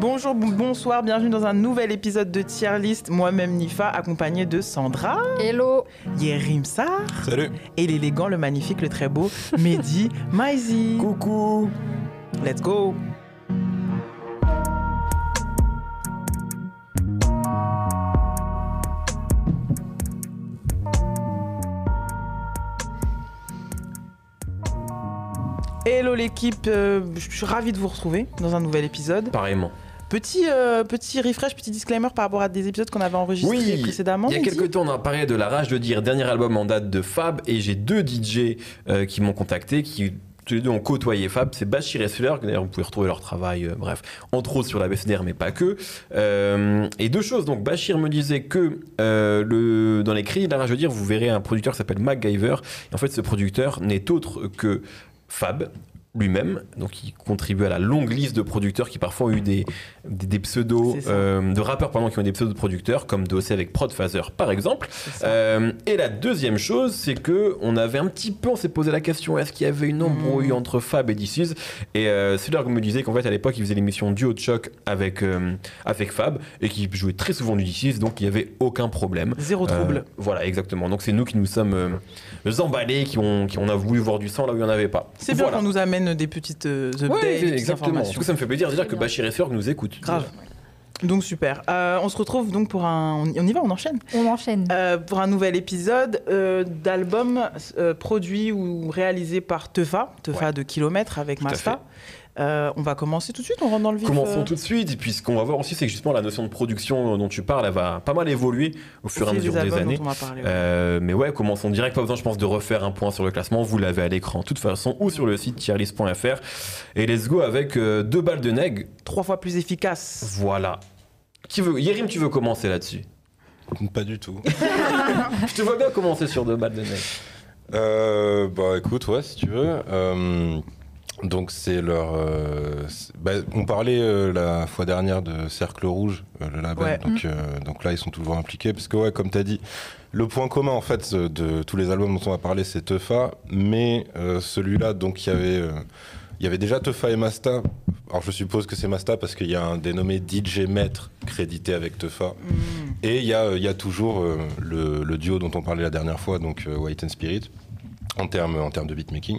Bonjour, bon- bonsoir, bienvenue dans un nouvel épisode de Tier List. Moi-même Nifa, accompagnée de Sandra, Hello Yerim Sar Salut et l'élégant, le magnifique, le très beau Mehdi Maizi. Coucou Let's go Hello l'équipe, euh, je suis ravie de vous retrouver dans un nouvel épisode. Pareillement. Petit, euh, petit refresh, petit disclaimer par rapport à des épisodes qu'on avait enregistrés Oui, précédemment. Il y a Mehdi. quelques temps, on a parlé de La Rage de Dire, dernier album en date de Fab, et j'ai deux DJ euh, qui m'ont contacté, qui tous les deux ont côtoyé Fab, c'est Bachir et que d'ailleurs vous pouvez retrouver leur travail, euh, bref, entre autres sur la BCDR, mais pas que. Euh, et deux choses, donc Bachir me disait que euh, le, dans les crédits de La Rage de Dire, vous verrez un producteur qui s'appelle MacGyver, et en fait ce producteur n'est autre que Fab, lui-même, donc il contribue à la longue liste de producteurs qui parfois ont eu des, des, des pseudos, euh, de rappeurs pardon, qui ont des pseudos de producteurs, comme Dossé avec Prodphaser par exemple. Euh, et la deuxième chose, c'est que on avait un petit peu, on s'est posé la question, est-ce qu'il y avait une embrouille Mm. entre Fab et Dissus Et euh, c'est là qu'on me disait qu'en fait à l'époque il faisait l'émission Duo de choc avec, euh, avec Fab et qu'il jouait très souvent du Dissus, donc il n'y avait aucun problème. Zéro trouble. voilà, exactement. Donc c'est nous qui nous sommes emballés, qui on, qui on a voulu voir du sang là où il n'y en avait pas. C'est bien Voilà. qu'on nous amène des petites euh, updates, Ouais, des petites informations. tout cas, ça me fait plaisir de dire que. Bachir et Ferg nous écoutent. Grave. Donc super. Euh, on se retrouve donc pour un. On y va, on enchaîne. On enchaîne. Euh, pour un nouvel épisode euh, d'album euh, produit ou réalisé par Tefa, Tefa Ouais. de Kilomètres avec Tout à Masta. Euh, on va commencer tout de suite, on rentre dans le vif. Commençons euh, tout de suite, et puis ce qu'on va voir aussi, c'est que justement la notion de production dont tu parles, elle va pas mal évoluer au fur et à mesure des années. dont on va parler, ouais. Euh, mais ouais, commençons direct, pas besoin je pense de refaire un point sur le classement, vous l'avez à l'écran de toute façon, ou sur le site tierlist.fr. Et let's go avec euh, deux balles de neg, Trois fois plus efficace. voilà. Qui veut Yérim, tu veux commencer là-dessus? Pas du tout. Je te vois bien commencer sur deux balles de neg. Euh, bah écoute, ouais, si tu veux. Euh, donc c'est leur. euh, bah, on parlait euh, la fois dernière de Cercle Rouge, euh, le label. Ouais. Donc, euh, donc là, ils sont toujours impliqués. Parce que, ouais, comme tu as dit, le point commun en fait de tous les albums dont on va parler, c'est Teufa. Mais euh, celui-là, donc il y avait. euh, il y avait déjà Teufa et Masta. Alors je suppose que c'est Masta parce qu'il y a un dénommé DJ Maître crédité avec Teufa. Mm. Et il y a, il y a toujours euh, le, le duo dont on parlait la dernière fois, donc euh, White and Spirit, en termes en termes de beatmaking.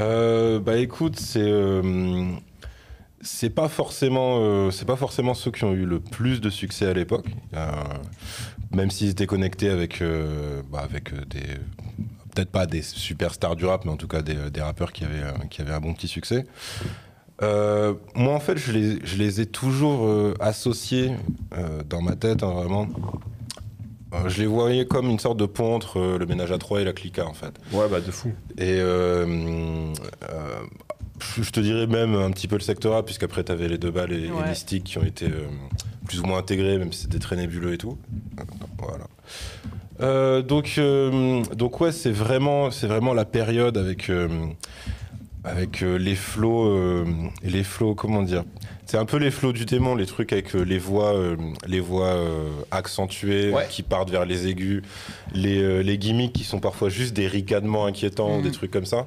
Euh, bah écoute, c'est euh, c'est pas forcément euh, c'est pas forcément ceux qui ont eu le plus de succès à l'époque, même s'ils étaient connectés avec bah, des peut-être pas des superstars du rap, mais en tout cas des, rappeurs qui avaient qui un bon petit succès. Moi, en fait, je les, ai toujours associés dans ma tête, hein, vraiment. Euh, je les voyais comme une sorte de pont entre euh, le ménage à trois et la clica, en fait. Ouais, bah de fou. Et euh, euh, je te dirais même un petit peu le secteur A, puisqu'après, tu avais les deux balles et, les sticks qui ont été euh, plus ou moins intégrés, même si c'était très nébuleux et tout. Voilà. Euh, donc, euh, donc ouais, c'est vraiment, c'est vraiment la période avec, euh, avec euh, les flots, euh, les flots, comment dire C'est un peu les flots du démon, les trucs avec euh, les voix, euh, les voix euh, accentuées Ouais. qui partent vers les aigus, les, euh, les gimmicks qui sont parfois juste des ricanements inquiétants, Mhm. des trucs comme ça.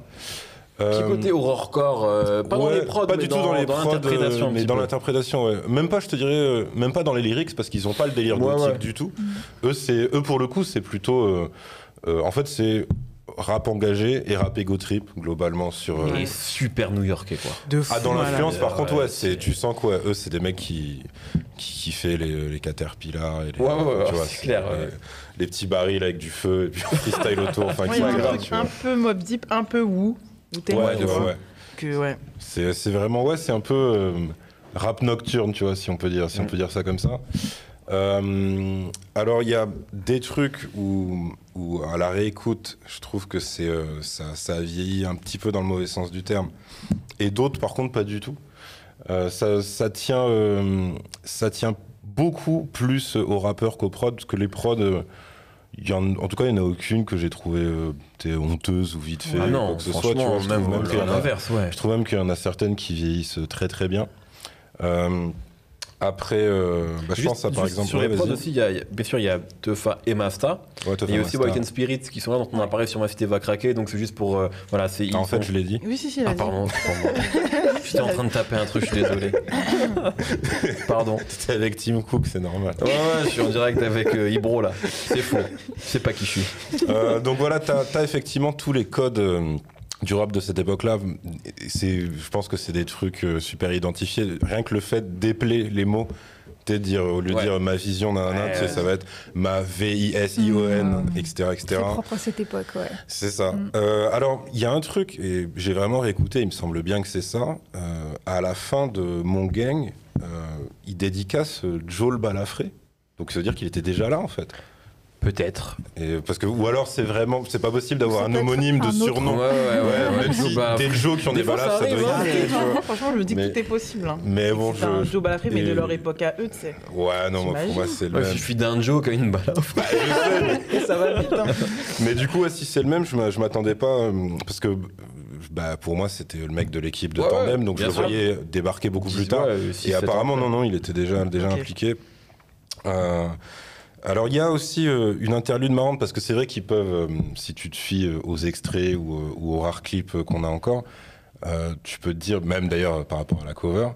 Petit côté horrorcore, pas dans ouais, les prods, pas mais du dans, tout dans les prods, l'interprétation. mais dans l'interprétation, ouais. Même pas, je te dirais, même pas dans les lyrics parce qu'ils ont pas le délire gothique du tout. Eux, c'est, eux pour le coup, c'est plutôt, en fait, c'est rap engagé et rap ego trip globalement sur. euh, Et super new-yorkais quoi. De fou ah, dans l'influence, par contre, ouais, ouais, c'est, tu sens quoi Eux, c'est des mecs qui, qui kiffaient les, les caterpillars et les, Ouais, ouais, ouais, tu vois, c'est clair, les, ouais. les petits barils avec du feu et puis on freestyle autour. Enfin, Ouais, qui un grave, un peu Mob Deep, un peu Woo. Ouais, de- ouais. Que, ouais. C'est c'est vraiment, ouais, c'est un peu euh, rap nocturne, tu vois, si on peut dire, si on Mm. peut dire ça comme ça. Euh, alors, il y a des trucs où, où, à la réécoute, je trouve que c'est euh, ça, ça a vieilli un petit peu dans le mauvais sens du terme. Et d'autres, par contre, pas du tout. Euh, ça, ça, tient, ça tient beaucoup plus aux rappeurs qu'aux prods, parce que les prods, y en, en tout cas, il n'y en a aucune que j'ai trouvé t'es honteuse ou vite fait, Ah ou non, quoi que ce soit. Tu vois, je même, trouve même qu'il y en a- ouais. je trouve même qu'il y en a certaines qui vieillissent très très bien. Euh, Après, euh, bah, je Juste- pense ça par exemple. Sur les prods aussi, il y a, il y a- bien sûr, il y a Teufa et Masta. Ouais, Il y a aussi. White and Spirit qui sont là, dont on a parlé sur Ma Cité va craquer. Donc c'est juste pour. euh, voilà, c'est. Ah, en fait, sont- je l'ai dit. Oui, si, si, Ah, pardon, c'est pour moi. J'étais en train de taper un truc, je suis désolé. Pardon. T'étais avec Tim Cook, c'est normal. Ouais, ouais, je suis en direct avec euh, Ibro là. C'est faux. Je sais pas qui je suis. Euh, donc voilà, t'as as effectivement tous les codes euh, du rap de cette époque-là. C'est- Je pense que c'est des trucs euh, super identifiés. Rien que le fait d'épeler les mots. dire, au lieu de Ouais. dire ma vision, nanana, Ouais, tu sais, ouais. ça va être ma V-I-S-I-O-N, Mmh. etc. etc. Très propre à cette époque, ouais. C'est ça. Mm. Euh, alors, il y a un truc, et j'ai vraiment réécouté, il me semble bien que c'est ça. Euh, à la fin de Mon Gang, euh, il dédicace Joel Balafré. Donc, ça veut dire qu'il était déjà là, en fait. Peut-être. Parce que, ou alors, c'est vraiment, c'est pas possible d'avoir un homonyme de un surnom. Ouais, ouais, ouais. Ouais, même si t'es Joe qui en Des est pas là, ça doit hein. exister, franchement, je me dis Mais- que tout est possible. hein. Mais bon, C'est un je. Joe Balafré, mais et- de leur époque à eux, tu sais. Ouais, non, moi, pour moi, c'est le Ouais, même. il suffit d'un Joe qui a une balafre. Bah, je sais, Ça va vite. hein. Mais du coup, si c'est le même, je m'a- je m'attendais pas. euh, parce que bah, pour moi, c'était le mec de l'équipe de Ouais, Tandem, donc je le sûr. voyais débarquer beaucoup plus tard. Ouais, Et apparemment, ans non, non, il était déjà, déjà impliqué. Euh, alors, il y a aussi euh, une interlude marrante, parce que c'est vrai qu'ils peuvent, euh, si tu te fies euh, aux extraits ou, ou aux rares clips qu'on a encore, tu peux te dire, même d'ailleurs par rapport à la cover,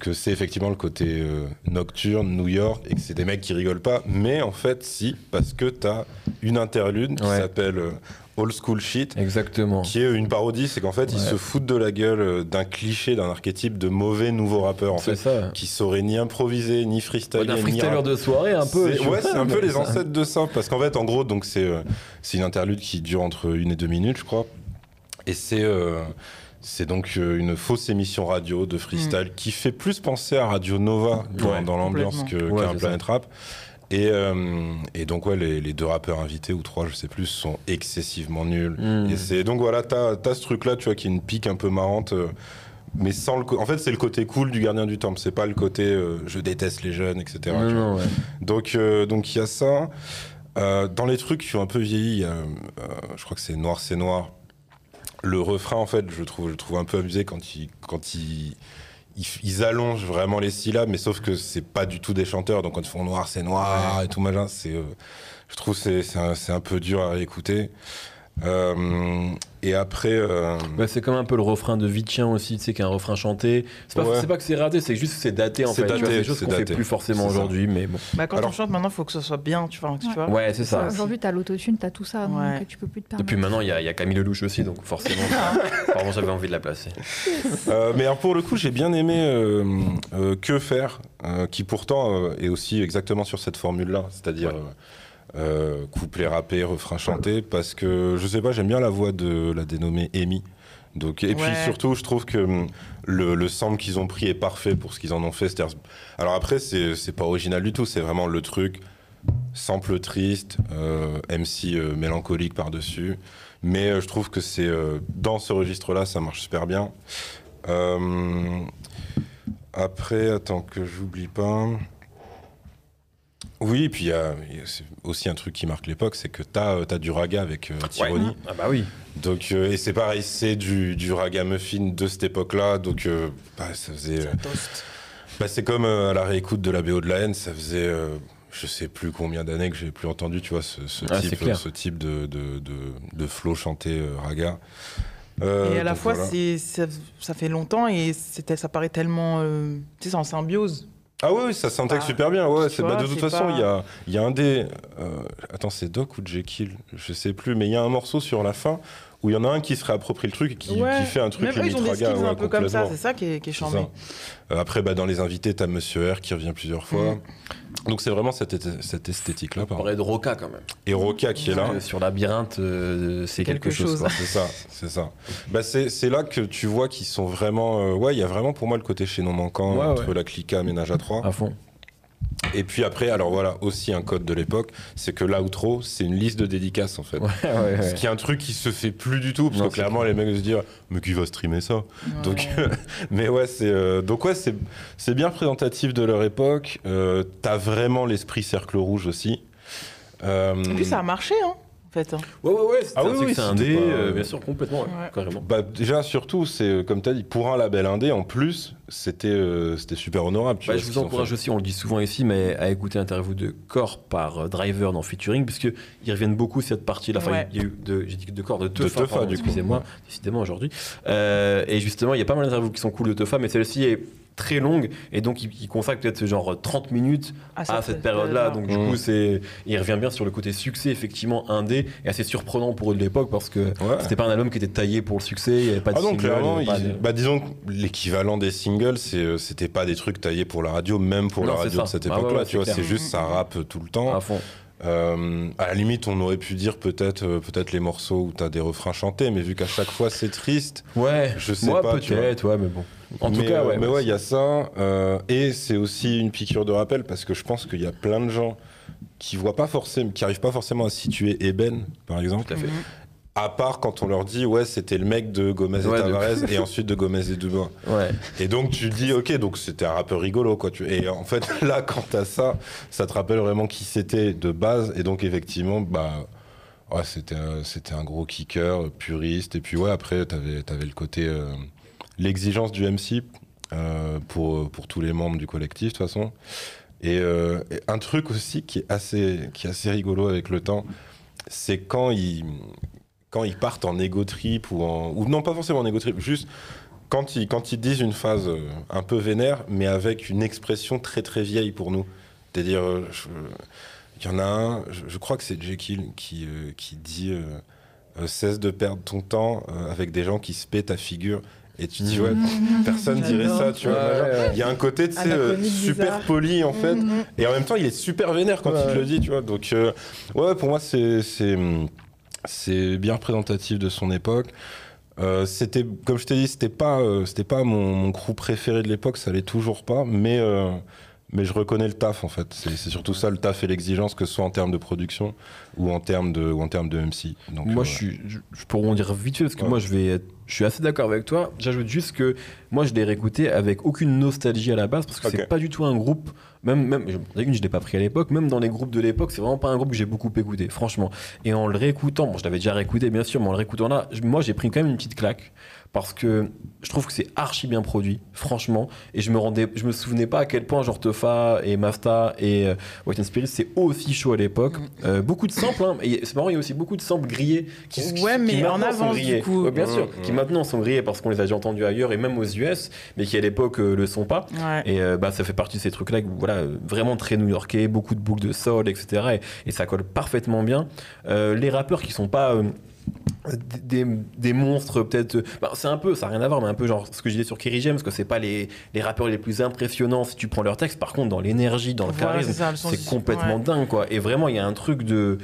que c'est effectivement le côté nocturne, New York, et que c'est des mecs qui rigolent pas. Mais en fait, si, parce que t'as une interlude qui s'appelle Old School Shit, Exactement. qui est une parodie, c'est qu'en fait, ils Ouais. se foutent de la gueule euh, d'un cliché, d'un archétype de mauvais nouveau rappeur, en C'est fait, ça. qui saurait ni improviser, ni freestyler, Ouais, freestyler de soirée un peu. ouais, c'est un peu les ça- ancêtres de ça, parce qu'en fait, en gros, donc c'est euh, c'est une interlude qui dure entre une et deux minutes, je crois, et c'est euh, c'est donc euh, une fausse émission radio de freestyle qui fait plus penser à Radio Nova dans, Ouais, dans l'ambiance qu'à Ouais, un c'est Planet Rap. Et, euh, et donc ouais, les, les deux rappeurs invités ou trois, je sais plus, sont excessivement nuls. Mm. Et c'est donc voilà, t'as as ce truc-là, tu vois, qui est une pique un peu marrante. euh, mais sans le en fait c'est le côté cool du gardien du temple c'est pas le côté euh, je déteste les jeunes etc tu Non, vois. non, ouais. Donc, donc il y a ça. Dans les trucs qui ont un peu vieilli, il je crois que c'est Noir, c'est Noir. Le refrain, en fait, je trouve, je trouve un peu abusé quand ils, quand ils, ils, ils allongent vraiment les syllabes, mais sauf que c'est pas du tout des chanteurs. Donc quand ils font Noir, c'est Noir et tout machin, c'est, euh, je trouve c'est, c'est un, c'est un peu dur à écouter. Euh, et après, euh, Bah, c'est comme un peu le refrain de Vitien aussi, tu sais, qui est un refrain chanté. C'est pas, Ouais. que c'est raté, c'est juste que c'est daté en fait. tu vois, daté, c'est des choses c'est qu'on fait daté. plus forcément aujourd'hui, mais bon. Bah, quand Alors- on chante maintenant, il faut que ce soit bien, tu vois. Tu vois Ouais, c'est ça. Aujourd'hui, t'as l'autotune, t'as tout ça, Ouais. donc tu peux plus te Et permettre. puis maintenant, il y, a- il y a Camille Lelouch aussi, donc forcément. Pardon, j'avais envie de la placer. Euh, mais alors pour le coup, j'ai bien aimé euh, euh, Que faire, euh, qui pourtant euh, est aussi exactement sur cette formule-là, c'est-à-dire Ouais. Euh, couplet rappé, refrain chanté, parce que je sais pas, j'aime bien la voix de la dénommée Amy. Donc, et puis surtout, je trouve que hum, le, le sample qu'ils ont pris est parfait pour ce qu'ils en ont fait. Alors après, c'est pas original du tout, c'est vraiment le truc sample triste, euh, MC euh, mélancolique par-dessus. Mais euh, je trouve que c'est dans ce registre-là, ça marche super bien. Après, attends que j'oublie pas. Oui, puis il y a, il y a- c'est aussi un truc qui marque l'époque, c'est que t'as as du raga avec euh, Tironi. Ah bah oui. Donc, euh, et c'est pareil, c'est du, du ragamuffin de cette époque-là. Donc, euh, bah, ça faisait. euh, bah, c'est comme euh, à la réécoute de la BO de la haine, ça faisait. euh, je sais plus combien d'années que j'ai plus entendu, tu vois, ce, ce Ah, c'est type, ce type de, de, de, de flow chanté euh, raga. Euh, Et à la fois, voilà. c'est ça, ça fait longtemps et c'était ça paraît tellement. euh, tu sais, c'est en symbiose. Ah oui, oui, ça s'intègre Ah, super bien. Ouais, c'est- bah, de toute façon, il y, a, y a un des. euh, attends, c'est Doc ou Jekyll Je sais plus, mais il y a un morceau sur la fin où il y en a un qui se réapproprie le truc et qui, Ouais. qui fait un truc Même eux, ils limite ont des raga. skills ouais, un peu comme ça, c'est ça qui est, qui est charmé. Euh, après, bah, dans les invités, t'as Monsieur R qui revient plusieurs fois. Donc c'est vraiment cette, cette esthétique-là. On parlait de Roca quand même. Et Roca qui est là. Sur Labyrinthe, euh, c'est quelque, Quelque chose. C'est ça, c'est ça. Bah c'est, c'est là que tu vois qu'ils sont vraiment. euh, ouais, il y a vraiment pour moi le côté chaînon manquant Ouais, entre ouais. la clica ménage à trois. À fond. Et puis après, alors voilà, aussi un code de l'époque, c'est que l'outro, c'est une liste de dédicaces en fait. Ouais, ouais, ouais. Ce qui est un truc qui se fait plus du tout, parce Non, que c'est clairement les mecs se dire, mais qui va streamer ça? Ouais. Donc, mais ouais, c'est euh, donc ouais, c'est c'est bien représentatif de leur époque. Euh, T'as vraiment l'esprit cercle rouge aussi. Euh, Et puis ça a marché, hein. Fait. hein. Ouais, ouais, ouais, c'est Ah un oui, indé, pas- euh, bien sûr, complètement, ouais, Ouais. carrément. Bah, déjà, surtout, c'est euh, comme tu as dit, pour un label indé, en plus, c'était euh, c'était super honorable. Tu Bah, vois, je vous encourage fait. aussi, on le dit souvent ici, mais à écouter l'interview de Core par euh, Driver dans Featuring, puisque ils reviennent beaucoup sur cette partie-là. Enfin, Ouais. il y a eu de, j'ai dit de Core, de Teufa, Teufa, pardon, du coup. excusez-moi, décidément aujourd'hui. Euh, et justement, il y a pas mal d'interviews qui sont cool de Teufa, mais celle-ci est très longue, et donc il, il consacre peut-être genre 30 minutes à cette période-là. Donc du Mm. coup, c'est, il revient bien sur le côté succès, effectivement, indé, et assez surprenant pour eux de l'époque, parce que Ouais. c'était pas un album qui était taillé pour le succès, il n'y avait pas de Ah non, single, clairement, il y avait pas ils- de- bah, disons que l'équivalent des singles, c'est, euh, c'était pas des trucs taillés pour la radio, même pour Non, la radio ça. de cette Ah ouais, époque-là. ouais, tu vois, c'est juste ça rappe tout le temps. à fond. Euh, à la limite, on aurait pu dire peut-être, euh, peut-être les morceaux où t'as des refrains chantés, mais vu qu'à chaque fois c'est triste, Ouais, Je sais moi pas, peut-être, ouais, mais bon. En tout cas, euh, ouais. mais ouais, il y a ça. euh, et c'est aussi une piqûre de rappel parce que je pense qu'il y a plein de gens qui voient pas forcément, qui arrivent pas forcément à situer Eben, par exemple. À part quand on leur dit, ouais, c'était le mec de Gomez et Ouais, de- Tavares et ensuite de Gomez et Dubois. Ouais. Et donc tu dis, ok, donc c'était un rappeur rigolo, quoi. Et en fait, là, quand t'as ça, ça te rappelle vraiment qui c'était de base. Et donc, effectivement, bah. Ouais, c'était un- c'était un gros kicker, puriste. Et puis, ouais, après, t'avais avais le côté. euh, L'exigence du MC euh, pour, pour tous les membres du collectif, de toute façon. Et, euh, et un truc aussi qui est assez, qui est assez rigolo avec le temps, c'est quand ils, quand ils partent en ego trip ou en. Ou non, pas forcément en ego trip, juste quand ils, quand ils disent une phase euh, un peu vénère, mais avec une expression très très vieille pour nous. C'est-à-dire, euh, je- il y en a un, je, je crois que c'est Jekyll qui, euh, qui dit euh, euh, cesse de perdre ton temps avec des gens qui se paient ta figure. Et tu dis, ouais, personne dirait ça, tu vois. Ouais, ouais. Il y a un côté, tu sais, super bizarre. poli en fait. Mhm. Et en même temps, il est super vénère quand Ouais, il te le dit, tu vois. Donc, euh, ouais, pour moi, c'est c'est bien représentatif de son époque. Euh, c'était, comme je t'ai dit, c'était pas euh, c'était pas mon, mon crew préféré de l'époque, ça l'est toujours pas, mais euh, mais je reconnais le taf en fait. C'est surtout ça le taf et l'exigence, que ce soit en termes de production ou en termes de ou en termes de MC. Donc, Moi, je suis, je, je peux rebondir vite fait parce que Ouais. moi, je vais, je suis assez d'accord avec toi. J'ajoute juste que moi, je l'ai réécouté avec aucune nostalgie à la base parce que Ok. c'est pas du tout un groupe. Même, même, je- l'ai pas pris à l'époque. Même dans les groupes de l'époque, c'est vraiment pas un groupe que j'ai beaucoup écouté, franchement. Et en le réécoutant, bon, je l'avais déjà réécouté, bien sûr, mais en le réécoutant là, moi, j'ai pris quand même une petite claque parce que je trouve que c'est archi bien produit, franchement. Et je me rendais, je me souvenais pas à quel point genre Teufa et Masta et euh, White and Spirit c'est aussi chaud à l'époque. Euh, beaucoup de samples, hein, et c'est marrant, il y a aussi beaucoup de samples grillés qui, Ouais, mais maintenant en sont avance, du grillés. coup. Ouais, bien sûr, Mm, qui mm. maintenant sont grillés parce qu'on les a déjà entendus ailleurs et même aux US, mais qui à l'époque euh, le sont pas. Ouais. Et euh, bah, ça fait partie de ces trucs-là, voilà, vraiment très new-yorkais, beaucoup de boucles de sol, etc. Et, et ça colle parfaitement bien. Euh, les rappeurs qui sont pas euh, des, des monstres, peut-être. bah, c'est un peu, ça n'a rien à voir, mais un peu genre ce que je disais sur Kerry James, que c'est pas les, les rappeurs les plus impressionnants si tu prends leur texte. Par contre, dans l'énergie, dans le Voilà, charisme, c'est complètement ouais. dingue, quoi. Et vraiment, il y a un truc de.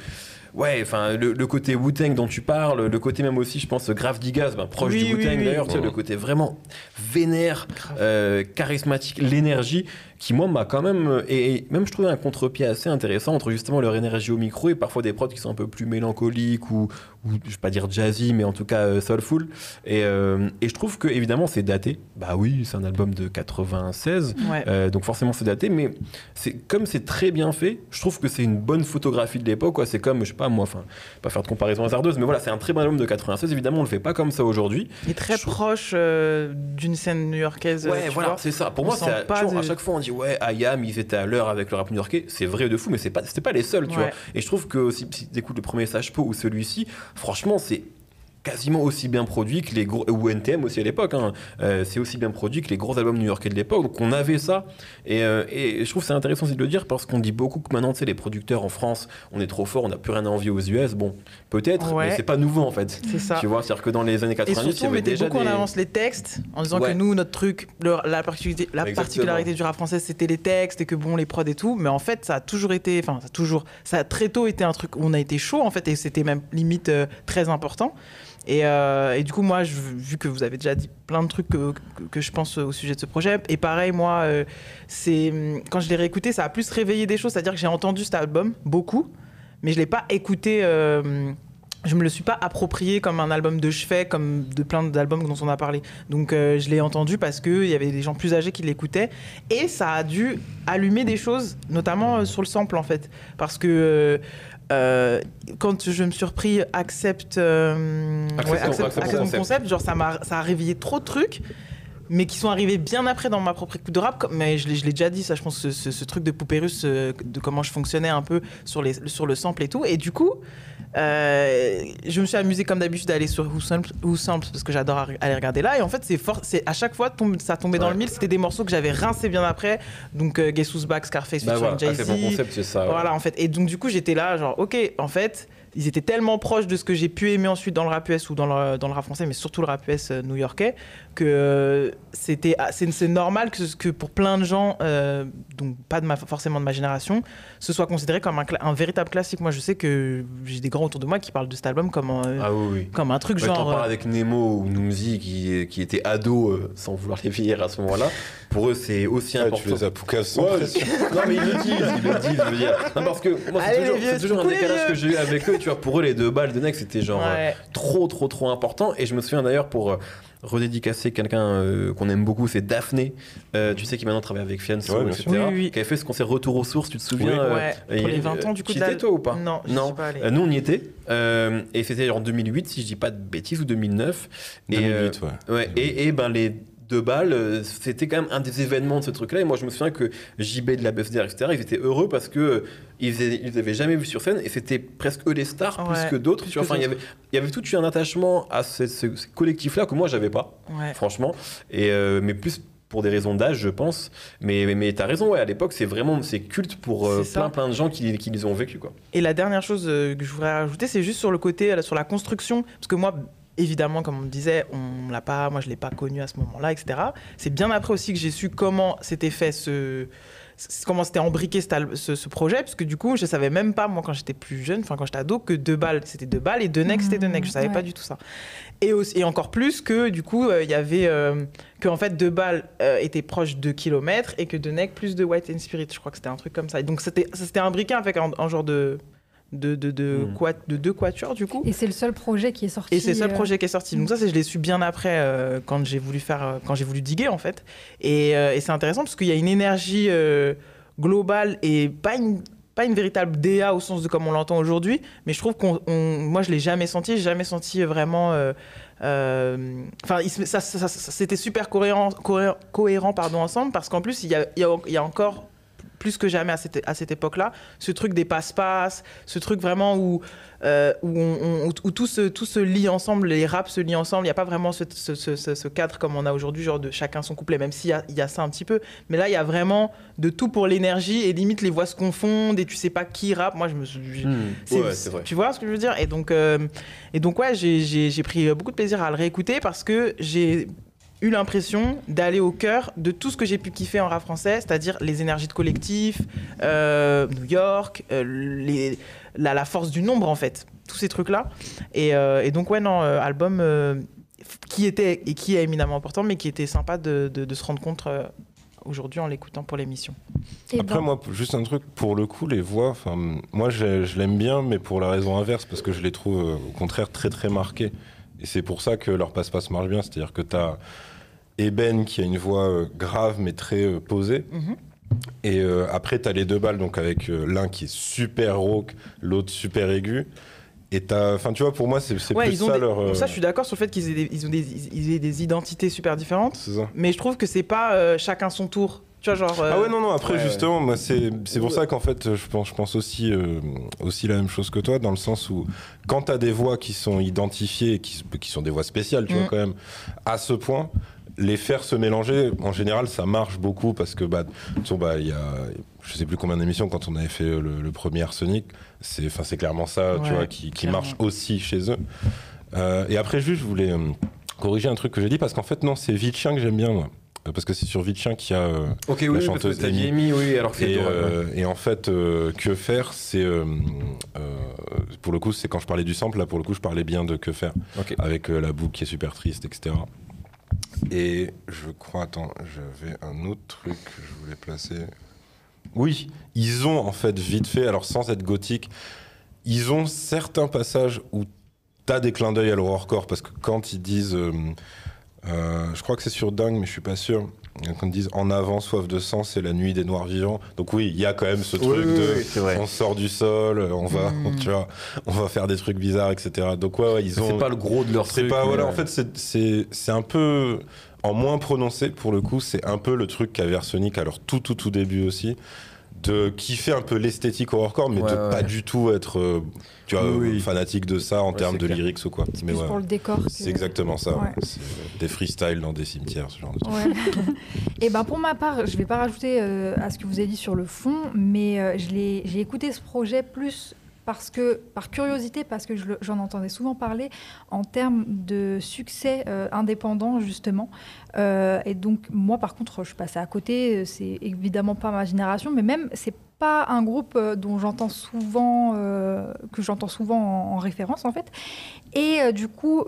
Ouais, enfin, le, le côté Wu-Tang dont tu parles, le côté même aussi, je pense, Grave Digas, ben, proche Oui, du Wu-Tang oui, oui. d'ailleurs, tu sais, Ouais. le côté vraiment vénère, euh, charismatique, l'énergie, qui moi m'a quand même. euh, Et, et même je trouvais un contre-pied assez intéressant entre justement leur énergie au micro et parfois des prods qui sont un peu plus mélancoliques ou, ou je vais pas dire jazzy, mais en tout cas euh, soulful. Et, euh, et je trouve que évidemment c'est daté. Bah oui, c'est un album de 96. Ouais. Euh, donc forcément c'est daté, mais c'est comme c'est très bien fait, je trouve que c'est une bonne photographie de l'époque. quoi. C'est comme, je sais pas moi, enfin, pas faire de comparaison hasardeuse, mais voilà, c'est un très bon album de 96. Évidemment, on le fait pas comme ça aujourd'hui. Et très je proche d'une scène new-yorkaise. Ouais, voilà, c'est ça. Pour On moi, c'est à, de- à chaque fois on dit ouais, Ayam, ils étaient à l'heure avec le rap new-yorkais. C'est vrai de fou, mais c'est pas, c'était pas les seuls, tu Ouais. vois. Et je trouve que si, si tu écoutes le premier Sage Po ou celui-ci, franchement, c'est quasiment aussi bien produit que les gros ou NTM aussi à l'époque hein. Euh, c'est aussi bien produit que les gros albums new-yorkais de l'époque donc on avait ça et, euh, et je trouve c'est intéressant aussi de le dire parce qu'on dit beaucoup que maintenant tu sais les producteurs en France on est trop fort on n'a plus rien à envier aux US bon peut-être Ouais. mais c'est pas nouveau en fait C'est ça. tu vois c'est à dire que dans les années Et 90 il surtout, on avait mettait déjà beaucoup des... en avance les textes, en disant Ouais. que nous, notre truc, le- la, particularité, la Exactement. particularité du rap français, c'était les textes et que bon, les prods et tout. Mais en fait, ça a toujours été, enfin, ça a toujours, ça a très tôt été un truc où on a été chaud, en fait, et c'était même limite euh, très important. Et, euh, et du coup, moi, vu que vous avez déjà dit plein de trucs que, je pense au sujet de ce projet, et pareil, moi, euh, quand je l'ai réécouté, ça a plus réveillé des choses, c'est-à-dire que j'ai entendu cet album beaucoup, mais je l'ai pas écouté. euh, je me le suis pas approprié comme un album de chevet, comme de plein d'albums dont on a parlé. Donc euh, je l'ai entendu parce qu'il y avait des gens plus âgés qui l'écoutaient et ça a dû allumer des choses, notamment sur le sample en fait. Parce que euh, quand je me suis repris Accept, euh, ouais, mon concept. concept, genre ça m'a ça a réveillé trop de trucs. Mais qui sont arrivés bien après dans ma propre écoute de rap. Mais je l'ai déjà dit, ça, je pense, ce, ce- ce truc de poupée russe, euh, de comment je fonctionnais un peu sur, les, sur le sample et tout. Et du coup, euh, je me suis amusé comme d'habitude à aller sur Who Sample, Who Sample, parce que j'adore aller regarder là. Et en fait, c'est fort, c'est à chaque fois tombe- ça tombait dans Ouais. le mille. C'était des morceaux que j'avais rincés bien après. Donc euh, Guess Who's Back, Scarface, Bah featuring voilà, ah, c'est mon Jay-Z. concept, c'est ça. ouais. Voilà, en fait. Et donc, du coup, j'étais là, genre, ok, en fait, ils étaient tellement proches de ce que j'ai pu aimer ensuite dans le rap US ou dans le, dans le rap français, mais surtout le rap US euh, new-yorkais, que euh, c'était, ah, c'est, normal que, que pour plein de gens, euh, donc pas de ma, forcément de ma génération, ce soit considéré comme un, véritable classique. Moi, je sais que j'ai des grands autour de moi qui parlent de cet album comme un, Ah oui, oui. comme un truc Ouais, genre. parles avec Nemo ou Noumzi qui, qui étaient ados euh, sans vouloir les vieillir à ce moment-là. Pour eux, c'est aussi Ah, important. tu les as poucas sans Ouais, pression. non mais ils le disent, ils le disent, je veux dire. Non, parce que moi c'est toujours, les vieux, c'est toujours un décalage que j'ai eu avec eux, tu vois, pour eux les deux balles de Nex c'était genre euh, ouais. trop trop trop important et je me souviens d'ailleurs pour euh, redédicacer quelqu'un euh, qu'on aime beaucoup, c'est Daphné, Euh, tu sais qui maintenant travaille avec Fianso, Ouais, bien etc. sûr. Oui, oui, oui. Qui avait fait ce concert Retour aux sources, tu te souviens Oui. euh, Ouais, et pour il- les 20 ans du coup Tu étais la- toi ou pas Non, je Non. suis pas allée. Euh, nous on y était euh, et c'était en 2008 si je dis pas de bêtises ou 2009 et, euh, 2008, ouais. Ouais, et, et ben les deux balles, euh, c'était quand même un des événements de ce truc-là. Et moi, je me souviens que JB de la BFDR, etc., ils étaient heureux parce que euh, ils, avaient jamais vu sur scène et c'était presque eux les stars Ouais, plus que d'autres. Enfin, il y avait, il y avait tout un attachement à ce, ce- ce collectif-là que moi, j'avais pas, Ouais. franchement. Et, euh, mais plus pour des raisons d'âge, je pense. Mais, mais, mais t'as raison, ouais, à l'époque, c'est vraiment c'est culte pour euh, plein plein de gens qui, qui les ont vécu, quoi. Et la dernière chose que je voudrais rajouter, c'est juste sur le côté, sur la construction. Parce que moi, évidemment, comme on me disait, on l'a pas, moi je l'ai pas connu à ce moment-là, etc. C'est bien après aussi que j'ai su comment s'était fait ce. Comment c'était embriqué ce, ce projet, parce que du coup, je savais même pas, moi, quand j'étais plus jeune, enfin, quand j'étais ado, que deux balles, c'était deux balles et deux necks, c'était deux necks. Je savais ouais. pas du tout ça. Et, aussi, et encore plus que, du coup, euh, il y avait. euh, que, en fait, deux balles euh, étaient proches de kilomètres et que deux necks plus de White and Spirit. Je crois que c'était un truc comme ça. Et donc, c'était ça s'était imbriqué avec un, un genre de. De, de, de, Mm. quat- de deux quatuors, du coup. Et c'est le seul projet qui est sorti. Et c'est le seul euh, projet qui est sorti. Donc ça, c'est- je l'ai su bien après euh, quand j'ai voulu faire, euh, quand j'ai voulu diguer en fait. Et, euh, et c'est intéressant parce qu'il y a une énergie euh, globale et pas une pas une véritable DA au sens de comme on l'entend aujourd'hui, mais je trouve qu'on, on- moi je l'ai jamais senti, j'ai jamais senti vraiment. Enfin, ça, ça- ça- ça- c'était super cohérent, cohérent, cohérent, pardon ensemble parce qu'en plus il y a, il y a- il y a encore plus que jamais à cette, à cette époque-là, ce truc des passe-passe, ce truc vraiment où, euh, où, on- on- où- où tout, se, tout se lie ensemble, les raps se lient ensemble. Il n'y a pas vraiment ce, ce- ce- ce- ce cadre comme on a aujourd'hui, genre de chacun son couplet, même s'il y y a ça un petit peu. Mais là, il y a vraiment de tout pour l'énergie et limite les voix se confondent et tu sais pas qui rappe. Moi, je me suis. Ouais, vrai. Tu vois ce que je veux dire? Et donc, euh, et donc ouais, j'ai pris beaucoup de plaisir à le réécouter parce que j'ai eu l'impression d'aller au cœur de tout ce que j'ai pu kiffer en rap français, c'est-à-dire les énergies de collectif, euh, New York, euh, les, la, la force du nombre en fait, tous ces trucs-là. Et, euh, et donc ouais, non, euh, album euh, qui était et qui est éminemment important, mais qui était sympa de, de- de se rendre compte euh, aujourd'hui en l'écoutant pour l'émission. Après, ben, moi, juste un truc, pour le coup, les voix, enfin, moi, je, je l'aime bien, mais pour la raison inverse, parce que je les trouve, au contraire, très, très marquées. Et c'est pour ça que leur passe-passe marche bien. C'est-à-dire que tu as Eben qui a une voix euh, grave, mais très euh, posée. Mhm. Et euh, après, tu as les deux balles, donc avec euh, l'un qui est super rauque, l'autre super aigu. Et t'as. Enfin, tu vois, pour moi, c'est Ouais, plus ils ont ça des- leur. euh, ça, je suis d'accord sur le fait qu'ils aient, des- ils ont des, ils aient des identités super différentes, ça. mais je trouve que c'est pas chacun son tour. Tu vois, genre. Ah ouais, non, non, après, ouais, justement, moi, c'est pour ça qu'en fait, je pense, je pense aussi, aussi la même chose que toi, dans le sens où, quand t'as des voix qui sont identifiées, qui, qui sont des voix spéciales, tu Mm. vois, quand même, à ce point, les faire se mélanger, en général, ça marche beaucoup parce que, bah, bah, il y a, je sais plus combien d'émissions quand on avait fait le, le premier Arsenic, c'est, enfin, c'est clairement ça, tu vois, qui, marche aussi chez eux. Euh, et après, juste, je voulais euh, corriger un truc que j'ai dit parce qu'en fait, non, c'est Vitchien que j'aime bien, moi. Euh, Parce que c'est sur Vitchien qu'il y a. euh, La oui, parce que chanteuse t'as dit Amy. Amy, oui, alors que c'est et, toi, ouais. et en fait, euh, que faire, c'est euh, euh, pour le coup, c'est quand je parlais du sample, là pour le coup, je parlais bien de que faire avec euh, la boucle qui est super triste, etc. Et je crois, attends, j'avais un autre truc que je voulais placer. Oui, ils ont en fait vite fait, alors sans être gothique, ils ont certains passages où t'as des clins d'œil à l'horrorcore parce que quand ils disent, euh, euh, je crois que c'est sur Dingue, mais je suis pas sûr. Quand ils disent en avant, soif de sang, c'est la nuit des noirs vivants. Donc oui, il y a quand même ce Oui, truc oui, de, oui, on sort du sol, on va, Mm. tu vois, on va faire des trucs bizarres, etc. Donc ouais, ouais, ils ont. C'est pas le gros de leur C'est truc. pas, voilà, euh, en fait, c'est- c'est c'est un peu. En moins prononcé, pour le coup, c'est un peu le truc qu'avait Arsenic à leur tout, tout, tout début aussi. De kiffer un peu l'esthétique horrorcore, mais Ouais, de ouais. pas du tout être euh, tu vois, Oui, oui. fanatique de ça en Ouais, termes c'est de clair. lyrics ou quoi. Mais Plus ouais, pour le décor. que- c'est exactement ça. Ouais. C'est des freestyles dans des cimetières, ce genre de truc. Ouais. Et ben pour ma part, je vais pas rajouter euh, à ce que vous avez dit sur le fond, mais euh, je l'ai- j'ai écouté ce projet plus parce que, par curiosité, parce que j'en entendais souvent parler en termes de succès euh, indépendant, justement. Euh, et donc, moi, par contre, je passée à côté. C'est évidemment pas ma génération, mais même, c'est pas un groupe euh, dont j'entends souvent, euh, que j'entends souvent en, en référence, en fait. Et euh, du coup,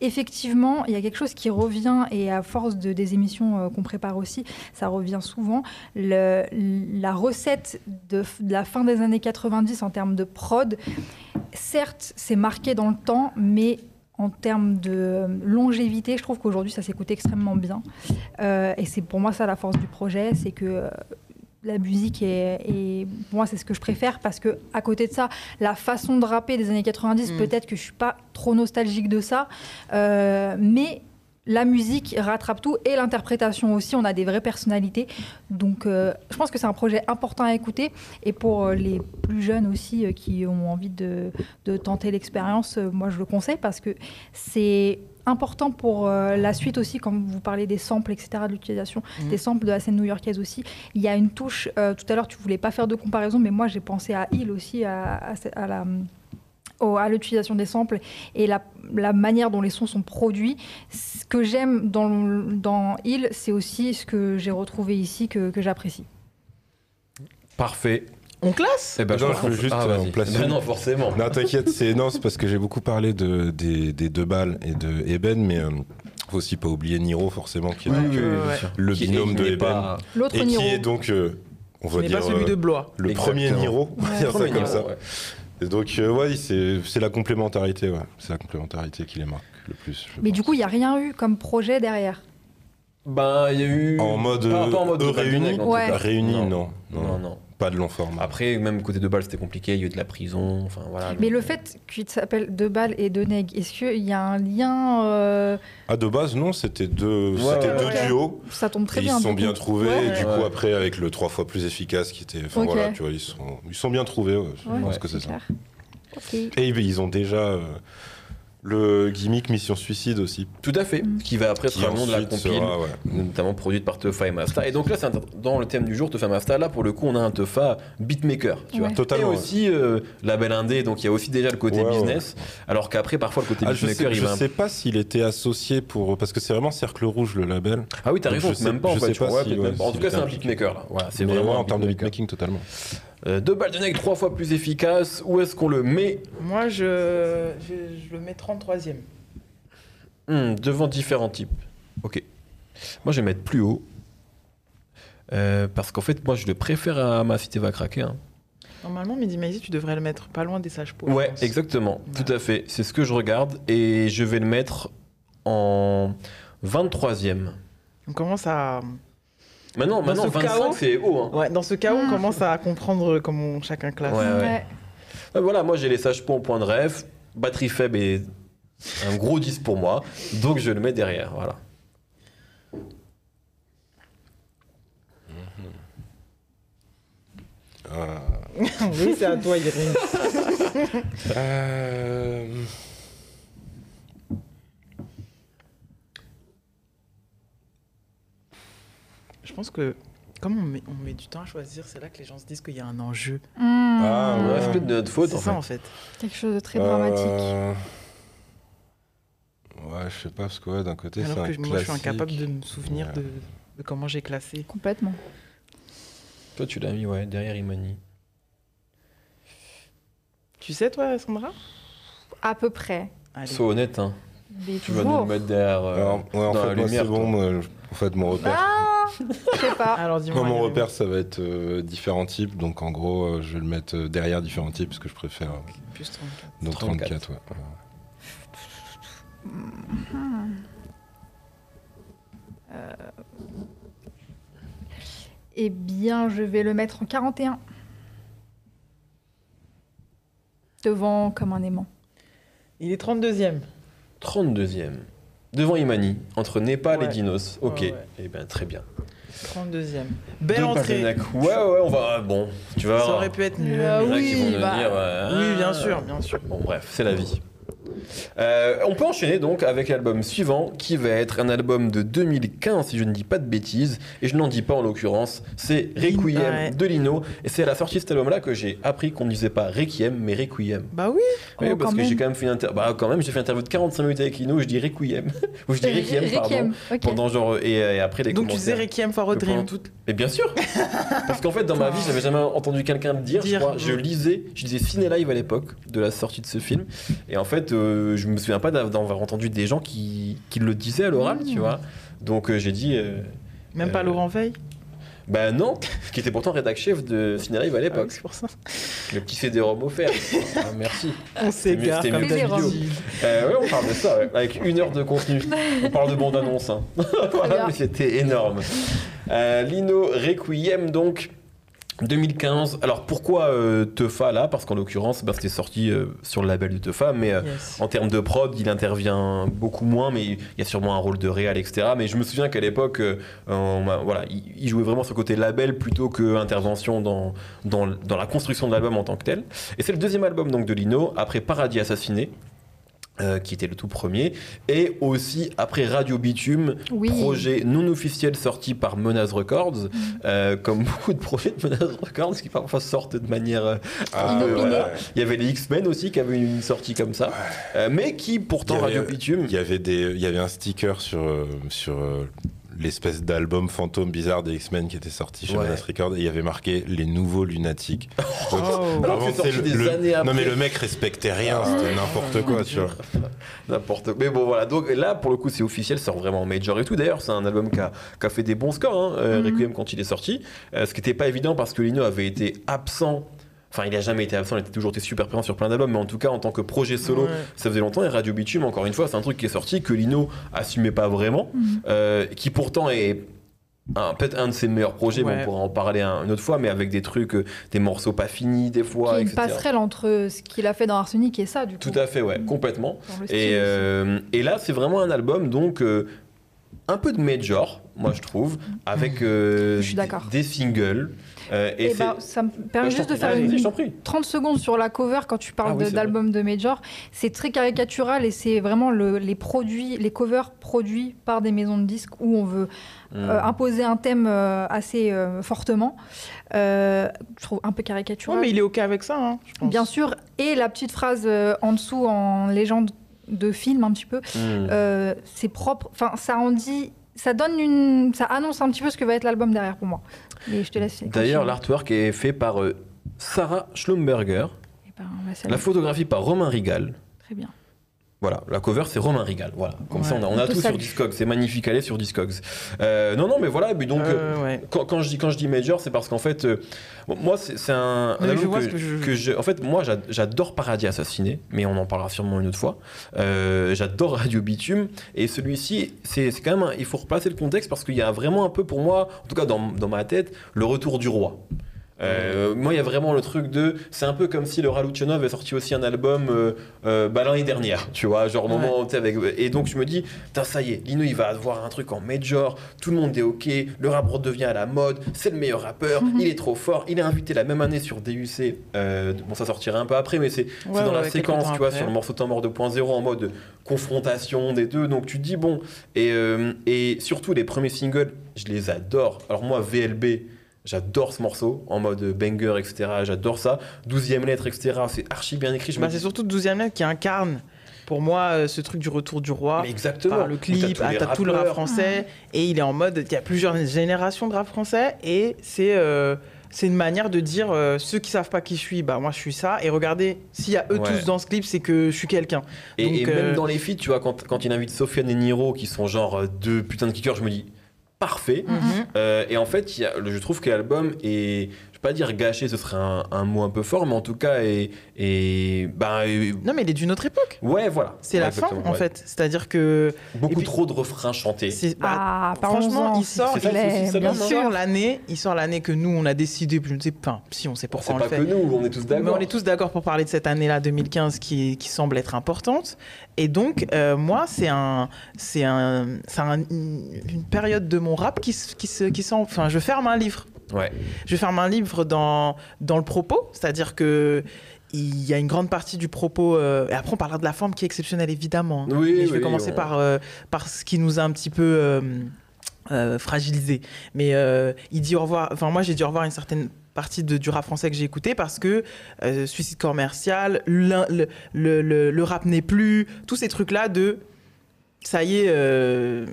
effectivement, il y a quelque chose qui revient, et à force de, des émissions euh, qu'on prépare aussi, ça revient souvent. La recette de, la fin des années 90 en termes de prod, certes, c'est marqué dans le temps, mais en termes de longévité, je trouve qu'aujourd'hui, ça s'écoute extrêmement bien. Euh, et c'est pour moi ça la force du projet, c'est que euh, la musique est, moi c'est ce que je préfère parce que à côté de ça la façon de rapper des années 90 Mm. peut-être que je suis pas trop nostalgique de ça euh, mais la musique rattrape tout et l'interprétation aussi on a des vraies personnalités donc euh, je pense que c'est un projet important à écouter et pour euh, les plus jeunes aussi euh, qui ont envie de, de tenter l'expérience euh, moi je le conseille parce que c'est important pour la suite aussi, quand vous parlez des samples, etc., de l'utilisation Mhm. des samples de la scène new-yorkaise aussi. Il y a une touche, tout à l'heure tu voulais pas faire de comparaison, mais moi j'ai pensé à Hill aussi, à, à, à la au- à l'utilisation des samples et la, la manière dont les sons sont produits. Ce que j'aime dans, dans Hill, c'est aussi ce que j'ai retrouvé ici que, que j'apprécie. Parfait. On classe Eh ben, Non, juste, Ah, euh, non, forcément. Non, t'inquiète, c'est non, c'est parce que j'ai beaucoup parlé de, des, des deux balles et de Eben, mais euh, faut aussi pas oublier Niro, forcément, qui est Oui, donc, oui, oui, euh, ouais. le Qui- binôme qui de Eben. pas- L'autre et Niro. qui est donc, euh, on va n'est dire, pas celui euh, de Blois. le Exactement. premier Niro, on va dire ça comme ça. Et donc, euh, ouais, c'est la complémentarité, ouais. C'est la complémentarité qui les marque le plus. Mais pense. du coup, il n'y a rien eu comme projet derrière? Ben, il y a eu. en mode, Pas- pas en euh, mode de réunis, Ouais. non, non, Non, non. Pas de long format. Après, même côté de balle, c'était compliqué. Il y a eu de la prison. Enfin, voilà. Mais donc, le euh, fait qu'il s'appelle De Balles et De Neg, est-ce qu'il y a un lien euh, Ah, de base, non, c'était deux, Ouais, deux duos. Ça tombe très Et bien. ils se sont bien trouvés. Ouais. Et du Ouais. coup, après, avec le trois fois plus efficace qui était. Enfin voilà, tu vois, ils sont, ils sont bien trouvés. ouais. Je Ouais, pense que c'est ça. Et ils ont déjà euh, le gimmick Mission Suicide aussi. Tout à fait. Qui va après Qui être un nom de la compile. sera, ouais. notamment produite par Tefa et Masta. Et donc là, c'est dans le thème du jour, Tefa Masta, là, pour le coup, on a un Tefa beatmaker, tu Ouais. vois. Totalement, Et aussi euh, label indé, donc il y a aussi déjà le côté Ouais, ouais. business, alors qu'après, parfois, le côté Ah, je beatmaker, sais, il je va... un- sais pas s'il était associé pour. Parce que c'est vraiment Cercle Rouge le label. Ah oui, t'as raison, je sais- même pas, en je sais je pas si. En tout cas, c'est un beatmaker, là. C'est vraiment en termes de beatmaking, totalement. Euh, deux balles de nègre, trois fois plus efficace. Où est-ce qu'on le met Moi, je, je, je le mets 33e. Hmm, Devant différents types. Ok. Moi, je vais mettre plus haut. Euh, parce qu'en fait, moi, je le préfère à Ma Cité va craquer. hein. Normalement, Midi Maisy, tu devrais le mettre pas loin des sages pauvres. Ouais, exactement, Voilà. tout à fait. C'est ce que je regarde et je vais le mettre en 23e. On commence à. Maintenant, maintenant ce 25 chaos c'est haut. Hein. Ouais, dans ce cas, on Mm. commence à comprendre comment chacun classe. Ouais, ouais. Ouais. Euh, Voilà, moi j'ai les sages points au point de rêve. Batterie faible et un gros 10 pour moi. Donc je le mets derrière. Voilà. Ah. oui, c'est à toi, Irène. Euh, pense que, comme on met, on met du temps à choisir, c'est là que les gens se disent qu'il y a un enjeu. Mmh. Ah, Ouais, c'est peut-être de notre faute C'est en ça, fait. en fait. Quelque chose de très dramatique. euh, Ouais, je sais pas, parce que ouais, d'un côté, c'est un que moi, je suis incapable de me souvenir Ouais. de, de comment j'ai classé. Complètement. Toi tu l'as mis ouais, derrière Imani. Tu sais, toi, Sandra? À peu près. Sois honnête, hein. Mais tu vas nous le mettre derrière euh, Alors, ouais, en dans fait, la moi, lumière. c'est bon. moi, je- en fait, mon repère. Ah Je sais pas. Alors, dis-moi. Moi, mon repère, ça va être euh, différents types. Donc, en gros, euh, je vais le mettre euh, derrière différents types parce que je préfère. euh, Plus 34. donc, 34. 34, ouais. Euh, Eh bien, je vais le mettre en 41. Devant comme un aimant. Il est 32e. 32e. Devant Imani, entre Népal et. Dinos. Ok, Ouais, ouais. eh bien très bien. 32e. Belle entrée. Ouais, ouais, on va. Bon, tu vas Ça aurait pu être mieux. Euh, Il y en a oui, qui vont nous bah, dire. euh, Oui, bien ah. sûr, bien sûr. Bon, bref, c'est la vie. Euh, on peut enchaîner donc avec l'album suivant qui va être un album de 2015 si je ne dis pas de bêtises et je n'en dis pas en l'occurrence c'est Requiem Ouais. de Lino et c'est à la sortie de cet album là que j'ai appris qu'on ne disait pas Requiem mais Requiem Bah oui. Oui, Oh, parce que j'ai quand même fait une inter... bah quand même j'ai fait une interview de 45 minutes avec Lino où je dis Requiem ou je dis Requiem pardon pendant genre et, et après les Donc tu disais Requiem for a Dream. toute- Mais bien sûr Parce qu'en fait, dans ma vie, j'avais jamais entendu quelqu'un me dire, je crois. Je lisais, je lisais Ciné Live à l'époque de la sortie de ce film. Et en fait, euh, je me souviens pas d'av- d'avoir entendu des gens qui, qui le disaient à l'oral, tu Mm. vois. Donc euh, j'ai dit. euh, Même pas Euh, Laurent Veil? bah non, qui était pourtant rédac chef de Ciné Live à Ah oui, l'époque. c'est pour ça. Le petit CD-ROM offert. Ah, merci. On s'égare comme. Euh, ouais, on parle de ça, ouais, avec une heure de contenu. On parle de bande-annonce. Hein. voilà, c'était énorme. Euh, Lino Requiem, donc. 2015. Alors pourquoi euh, Teufa là? Parce qu'en l'occurrence, bah, c'était sorti euh, sur le label de Teufa, mais euh, Yes. en termes de prod, il intervient beaucoup moins, mais il y a sûrement un rôle de réal, etc. Mais je me souviens qu'à l'époque, euh, voilà, il, il jouait vraiment ce côté label plutôt que intervention dans, dans, dans la construction de l'album en tant que tel. Et c'est le deuxième album donc de Lino, après Paradis Assassiné. Euh, qui était le tout premier, et aussi après Radio Bitume, Oui. projet non officiel sorti par Menace Records, Mm. euh, comme beaucoup de projets de Menace Records qui parfois sortent de manière euh, Ah, Inopiné. ouais. il y avait les X-Men aussi qui avaient une sortie comme ça, euh, mais qui pourtant Il y avait- Radio Bitume. Il y avait des, il y avait un sticker sur sur euh, l'espèce d'album fantôme bizarre des X-Men qui était sorti chez Ouais. Menace Records et il y avait marqué les nouveaux lunatiques. Donc, Oh. Alors sorti le- des le- années Non mais le mec respectait rien, c'était n'importe quoi, tu vois. N'importe Mais bon, voilà. Donc là, pour le coup, c'est officiel, ça sort vraiment en major et tout. D'ailleurs, c'est un album qui a, qui a fait des bons scores, hein, Mhm. Requiem, quand il est sorti. Euh, ce qui n'était pas évident parce que Lino avait été absent. Enfin, il a jamais été absent, il a toujours été super présent sur plein d'albums, mais en tout cas, en tant que projet solo, Ouais. ça faisait longtemps. Et Radio Bitume, encore une fois, c'est un truc qui est sorti que Lino assumait pas vraiment, Mhm. euh, qui pourtant est un- peut-être un de ses meilleurs projets, mais Ouais. on pourra en parler un- une autre fois, mais avec des trucs, euh, des morceaux pas finis, des fois, est une etc. passerelle entre ce qu'il a fait dans Arsenic et ça, du coup. Tout à fait, ouais, Mhm. complètement. Et, euh, et là, c'est vraiment un album, donc, euh, un peu de major, moi je trouve, avec Je suis d'accord. des singles. Euh, et Et c'est- bah, ça me permet juste de faire Allez, une je t'en prie. 30 secondes sur la cover quand tu parles Ah oui, d'album de Major. C'est très caricatural et c'est vraiment le- les produits, les covers produits par des maisons de disques où on veut Hmm. euh, imposer un thème euh, assez euh, fortement. Euh, je trouve un peu caricatural. mais il est OK avec ça, hein, je pense. Bien sûr. Et la petite phrase euh, en dessous en légende de film un petit peu. Hmm. Euh, c'est propre. Enfin, ça en dit. Ça donne une. Ça annonce un petit peu ce que va être l'album derrière pour moi. Mais je te laisse. D'ailleurs, l'artwork est fait par euh, Sarah Schlumberger, Eh ben, saluer. la photographie par Romain Rigal. Très bien. Voilà, la cover c'est Romain Rigal. Voilà, comme ça on a, on a tout sur. Discogs, c'est magnifique, allez sur Discogs. Euh, non, non, mais voilà, mais donc euh, Euh, ouais. quand, quand je dis quand je dis major, c'est parce qu'en fait, euh, moi c'est un, album que, ce que je- que je- en fait moi j'a- j'adore Paradis Assassiné, mais on en parlera sûrement une autre fois. J'adore Radio Bitume et celui-ci, c'est c'est quand même, un- il faut replacer le contexte parce qu'il y a vraiment un peu pour moi, en tout cas dans, dans ma tête, le retour du roi. Euh, moi, il y a vraiment le truc de. C'est un peu comme si le Raluchino avait sorti aussi un album euh, euh, bah, l'année dernière, tu vois, genre au moment t'es avec. Et donc, je me dis, putain, ça y est, Lino, il va avoir un truc en major, tout le monde est ok, le rap redevient à la mode, c'est le meilleur rappeur, Mhm. il est trop fort, il est invité la même année sur DUC. bon, ça sortira un peu après, mais c'est Ouais, dans la ouais, séquence, tu vois, après. sur le morceau Temps mort 2.0 en mode confrontation des deux. Donc, tu te dis, bon. Et, et surtout, les premiers singles, je les adore. Alors, moi, VLB. J'adore ce morceau en mode banger, etc. J'adore ça. 12e lettre, etc. C'est archi bien écrit. Je Bah, c'est surtout 12 e lettre qui incarne, pour moi, euh, ce truc du retour du roi. Mais exactement. Par le Où t'as clip, tous ah, t'as tout le rap français, et il est en mode, il y a plusieurs générations de rap français, et c'est euh, c'est une manière de dire, euh, ceux qui savent pas qui je suis, bah moi je suis ça, et regardez, s'il y a eux Ouais. tous dans ce clip, c'est que je suis quelqu'un. Et, Donc, et même euh, dans les feats, tu vois, quand, quand il invite Sofiane et Niro, qui sont genre deux putains de kickers, je me dis parfait. Mhm. Euh, et en fait, il y a- je trouve que l'album est. vais pas dire gâché, ce serait un, un mot un peu fort, mais en tout cas, et, et ben, et- Non, mais il est d'une autre époque. ouais, voilà. C'est Ouais, la fin, en ouais. fait. C'est-à-dire que. Beaucoup puis- trop de refrains chantés. c'est- bah, Ah, franchement, il sort- ça bien sûr. l'année, il sort l'année que nous on a décidé, je ne sais pas, si on sait pourquoi on pas le fait. que nous, on est tous Mais d'accord. on est tous d'accord pour parler de cette année-là 2015 qui, qui semble être importante. Et donc, euh, moi, c'est un, c'est un, c'est un- une période de mon rap qui, se- qui, se, qui sent. Enfin, je ferme un livre. Ouais. Je ferme un livre dans, dans le propos, c'est-à-dire que il y a une grande partie du propos. euh, et après, on parlera de la forme qui est exceptionnelle, évidemment. hein. Oui, Mais je vais oui, commencer on- par, euh, par ce qui nous a un petit peu euh, euh, fragilisé. Mais il dit au revoir. Enfin, moi, j'ai dit au revoir à une certaine partie de, du rap français que j'ai écouté parce que euh, suicide commercial, le, le, le- le rap n'est plus, tous ces trucs-là de ça y est, euh,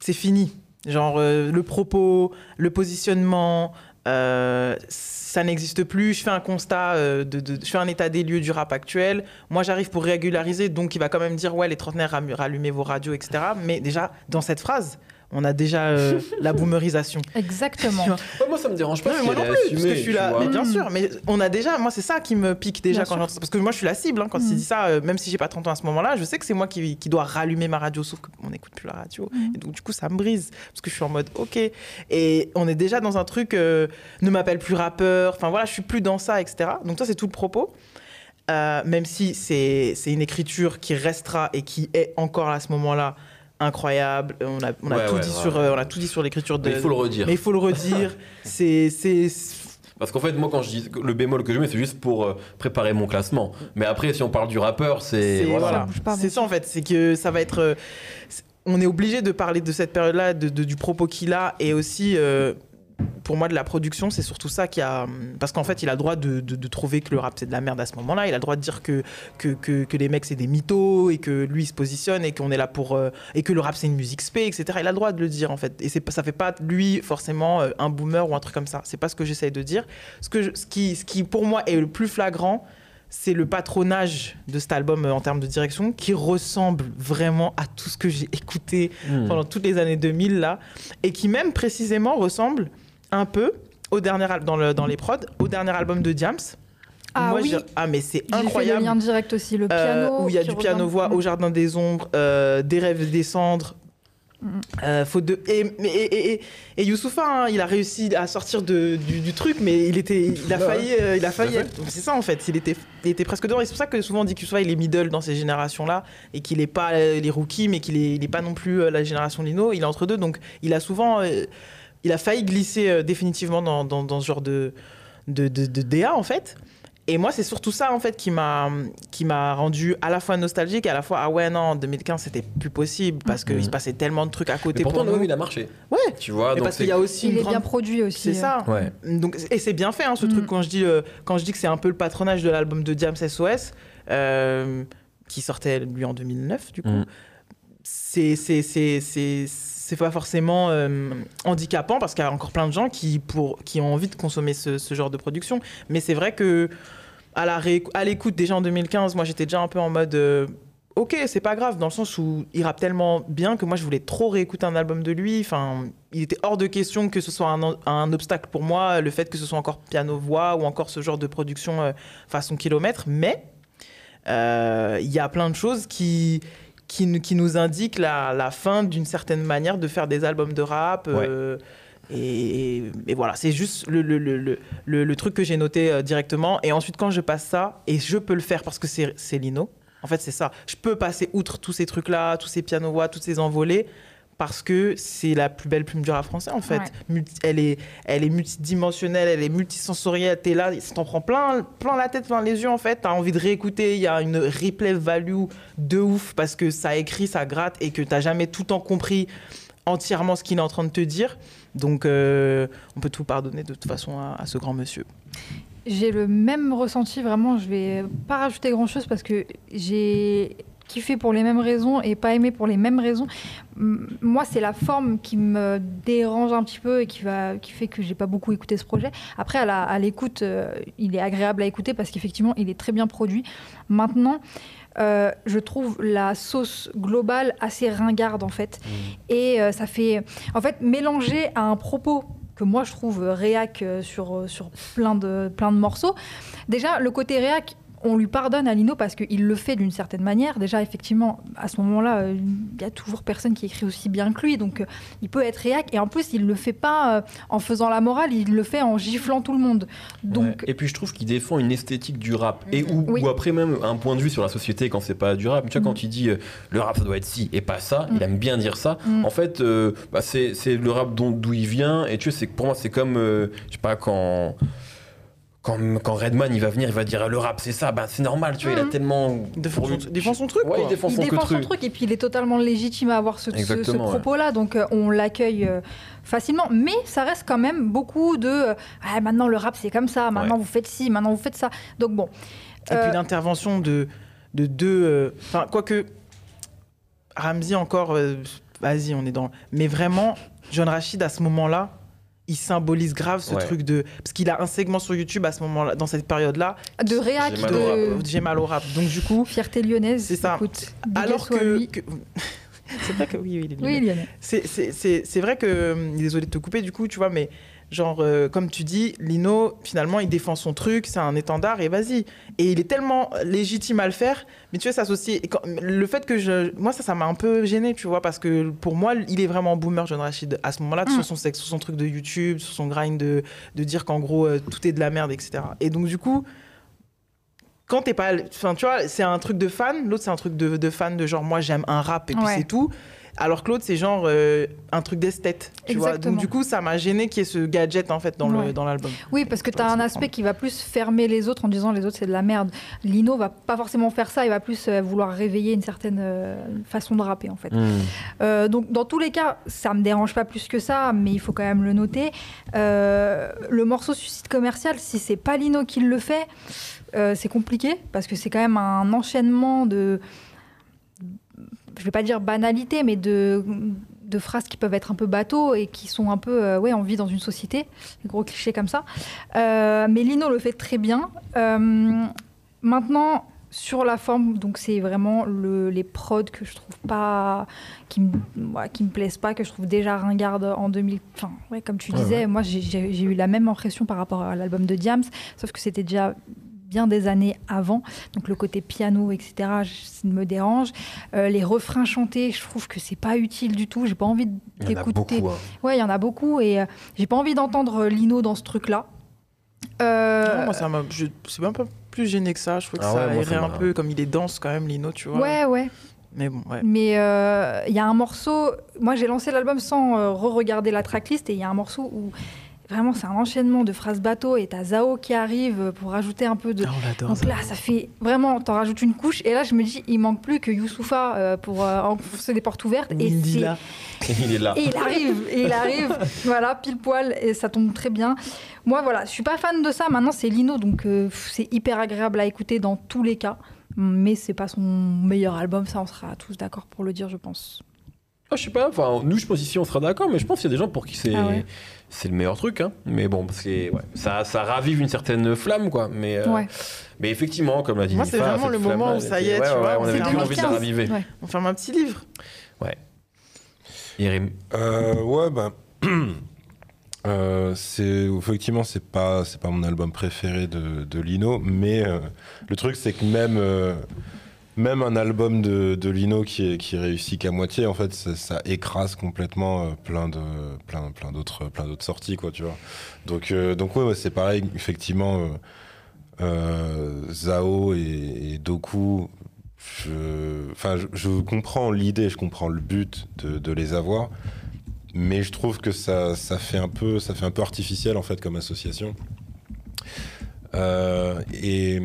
c'est fini. Genre euh, le propos, le positionnement, euh, ça n'existe plus. Je fais un constat, euh, je fais un état des lieux du rap actuel. Moi, j'arrive pour régulariser, donc il va quand même dire ouais, les trentenaires rallumez vos radios, etc. Mais déjà dans cette phrase, on a déjà euh, la boomerisation. Exactement. Ouais, moi, ça me dérange pas. Non, mais si moi non plus, parce que je suis là. vois. Mais bien sûr, mais on a déjà, moi c'est ça qui me pique déjà Bien quand j'entends ça. Parce que moi je suis la cible hein, quand Mm. il dit ça, euh, même si j'ai pas 30 ans à ce moment-là, je sais que c'est moi qui, qui dois rallumer ma radio, sauf qu'on n'écoute plus la radio. Mm. Et donc du coup ça me brise, parce que je suis en mode ok. Et on est déjà dans un truc, euh, ne m'appelle plus rappeur, enfin voilà, je suis plus dans ça, etc. Donc ça c'est tout le propos. Euh, même si c'est c'est une écriture qui restera et qui est encore à ce moment-là incroyable. On a, on a tout ouais, dit ouais. sur, euh, on a tout dit sur l'écriture de. Mais il faut le redire. Mais il faut le redire. c'est c'est Parce qu'en fait, moi, quand je dis le bémol que je mets, c'est juste pour euh, préparer mon classement. Mais après, si on parle du rappeur, c'est. C'est Voilà. bien ça en fait, c'est que ça va être. euh, on est obligé de parler de cette période-là, de, de- du propos qu'il a, et aussi euh, pour moi de la production, c'est surtout ça qui a. Parce qu'en fait, il a le droit de, de- de trouver que le rap c'est de la merde à ce moment-là. Il a le droit de dire que que, que, que les mecs c'est des mythos et que lui il se positionne et qu'on est là pour euh, et que le rap c'est une musique spé, etc. Il a le droit de le dire en fait. Et ça fait pas lui forcément euh, un boomer ou un truc comme ça. C'est pas ce que j'essaye de dire. Ce que je- ce qui ce qui pour moi est le plus flagrant c'est le patronage de cet album euh, en termes de direction qui ressemble vraiment à tout ce que j'ai écouté Hmm. pendant toutes les années 2000 là et qui même précisément ressemble un peu au dernier dans, le, dans les prods au dernier album de Diams. Ah Moi, oui. je- ah mais c'est J'ai fait le incroyable. lien direct aussi, le Euh, piano. où il y a du revient. piano voix au jardin des ombres, euh, des rêves des cendres. Mhm. Euh, faute de et, mais- et, et, et, et Youssoupha, hein, il a réussi à sortir de, du, du truc, mais il était, il a failli, euh, il a failli. C'est ça en fait, il était, il était presque dehors. Et c'est pour ça que souvent on dit que Youssoupha il est middle dans ces générations-là et qu'il n'est pas les rookies, mais qu'il est, il est pas non plus la génération Lino. Il est entre deux, donc il a souvent, euh, il a failli glisser euh, définitivement dans, dans, dans ce genre de, de, de, de DA en fait. Et moi, c'est surtout ça en fait qui m'a qui m'a rendu à la fois nostalgique et à la fois ah ouais non, en 2015 c'était plus possible parce qu'il Mhm. se passait tellement de trucs à côté Mais pourtant, pour nous. nous, il a marché. Ouais. Tu vois, donc parce qu'il y a aussi Il une est grande- bien produit aussi. C'est ça. Ouais. Donc et c'est bien fait hein, ce Mm. truc quand je dis euh, quand je dis que c'est un peu le patronage de l'album de Diams SOS euh, qui sortait lui en 2009 du coup. Mm. C'est c'est c'est c'est pas forcément euh, handicapant parce qu'il y a encore plein de gens qui pour qui ont envie de consommer ce, genre de production. Mais c'est vrai que à l'écoute déjà en 2015, moi j'étais déjà un peu en mode euh, ok, c'est pas grave, dans le sens où il rappe tellement bien que moi je voulais trop réécouter un album de lui. Enfin, il était hors de question que ce soit un, obstacle pour moi, le fait que ce soit encore piano-voix ou encore ce genre de production euh, façon kilomètre. Mais euh, il y a plein de choses qui, qui, nous- qui nous indiquent la, la fin d'une certaine manière de faire des albums de rap. euh, et, et voilà, c'est juste le, le, le, le, le- le truc que j'ai noté euh, directement. Et ensuite, quand je passe ça, et je peux le faire parce que c'est c'est Lino, en fait, c'est ça. Je peux passer outre tous ces trucs-là, tous ces pianos-voix, toutes ces envolées, parce que c'est la plus belle plume du rap français, en fait. Ouais. Elle, est, elle est multidimensionnelle, elle est multisensorielle. T'es là, ça t'en prend plein, plein la tête, plein les yeux, en fait. T'as envie de réécouter. Il y a une replay value de ouf parce que ça écrit, ça gratte et que t'as jamais tout le temps compris entièrement ce qu'il est en train de te dire. Donc, euh, on peut tout pardonner de toute façon à, à ce grand monsieur. J'ai le même ressenti, vraiment. Je vais pas rajouter grand chose parce que j'ai kiffé pour les mêmes raisons et pas aimé pour les mêmes raisons. Moi, c'est la forme qui me dérange un petit peu et qui, va, qui fait que j'ai pas beaucoup écouté ce projet. Après, à l'écoute, euh, il est agréable à écouter parce qu'effectivement, il est très bien produit. Maintenant, euh, je trouve la sauce globale assez ringarde en fait. Et euh, ça fait, en fait, mélanger à un propos que moi je trouve réac sur, sur plein, de, plein de morceaux. Déjà, le côté réac, on lui pardonne à Lino parce qu'il le fait d'une certaine manière. Déjà, effectivement, à ce moment-là, euh, il y a toujours personne qui écrit aussi bien que lui, donc euh, il peut être réac. Et en plus, il le fait pas euh, en faisant la morale, il le fait en giflant tout le monde. Donc, Ouais. Et puis je trouve qu'il défend une esthétique du rap. Et ou, Oui. ou après même un point de vue sur la société quand c'est pas du rap. Tu vois, Mhm. quand il dit le rap ça doit être ci et pas ça, il Mhm. aime bien dire ça. En fait, euh, bah, c'est le rap dont- d'où il vient. Et tu vois, c'est que pour moi, c'est comme, euh, je sais pas, quand. Quand, quand Redman il va venir, il va dire le rap c'est ça, bah, c'est normal, tu vois, il a Mhm. tellement. Il défend son, il défend son truc, Ouais, quoi. il défend il son défend son truc. et puis il est totalement légitime à avoir ce, ce- ce, Exactement, ouais. propos-là, donc euh, on l'accueille euh, facilement. Mais ça reste quand même beaucoup de euh, Ah, maintenant le rap c'est comme ça, maintenant Ouais. vous faites ci, maintenant vous faites ça. Donc bon. Et puis l'intervention de, de deux. euh, Enfin, quoique. Ramsey encore. euh, Vas-y, on est dans. Mais vraiment, John Rachid, à ce moment-là, il symbolise grave ce Ouais. truc de. Parce qu'il a un segment sur YouTube à ce moment-là, dans cette période-là. de réac, J'ai mal au de J'ai mal au rap. Donc, du coup. fierté lyonnaise. C'est ça. Écoute, Alors que. c'est vrai que oui, oui, il est Oui, lyonnais. C'est c'est- c'est vrai que, euh, désolé de te couper du coup, tu vois, mais genre, euh, comme tu dis, Lino, finalement, il défend son truc, c'est un étendard et vas-y. Et il est tellement légitime à le faire, mais tu vois, s'associer. Le fait que je. Moi, ça, ça m'a un peu gêné, tu vois, parce que pour moi, il est vraiment boomer, John Rachid, à ce moment-là, Mm. sur, son, sexe, sur son truc de YouTube, sur son grind de, de dire qu'en gros, euh, tout est de la merde, etc. Et donc, du coup. Quand t'es pas. Enfin, tu vois, c'est un truc de fan, l'autre, c'est un truc de, de fan de genre, moi, j'aime un rap et puis Ouais. c'est tout. Alors que l'autre, c'est genre euh, un truc d'esthète. Tu vois Exactement. Donc, du coup, ça m'a gêné qu'il y ait ce gadget, en fait, dans le- Ouais. dans l'album. Oui, parce que tu as un aspect qui va plus fermer les autres en disant les autres c'est de la merde. Lino va pas forcément faire ça, il va plus euh, vouloir réveiller une certaine euh, façon de rapper en fait. Euh, donc dans tous les cas, ça me dérange pas plus que ça, mais il faut quand même le noter. Euh, le morceau suicide commercial, si c'est pas Lino qui le fait, euh, c'est compliqué parce que c'est quand même un enchaînement de, je vais pas dire banalité, mais de de phrases qui peuvent être un peu bateaux et qui sont un peu, euh, ouais, on vit dans une société, des gros clichés comme ça. Euh, mais Lino le fait très bien. Euh, maintenant, sur la forme, donc c'est vraiment le, les prods que je trouve pas, qui me, ouais, qui me plaisent pas, que je trouve déjà ringarde en 2000. Enfin, ouais, comme tu disais, ouais. moi j'ai eu la même impression par rapport à l'album de Diams, sauf que c'était déjà bien des années avant, donc le côté piano, etc., je- ça me dérange. Euh, les refrains chantés, je trouve que c'est pas utile du tout. J'ai pas envie Il y en a d'écouter. beaucoup. hein. Ouais, il y en a beaucoup et euh, j'ai pas envie d'entendre Lino dans ce truc-là. Euh, Non, moi, ça m'a. je- C'est même pas plus gêné que ça. Je trouve que Ah ça ouais, un peu, comme il est dense quand même, Lino, tu vois. ouais, ouais. Mais bon, ouais. Mais euh, il y a un morceau. Moi, j'ai lancé l'album sans euh, re-regarder la tracklist et il y a un morceau où vraiment c'est un enchaînement de phrases bateau et t'as Zao qui arrive pour rajouter un peu de. Ah, on l'adore. Donc là, ça fait vraiment, t'en rajoutes une couche. Et là, je me dis, il manque plus que Youssoufa euh, pour euh, enfoncer des portes ouvertes. Et, Windy, c'est- là. Il est là. et il arrive, et il arrive, voilà, pile poil, et ça tombe très bien. Moi, voilà, je suis pas fan de ça. Maintenant, c'est Lino, donc euh, c'est hyper agréable à écouter dans tous les cas. Mais c'est pas son meilleur album, ça, on sera tous d'accord pour le dire, je pense. Ah, je sais pas, enfin, nous, je pense ici, on sera d'accord, mais je pense qu'il y a des gens pour qui c'est Ah ouais. c'est le meilleur truc. Hein. Mais bon, parce que ouais, ça, ça ravive une certaine flamme, quoi. Mais, euh, Ouais. mais effectivement, comme l'a dit Moi, c'est vraiment le moment où ça y est, tu ouais, vois, ouais, on avait plus envie de la 2015. raviver. Ouais. On ferme un petit livre. Yerim. Euh, ouais, bah. euh, c'est effectivement c'est pas c'est pas mon album préféré de, de Lino mais euh, le truc c'est que même euh, même un album de, Lino qui réussit qu'à moitié en fait ça, écrase complètement euh, plein de plein d'autres plein d'autres sorties quoi tu vois donc euh, donc ouais, c'est pareil effectivement euh, euh, Zao et, Doku je, enfin, je, comprends l'idée, je comprends le but de, de les avoir, mais je trouve que ça, ça fait un peu, ça fait un peu artificiel en fait comme association. Euh, et,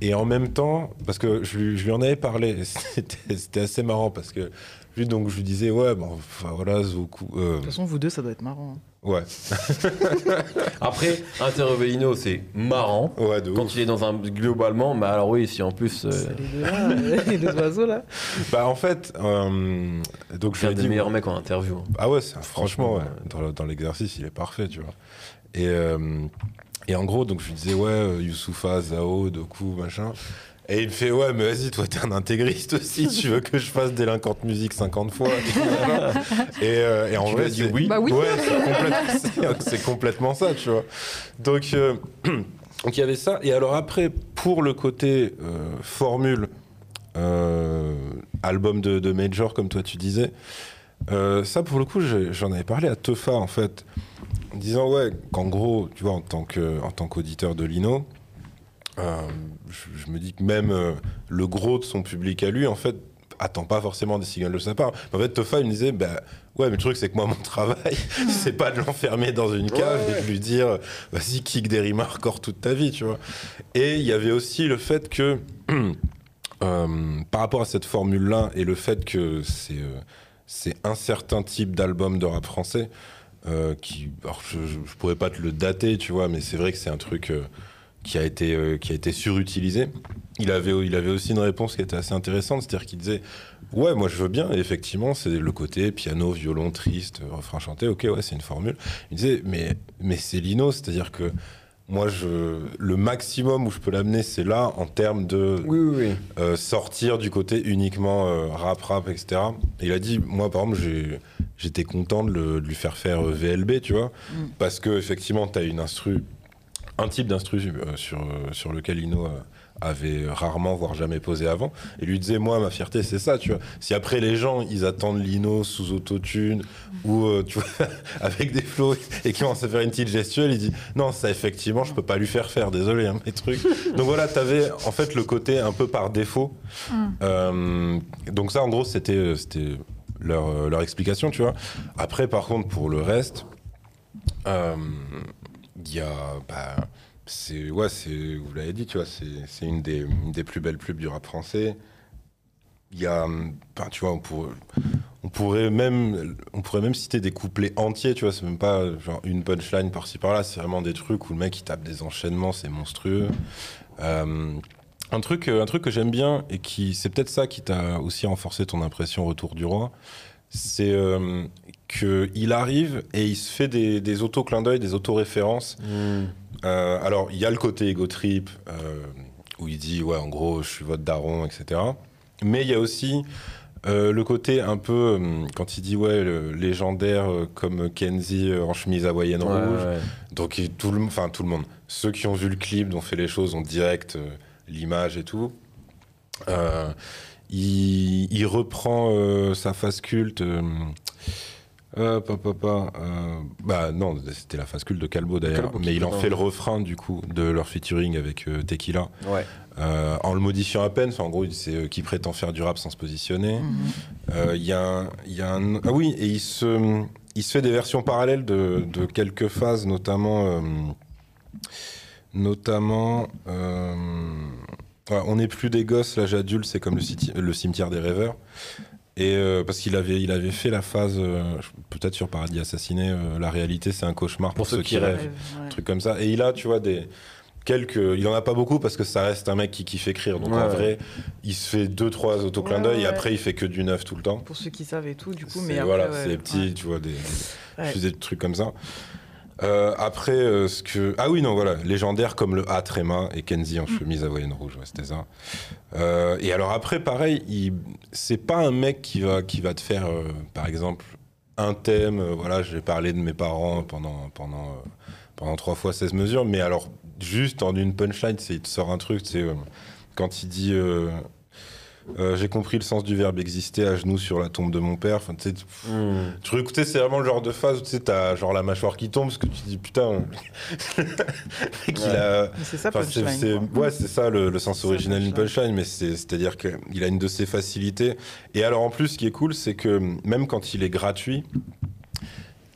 et en même temps, parce que je lui, je lui en avais parlé, c'était assez marrant parce que lui donc je lui disais ouais bon enfin voilà Zoku, euh, De toute façon, vous deux, ça doit être marrant. hein. ouais Après, Interrevelino, c'est marrant. ouais de Quand ouf. il est dans un globalement, mais alors oui, si en plus euh, C'est les deux là, les deux oiseaux là. Bah en fait euh, donc je un des dit meilleurs mecs en interview. hein. Ah ouais, franchement, ouais. Dans, dans l'exercice, il est parfait, tu vois. Et, euh, et en gros, donc je lui disais, ouais, euh, Youssoufa, Zao, Doku, machin. Et il me fait Ouais, mais vas-y, toi, t'es un intégriste aussi. tu veux que je fasse délinquante musique 50 fois Et, euh, et en Tu vrai, c'est- oui Bah oui. Ouais, c'est complètement, ça, tu vois. Donc, euh, donc il y avait ça. Et alors après, pour le côté euh, formule, euh, album de, de Major, comme toi tu disais, euh, ça pour le coup, j'en avais parlé à Teufa en fait, disant ouais, qu'en gros, tu vois, en tant que- en tant qu'auditeur de Lino, euh, je, je me dis que même euh, le gros de son public à lui, en fait, attend pas forcément des singles de sa part. En fait, Teufa, il me disait, bah, ouais, mais le truc, c'est que moi, mon travail, c'est pas de l'enfermer dans une cave et de lui dire, vas-y, kick des hardcore toute ta vie, tu vois. Et il y avait aussi le fait que, euh, par rapport à cette formule-là et le fait que c'est c'est un certain type d'album de rap français, euh, je, je, pourrais pas te le dater, tu vois, mais c'est vrai que c'est un truc euh, qui a été euh, qui a été surutilisé. Il avait il avait aussi une réponse qui était assez intéressante, c'est-à-dire qu'il disait ouais moi je veux bien, effectivement c'est le côté piano, violon, triste, refrain chanté, ok ouais c'est une formule. Il disait mais mais c'est Lino, c'est-à-dire que moi je le maximum où je peux l'amener c'est là en termes de Oui, oui, oui. euh, sortir du côté uniquement euh, rap rap etc et il a dit moi par exemple j'étais content de, le- de lui faire faire euh, VLB tu vois Mm. parce que effectivement tu as une instru un type d'instru euh, sur euh, sur lequel Ino euh, avait rarement voire jamais posé avant. Et lui disait moi ma fierté c'est ça tu vois. Si après les gens ils attendent Lino sous autotune ou euh, tu vois avec des flows et qui commencent à faire une petite gestuelle il dit non ça effectivement je peux pas lui faire faire. Désolé hein, mes trucs. Donc voilà t'avais en fait le côté un peu par défaut. Mm. euh, donc ça, en gros, c'était euh, c'était leur, leur explication, tu vois. Après, par contre, pour le reste, euh, il y a... Bah, c'est ouais, c'est vous l'avez dit, tu vois, c'est une des, des plus belles pubs du rap français. Il y a, bah, tu vois, on pourrait, on pourrait même, on pourrait même citer des couplets entiers, tu vois, c'est même pas genre une punchline par-ci par-là, c'est vraiment des trucs où le mec il tape des enchaînements, c'est monstrueux. Euh, un truc, un truc que j'aime bien et qui, c'est peut-être ça qui t'a aussi renforcé ton impression Retour du roi, c'est euh, que il arrive et il se fait des, des auto-clins d'œil, des auto-références. Mm. Euh, alors, il y a le côté ego trip euh, où il dit ouais, en gros, je suis votre daron, etc. Mais il y a aussi euh, le côté un peu quand il dit ouais, le légendaire comme Kenzie en chemise hawaïenne Ouais, rouge. ouais. Donc tout le, enfin tout le monde, ceux qui ont vu le clip, ont fait les choses, ont direct l'image et tout. Il, il reprend sa phase culte. Euh, pa, pa, pa, euh, bah non, c'était la phase culte de Calbo d'ailleurs, mais il en fait le refrain du coup de leur featuring avec euh, Tequila, Ouais. euh, en le modifiant à peine. Enfin, en gros, c'est euh, qui prétend faire du rap sans se positionner. Mhm. Il y a un, il y a un- ah oui, et il se, il se fait des versions parallèles de, de quelques phases, notamment, euh, notamment, euh, on n'est plus des gosses, l'âge adulte, c'est comme le cimetière des rêveurs. Et euh, parce qu'il avait, il avait fait la phase, euh, peut-être sur Paradis Assassiné, euh, la réalité c'est un cauchemar pour, ceux qui rêvent Ouais. truc comme ça. Et il a, tu vois, des quelques. Il en a pas beaucoup parce que ça reste un mec qui kiffe écrire. Donc Ouais, en ouais. vrai, il se fait deux, trois autoclins Ouais, d'œil ouais. et après il fait que du neuf tout le temps. Pour ceux qui savent et tout, du coup, C'est- mais après, voilà, ouais, c'est les petits, ouais. tu vois, des, des, Ouais. des trucs comme ça. Euh, après, euh, ce que. Ah oui, non, voilà, légendaire comme le A Tréma et Kenzie en chemise hawaïenne rouge, ouais, c'était ça. Euh, et alors après, pareil, il... c'est pas un mec qui va, qui va te faire, par exemple, un thème. voilà, j'ai parlé de mes parents pendant, pendant, pendant trois fois 16 mesures, mais alors, juste en une punchline, il te sort un truc, c'est euh, quand il dit. Euh, j'ai compris le sens du verbe exister à genoux sur la tombe de mon père. Enfin, tu sais, Mm. écouter, c'est vraiment le genre de phase où tu sais, t'as genre la mâchoire qui tombe parce que tu te dis putain, a. C'est ça, Enfin, ouais, c'est le, le sens original d'une punchline. mais c'est- c'est-à-dire qu'il a une de ses facilités. Et alors en plus, ce qui est cool, c'est que même quand il est gratuit,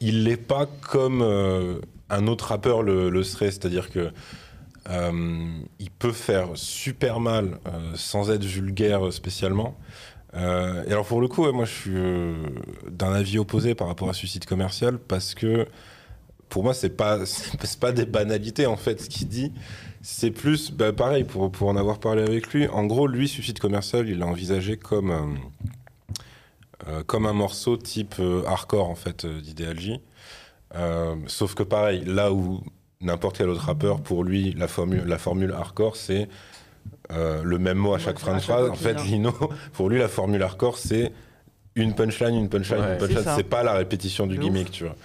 il l'est pas comme euh, un autre rappeur le, le serait. C'est-à-dire que euh, il peut faire super mal euh, sans être vulgaire spécialement. Euh, et alors pour le coup, moi je suis euh, d'un avis opposé par rapport à Suicide Commercial parce que pour moi c'est pas pas des banalités en fait ce qu'il dit. C'est plus bah, pareil pour, pour en avoir parlé avec lui. En gros, lui Suicide Commercial, il l'a envisagé comme euh, euh, comme un morceau type euh, hardcore en fait euh. Euh, sauf que pareil, là où n'importe quel autre rappeur, pour lui, la formule, la formule hardcore, c'est euh, le même mot à chaque Ouais, fin à de chaque phrase. En fait. Lino, pour lui, la formule hardcore, c'est une punchline, une punchline, Ouais, une punchline. C'est pas la répétition du gimmick, tu vois.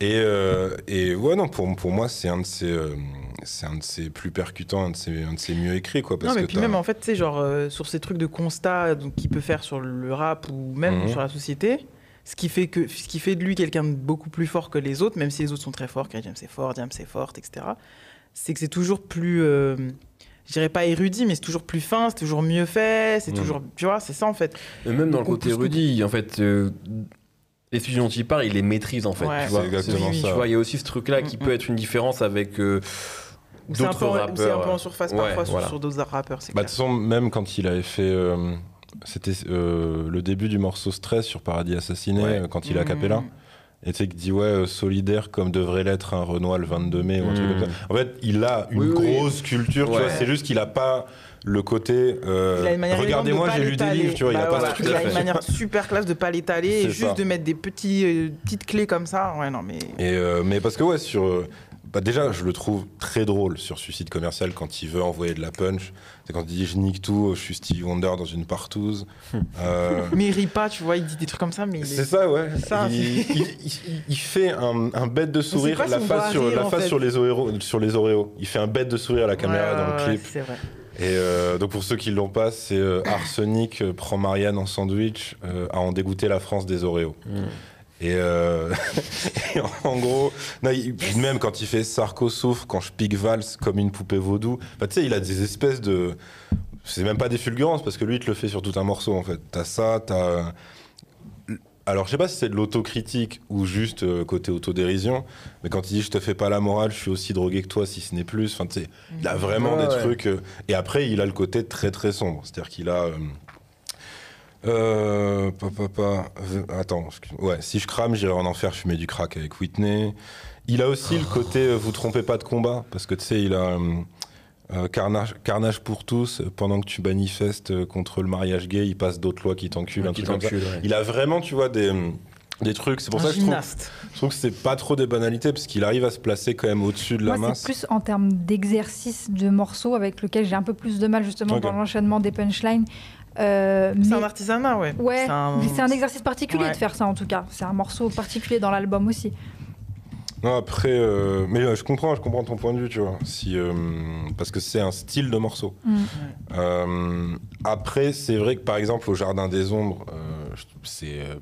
Et, euh, et ouais, non, pour, pour moi, c'est un de ses, euh, c'est un de ses plus percutants, un de ses, un de ses mieux écrits, quoi. Parce non, mais que puis même en fait, tu sais, genre euh, sur ces trucs de constat donc, qu'il peut faire sur le rap ou même Mhm. sur la société, ce qui, fait que, ce qui fait de lui quelqu'un de beaucoup plus fort que les autres, même si les autres sont très forts, Kerry James c'est fort, James c'est fort, etc., c'est que c'est toujours plus. euh, je dirais pas érudit, mais c'est toujours plus fin, c'est toujours mieux fait, c'est Mhm. toujours. Tu vois, c'est ça en fait. Et même dans le Donc, côté érudit, en fait, euh, les sujets dont il parle, il les maîtrise en fait. Ouais. tu vois. C'est exactement Tu vois, il y a aussi ce truc-là qui Mm, peut être une différence avec euh, Ou c'est un, d'autres peu en- ou c'est un rappeurs. peu en surface Ouais, parfois sur- voilà. sur, d'autres rappeurs, Bah, de toute façon, même quand il avait fait. C'était euh, le début du morceau Stress sur Paradis Assassiné, Ouais. euh, quand il a capella. Mhm. Et tu sais, qu'il dit, ouais, euh, solidaire comme devrait l'être un Renoir le 22 mai, ou un truc comme ça. En fait, il a une Oui, oui. grosse culture, tu vois, c'est juste qu'il a pas le côté. euh, Il a une manière Regardez-moi, j'ai lu des livres, tu vois, il Bah a pas ce il a fait. une manière super classe de pas l'étaler et juste ça. de mettre des petits, euh, petites clés comme ça. Ouais, non, mais. Et euh, mais parce que ouais, sur. Bah déjà, je le trouve très drôle sur Suicide Commercial quand il veut envoyer de la punch. C'est quand il dit je nique tout, je suis Stevie Wonder dans une partouze. Euh, Mais il rit pas, tu vois, il dit des trucs comme ça, mais est- C'est ça, ouais. Ça, il, c'est- il- il- il fait un, un bête de sourire, la face, sur, rire, la en face fait. sur, les Oreos, sur les Oreos. Il fait un bête de sourire à la caméra Ouais, dans le clip. ouais, C'est vrai. Et euh, donc pour ceux qui l'ont pas, c'est euh, Arsenic euh, prend Marianne en sandwich euh, à en dégoûter la France des Oreos. Mm. Et, euh, et en gros, non, il- même quand il fait Sarko souffre, quand je pique valse comme une poupée vaudou, bah, tu sais, il a des espèces de. C'est même pas des fulgurances parce que lui, il te le fait sur tout un morceau en fait. T'as ça, t'as. Alors, je sais pas si c'est de l'autocritique ou juste euh, côté autodérision, mais quand il dit je te fais pas la morale, je suis aussi drogué que toi si ce n'est plus. Enfin, tu sais, il a vraiment Ouais, des ouais. trucs. euh, et après, il a le côté très très sombre. C'est-à-dire qu'il a. euh, pa, pa, pa, attends, ouais, si je crame, j'irai en enfer fumer du crack avec Whitney. Il a aussi le côté euh, vous trompez pas de combat, parce que tu sais, il a euh, euh, carnage, carnage pour tous. Pendant que tu manifestes contre le mariage gay, il passe d'autres lois qui t'enculent, ouais. Il a vraiment, tu vois, des, des trucs. C'est pour Un ça que je trouve, gymnaste. je trouve que c'est pas trop des banalités, parce qu'il arrive à se placer quand même au-dessus de la Moi, masse. c'est plus en termes d'exercice de morceaux avec lequel j'ai un peu plus de mal justement dans l'enchaînement des punchlines. Euh, C'est un artisanat, ouais. Ouais, C'est un- mais c'est un exercice particulier Ouais. de faire ça en tout cas. C'est un morceau particulier dans l'album aussi. Non, après, euh, mais euh, je comprends, je comprends ton point de vue, tu vois. Si, euh, parce que c'est un style de morceau. Mm. Euh, après, c'est vrai que par exemple, au Jardin des Ombres, euh, c'est euh,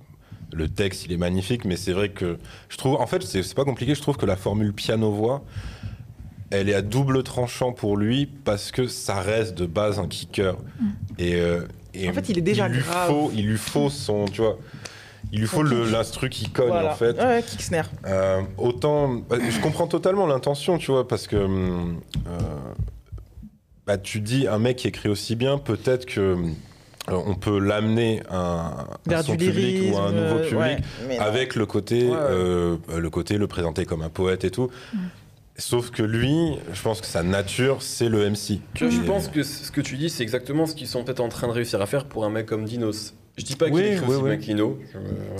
le texte, il est magnifique, mais c'est vrai que je trouve, en fait, c'est pas compliqué. Je trouve que la formule piano-voix, elle est à double tranchant pour lui parce que ça reste de base un kicker. Et, euh, et En fait, il est déjà lui grave. Faut, il lui faut son, tu vois. Il lui faut l'instru qui cogne Voilà. en fait. Ouais, snare. Euh, autant, bah, je comprends totalement l'intention, tu vois, parce que euh, bah, tu dis un mec qui écrit aussi bien, peut-être que euh, on peut l'amener à, son public lyrisme. ou à un nouveau public ouais, avec le côté, Ouais, euh, le côté le présenter comme un poète et tout. Sauf que lui, je pense que sa nature, c'est le MC. Tu vois, je pense que ce que tu dis, c'est exactement ce qu'ils sont peut-être en train de réussir à faire pour un mec comme Dinos. Je dis pas qu'il Oui, écrit oui, aussi oui.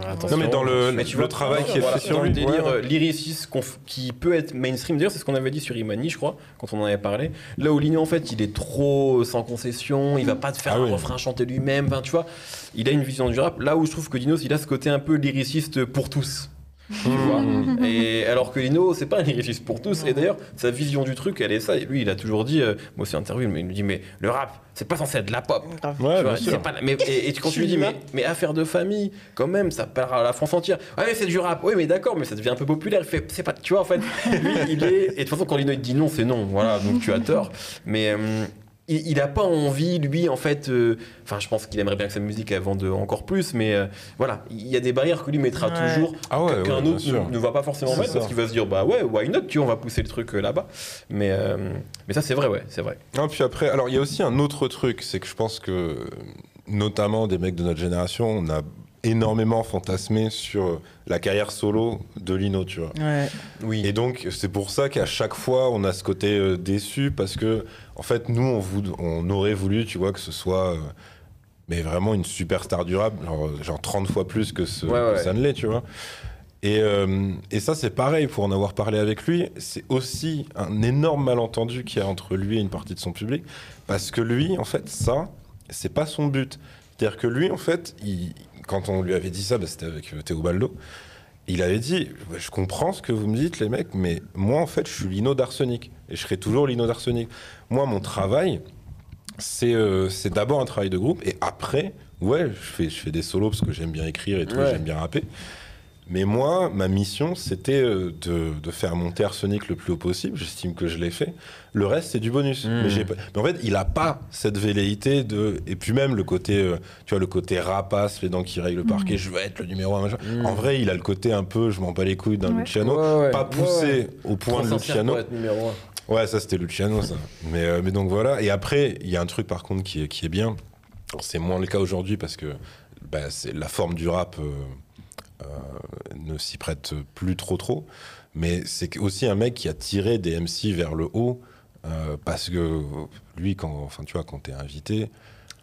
attention. Non, mais dans le, Mais tu le vois, travail qui est voilà, fait sur dans lui. le délire ouais, euh, qui peut être mainstream. D'ailleurs, c'est ce qu'on avait dit sur Imani, je crois, quand on en avait parlé. Là où Lino, en fait, il est trop sans concession, il va pas te faire Ah un oui. refrain chanter lui-même. Enfin, tu vois, il a une vision du rap. Là où je trouve que Dinos, il a ce côté un peu lyriciste pour tous. Tu vois Mmh. et alors que Lino, c'est pas un lyriciste pour tous. Et d'ailleurs, sa vision du truc, elle est ça. Et lui, il a toujours dit, euh, moi aussi interview, mais il me dit, mais le rap, c'est pas censé être de la pop. Ouais, Tu bien vois, sûr. c'est pas la- mais, et, et tu- quand tu lui dis, mais, mais affaire de famille, quand même, ça parle à la France entière. Ouais, mais c'est du rap. Oui, mais d'accord, mais ça devient un peu populaire. Il fait, c'est pas, tu vois, en fait, lui, il est. Et de toute façon, quand Lino il te dit non, c'est non. Voilà, donc tu as tort. Mais euh, il, il a pas envie, lui, en fait. euh, Enfin, je pense qu'il aimerait bien que sa musique elle vende encore plus, mais euh, voilà, il y a des barrières que lui mettra Ouais. toujours. Ah ouais, qu'un ouais, autre ne, ne va pas forcément mettre ça. parce qu'il va se dire bah ouais why not tu vois on va pousser le truc euh, là-bas mais euh, mais ça c'est vrai ouais c'est vrai Non, puis après, alors il y a aussi un autre truc, c'est que je pense que, notamment des mecs de notre génération, on a énormément fantasmé sur la carrière solo de Lino, tu vois. Ouais. oui Et donc, c'est pour ça qu'à chaque fois, on a ce côté euh, déçu, parce que, en fait, nous, on, aurait voulu, tu vois, que ce soit. euh, mais vraiment une superstar durable, genre, genre 30 fois plus que, ce, Ouais, que ça ne l'est, tu vois. Et, euh, et ça, c'est pareil, pour en avoir parlé avec lui, c'est aussi un énorme malentendu qu'il y a entre lui et une partie de son public. Parce que lui, en fait, ça, c'est pas son but. C'est-à-dire que lui, en fait, il- quand on lui avait dit ça, bah, c'était avec euh, Théo Baldo, il avait dit Je comprends ce que vous me dites, les mecs, mais moi, en fait, je suis Lino d'Arsenic. Et je serai toujours Lino d'Arsenic. Moi, mon travail, c'est euh, d'abord un travail de groupe. Et après, ouais, je fais, je fais des solos parce que j'aime bien écrire et tout, Ouais. j'aime bien rapper. Mais moi, ma mission, c'était euh, de, de faire monter Arsenic le plus haut possible. J'estime que je l'ai fait. Le reste, c'est du bonus. Mm. Mais, j'ai pas- mais en fait, il a pas cette velléité de. Et puis même le côté, euh, tu vois, le côté rapace, les dents qui rayent le parquet, je veux être le numéro un. machin. Mm. En vrai, il a le côté un peu, je m'en bats les couilles d'un Ouais. Luciano. Ouais, ouais. Pas poussé ouais. au point Trop de Luciano. pour être numéro un. Ouais, ça c'était Luciano, ça. Mais, euh, mais donc voilà. Et après, il y a un truc par contre qui est, qui est bien. C'est moins le cas aujourd'hui parce que bah, c'est la forme du rap euh, ne s'y prête plus trop trop. Mais c'est aussi un mec qui a tiré des MC vers le haut. euh, parce que lui, quand, enfin, tu vois, quand t'es invité,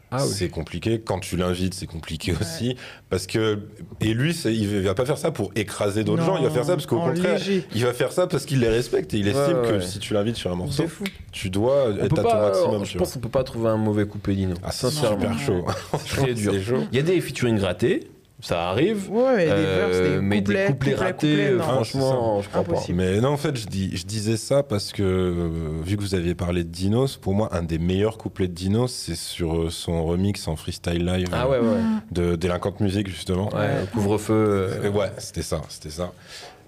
Ah oui. c'est compliqué. Quand tu l'invites, c'est compliqué aussi. Parce que, et lui, il va pas faire ça pour écraser d'autres gens. Il va faire ça parce qu'au contraire, léger. il va faire ça parce qu'il les respecte et il Ouais, estime ouais, que si tu l'invites sur un morceau, tu dois On être à ton maximum. je tu pense qu'on peut pas trouver un mauvais coupé Dino. Ah, c'est sincèrement. super chaud. Très dur. C'est chaud. Il y a des featuring grattés, ça arrive. Ouais, des Euh, verses, des mais couplets, des couplets couplets, ratés, couplets, non. franchement, je crois Impossible. Mais non, en fait, je, dis, je disais ça parce que, euh, vu que vous aviez parlé de Dinos, pour moi, un des meilleurs couplets de Dinos, c'est sur euh, son remix en freestyle live pas. Ah ouais, ouais. de Délinquante Musique, justement. Ouais, couvre-feu. euh, ouais, c'était ça, c'était ça.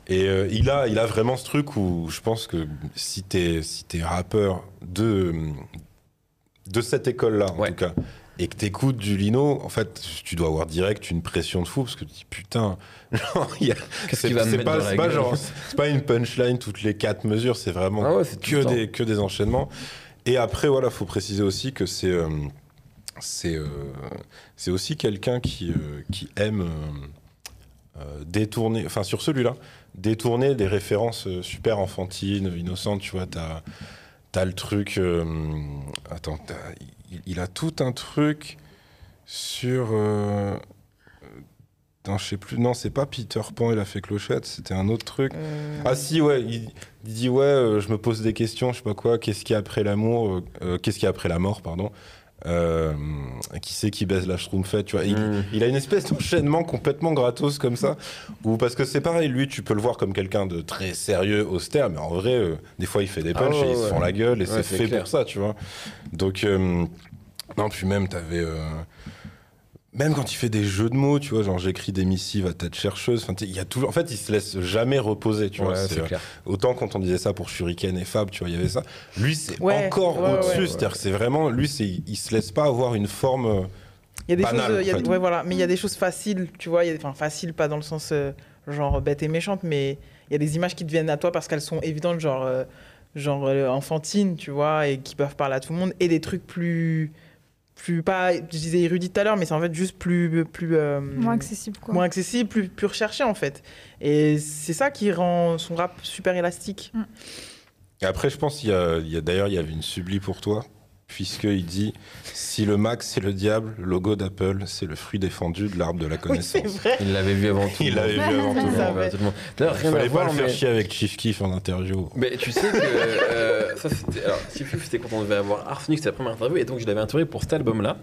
Et euh, il, a, il a vraiment ce truc où je pense que si t'es si t'es rappeur de, de cette école-là, en Ouais. tout cas, et que t'écoutes du Lino, en fait, tu dois avoir direct une pression de fou parce que tu te dis putain, c'est mettre pas, pas genre, pas une punchline toutes les quatre mesures, c'est vraiment Ah ouais, que des, que des enchaînements. Et après, voilà, faut préciser aussi que c'est euh, c'est euh, c'est aussi quelqu'un qui, euh, qui aime détourner, enfin sur celui-là, détourner des références super enfantines, innocentes, tu vois, t'as as le truc, euh, attends, t'as- il, il a tout un truc sur... Euh, non, je sais plus, non, c'est pas Peter Pan, il a fait Clochette, c'était un autre truc. Euh, Ah si, ouais, il, il dit ouais, euh, je me pose des questions, je sais pas quoi, qu'est-ce qu'il y a après l'amour, qu'est-ce qu'il y a après la mort, pardon. Euh, qui c'est qui baise la schtroumpfette, tu vois. Il, Mm. il a une espèce d'enchaînement complètement gratos comme ça, ou parce que c'est pareil, lui, tu peux le voir comme quelqu'un de très sérieux, austère, mais en vrai, euh, des fois, il fait des Ah punchs ouais, et il se fend la gueule, et Ouais, c'est fait clair. pour ça, tu vois. Donc, euh, non, puis même, t'avais... même quand il fait des jeux de mots, tu vois, genre j'écris des missives à tête chercheuse, enfin, il y a toujours, en fait, il se laisse jamais reposer, tu vois. Ouais, c'est, c'est euh, clair. Autant quand on disait ça pour Shuriken et Fab, tu vois, il y avait ça. Lui, c'est Ouais, encore ouais, au-dessus. ouais. C'est-à-dire que c'est vraiment, lui, c'est, il se laisse pas avoir une forme. euh, Il y a des banal, choses, il y a ouais, voilà, mais il y a des choses faciles, tu vois, il y a- enfin faciles pas dans le sens euh, genre bête et méchante, mais il y a des images qui te viennent à toi parce qu'elles sont évidentes, genre euh, genre euh, enfantines, tu vois, et qui peuvent parler à tout le monde, et des trucs plus plus pas, je disais érudit tout à l'heure, mais c'est en fait juste plus plus euh, Moins accessible, quoi. moins accessible, plus plus recherché en fait, et c'est ça qui rend son rap super élastique. Et après, je pense qu'il y a, il y a- d'ailleurs, il y avait une subli pour toi, puisqu'il dit si le Mac c'est le diable, le logo d'Apple c'est le fruit défendu de l'arbre de la connaissance. vrai. Il l'avait vu avant tout. il le monde. l'avait vu avant tout le Il monde. Il fallait pas voir, le faire mais- chier avec Chief Keef en interview. Mais tu sais que euh, ça c'était alors Steve Huff, c'était quand on devait avoir Arsenic c'était la première interview et donc je l'avais interviewé pour cet album là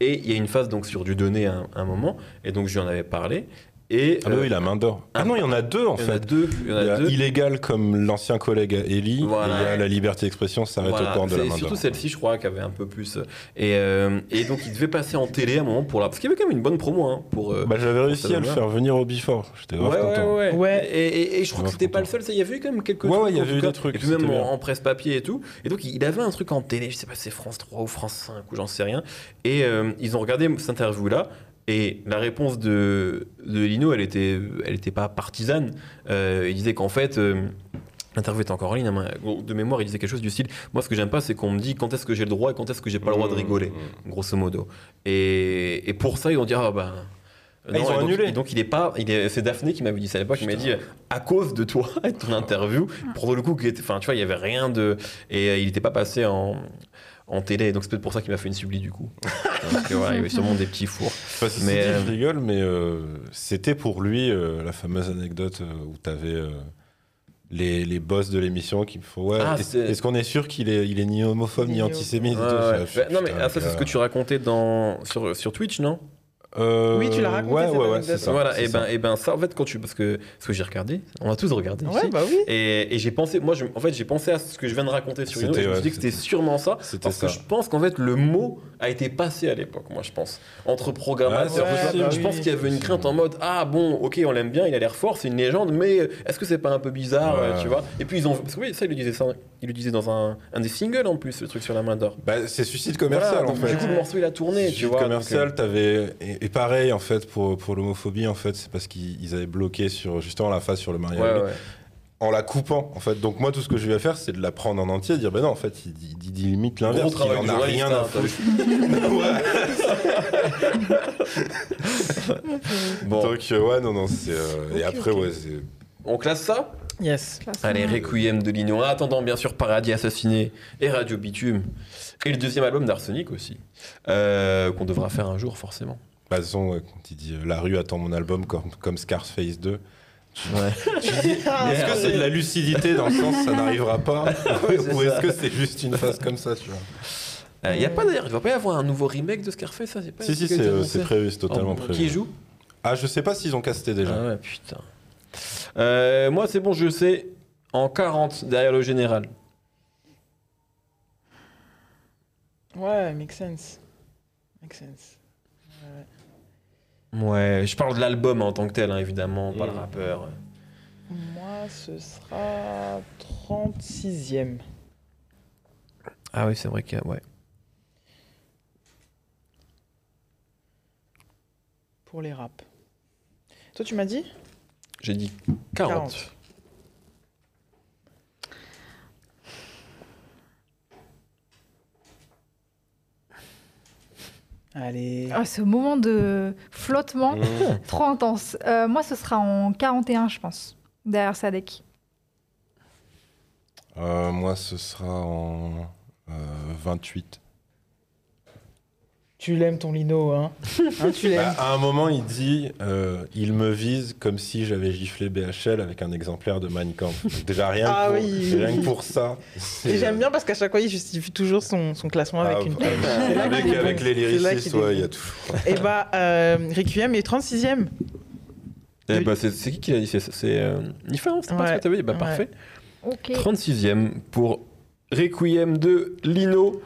et il y a une phase donc sur du donné à un, un moment et donc je lui en avais parlé et Ah, bah euh, oui, la main d'or. Ah non, il y en a deux en il y en a fait. deux il y en a Il y a deux illégal comme l'ancien collègue à Ellie, Voilà. et il y a la liberté d'expression s'arrête Voilà, au port de la c'est main surtout d'or. celle-ci je crois qui avait un peu plus euh, et, euh, et donc il devait passer en télé à un moment pour la parce qu'il y avait quand même une bonne promo hein, pour euh, Bah, j'avais réussi à le faire venir au Before. J'étais Ouais, content. ouais, ouais, Ouais. Et, et- et je crois que c'était pas le seul, ça, il y avait eu quand même quelques Ouais, trucs. ouais, il y avait eu des trucs, Et puis même en, en presse-papier et tout. Et donc il avait un truc en télé, je sais pas si c'est France 3 ou France 5 ou j'en sais rien. Et ils ont regardé cette interview-là. Et la réponse de, de Lino, elle était, elle était pas partisane. Euh, il disait qu'en fait. euh, L'interview était encore en ligne, hein, de mémoire, il disait quelque chose du style Moi, ce que j'aime pas, c'est qu'on me dit quand est-ce que j'ai le droit et quand est-ce que j'ai pas le droit de Mmh, rigoler, grosso modo. Et, et pour ça, ils ont dit Ah ben. ils ont donc, annulé. et donc il est pas, il est, c'est Daphné qui m'avait dit ça à l'époque. Il m'a dit à cause de toi et de ton interview, pour le coup, qui enfin tu vois, il y avait rien de, et euh, il n'était pas passé en, en télé. Donc c'est peut-être pour ça qu'il m'a fait une subli du coup. Donc euh, voilà, il y avait sûrement des petits fours. Enfin, Mais, dit, euh, je rigole, mais euh, c'était pour lui euh, la fameuse anecdote où tu avais les, les boss de l'émission qui me font Ouais, Ah, est- est-ce qu'on est sûr qu'il est, il est ni homophobe ni Ni antisémite Ouais. Je Bah, non mais ah, ça c'est ce que tu racontais dans sur, sur Twitch non? Euh, Oui, tu l'as raconté, Ouais, ouais, ouais, ça. Voilà et ben ça. et ben ça en fait quand tu parce que ce que j'ai regardé, on a tous regardé Ouais, bah oui. Et, et j'ai pensé, moi, je- en fait, j'ai pensé à ce que je viens de raconter sur une et je me suis dit que c'était sûrement ça. Parce que ça. je pense qu'en fait, le mot a été passé à l'époque, moi, je pense. Entre programmateurs, Ouais, je pense qu'il y avait une crainte en mode Ah bon, ok, on l'aime bien, il a l'air fort, c'est une légende, mais est-ce que c'est pas un peu bizarre, Ouais. euh, tu vois? Et puis, ils ont. Parce que oui, ça, il le disait, ça, il le disait dans un, un des singles en plus, le truc sur la main d'or. Bah, c'est suicide commercial Voilà, en fait. Du coup, le morceau, il a tourné, tu Suicide vois. commercial, donc, t'avais et, et pareil en fait pour pour l'homophobie en fait, c'est parce qu'ils ils avaient bloqué sur justement la phase sur le euh, mariage ouais. En la coupant en fait. Donc moi tout ce que je vais faire c'est de la prendre en entier et dire ben non en fait il, il- il dit limite l'inverse, il en a rien à hein, t'as foutre. Bon, Donc euh, ouais non non c'est euh, et après ouais c'est on classe ça? Yes. Classe Allez. Requiem de Lino. En attendant, bien sûr, Paradis Assassiné et Radio Bitume. Et le deuxième album d'Arsenic aussi. euh, qu'on devra faire un jour, forcément. bah, de toute façon, quand il dit la rue attend mon album comme comme Scarface 2. Ouais. Est-ce que c'est de la lucidité dans le sens ça n'arrivera pas Ouais, ou est-ce que c'est juste une phase comme ça tu vois Il y a pas d'ailleurs, il va pas y avoir un nouveau remake de Scarface, ça c'est pas Si c'est euh, c'est prévu, c'est totalement Oh, prévu. Qui joue? Ah je sais pas s'ils ont casté déjà. Ah ouais, putain. Euh, moi, c'est bon, je sais. En 40, derrière le général. Ouais, make sense. Make sense. Ouais, je parle de l'album en tant que tel, hein, évidemment, pas le Mm. rappeur. Moi, ce sera 36e. Ah oui, c'est vrai qu'il y a. Ouais. pour les raps. Toi, tu m'as dit? J'ai dit 40. 40. Allez. Ah, ce moment de flottement, Mmh. trop intense. Euh, moi, ce sera en 41, je pense, derrière Sadek. Euh, moi, ce sera en euh, 28. Tu l'aimes ton lino, hein, Hein, Tu l'aimes. Bah, à un moment, il dit euh, Il me vise comme si j'avais giflé BHL avec un exemplaire de Mein Kampf. Donc, déjà, rien, Ah que pour, oui. rien que pour ça. Et j'aime bien parce qu'à chaque fois, il justifie toujours son, son classement Ah, avec une bah, là avec, avec les lyricistes, ouais, il y a toujours. Et bah, euh, Requiem est 36e. Eh bah, c'est qui qui l'a dit? C'est c'est, euh, Nifa, non C'est pas Ouais. ce que t'avais dit? Bah, Ouais. parfait. Ok. 36e pour Requiem de Lino.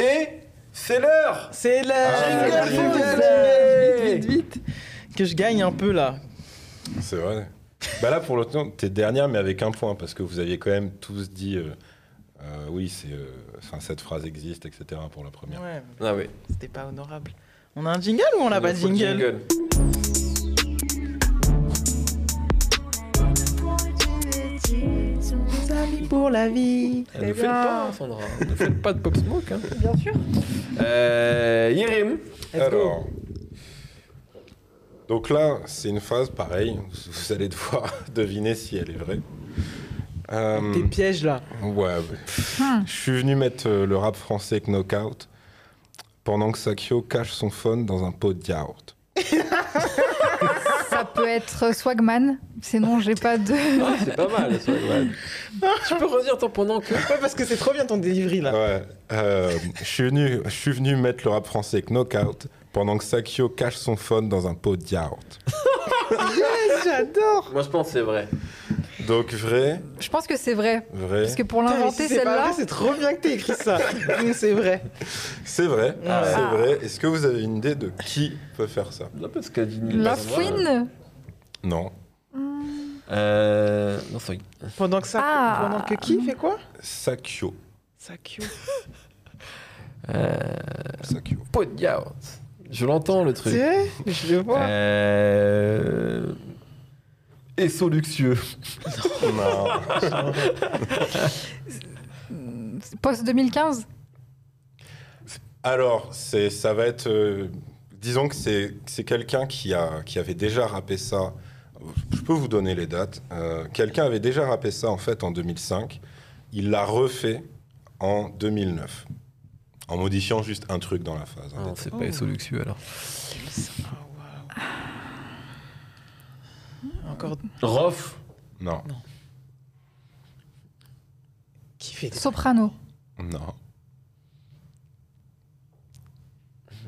Et c'est l'heure C'est Ah, l'heure jingle, Jingle, jingle. Vite, vite, vite Que je gagne un peu là. C'est vrai. Bah là, pour l'autre, t'es dernière, mais avec un point, parce que vous aviez quand même tous dit euh, euh, oui, c'est, euh, enfin, cette phrase existe, etc. pour la première. Ouais, Ah oui. c'était pas honorable. On a un jingle ou on n'a pas de faut le jingle, pour la vie. Ne faites pas, Sandra. Ne faites pas de pop smoke. Hein. Bien sûr. Euh, Yérim. Alors, donc là, c'est une phrase pareille. Vous allez devoir deviner si elle est vraie. Euh, Tes pièges là. ouais, ouais. Hmm. Je suis venu mettre euh, le rap français Knockout pendant que Sakyo cache son phone dans un pot de yaourt. Ça peut être Swagman. Sinon, j'ai pas de. Ah, c'est pas mal, ouais. tu peux redire ton pendant que. Ouais, parce que c'est trop bien ton delivery là. Ouais. euh, je suis venu, je suis venu mettre le rap français Knockout pendant que Sakyo cache son phone dans un pot de yaourt. J'adore. Moi, je pense que c'est vrai. Donc vrai, Je pense que c'est vrai. vrai, Parce que pour l'inventer, si celle-là. c'est trop bien que t'aies écrit ça. C'est vrai. c'est vrai, Ah ouais. c'est vrai. Est-ce que vous avez une idée de qui peut faire ça? La fouine Non. Euh. Non, c'est. Pendant que ça. Ah. Pendant que qui fait quoi? Sakyo. Sakyo. Euh. Yaourt. Je l'entends, le truc. C'est vrai Je le vois. Euh. Esso luxueux. Non. Post 2015 Alors, c'est, ça va être. euh, disons que c'est, c'est quelqu'un qui, a, qui avait déjà rappé ça. Je peux vous donner les dates. Euh, quelqu'un avait déjà rappé ça en fait en 2005. Il l'a refait en 2009. En modifiant juste un truc dans la phase. Non, détail. c'est Oh. pas SO luxueux alors. Ah, waouh. Encore Rof Non, qui fait des... Soprano. non.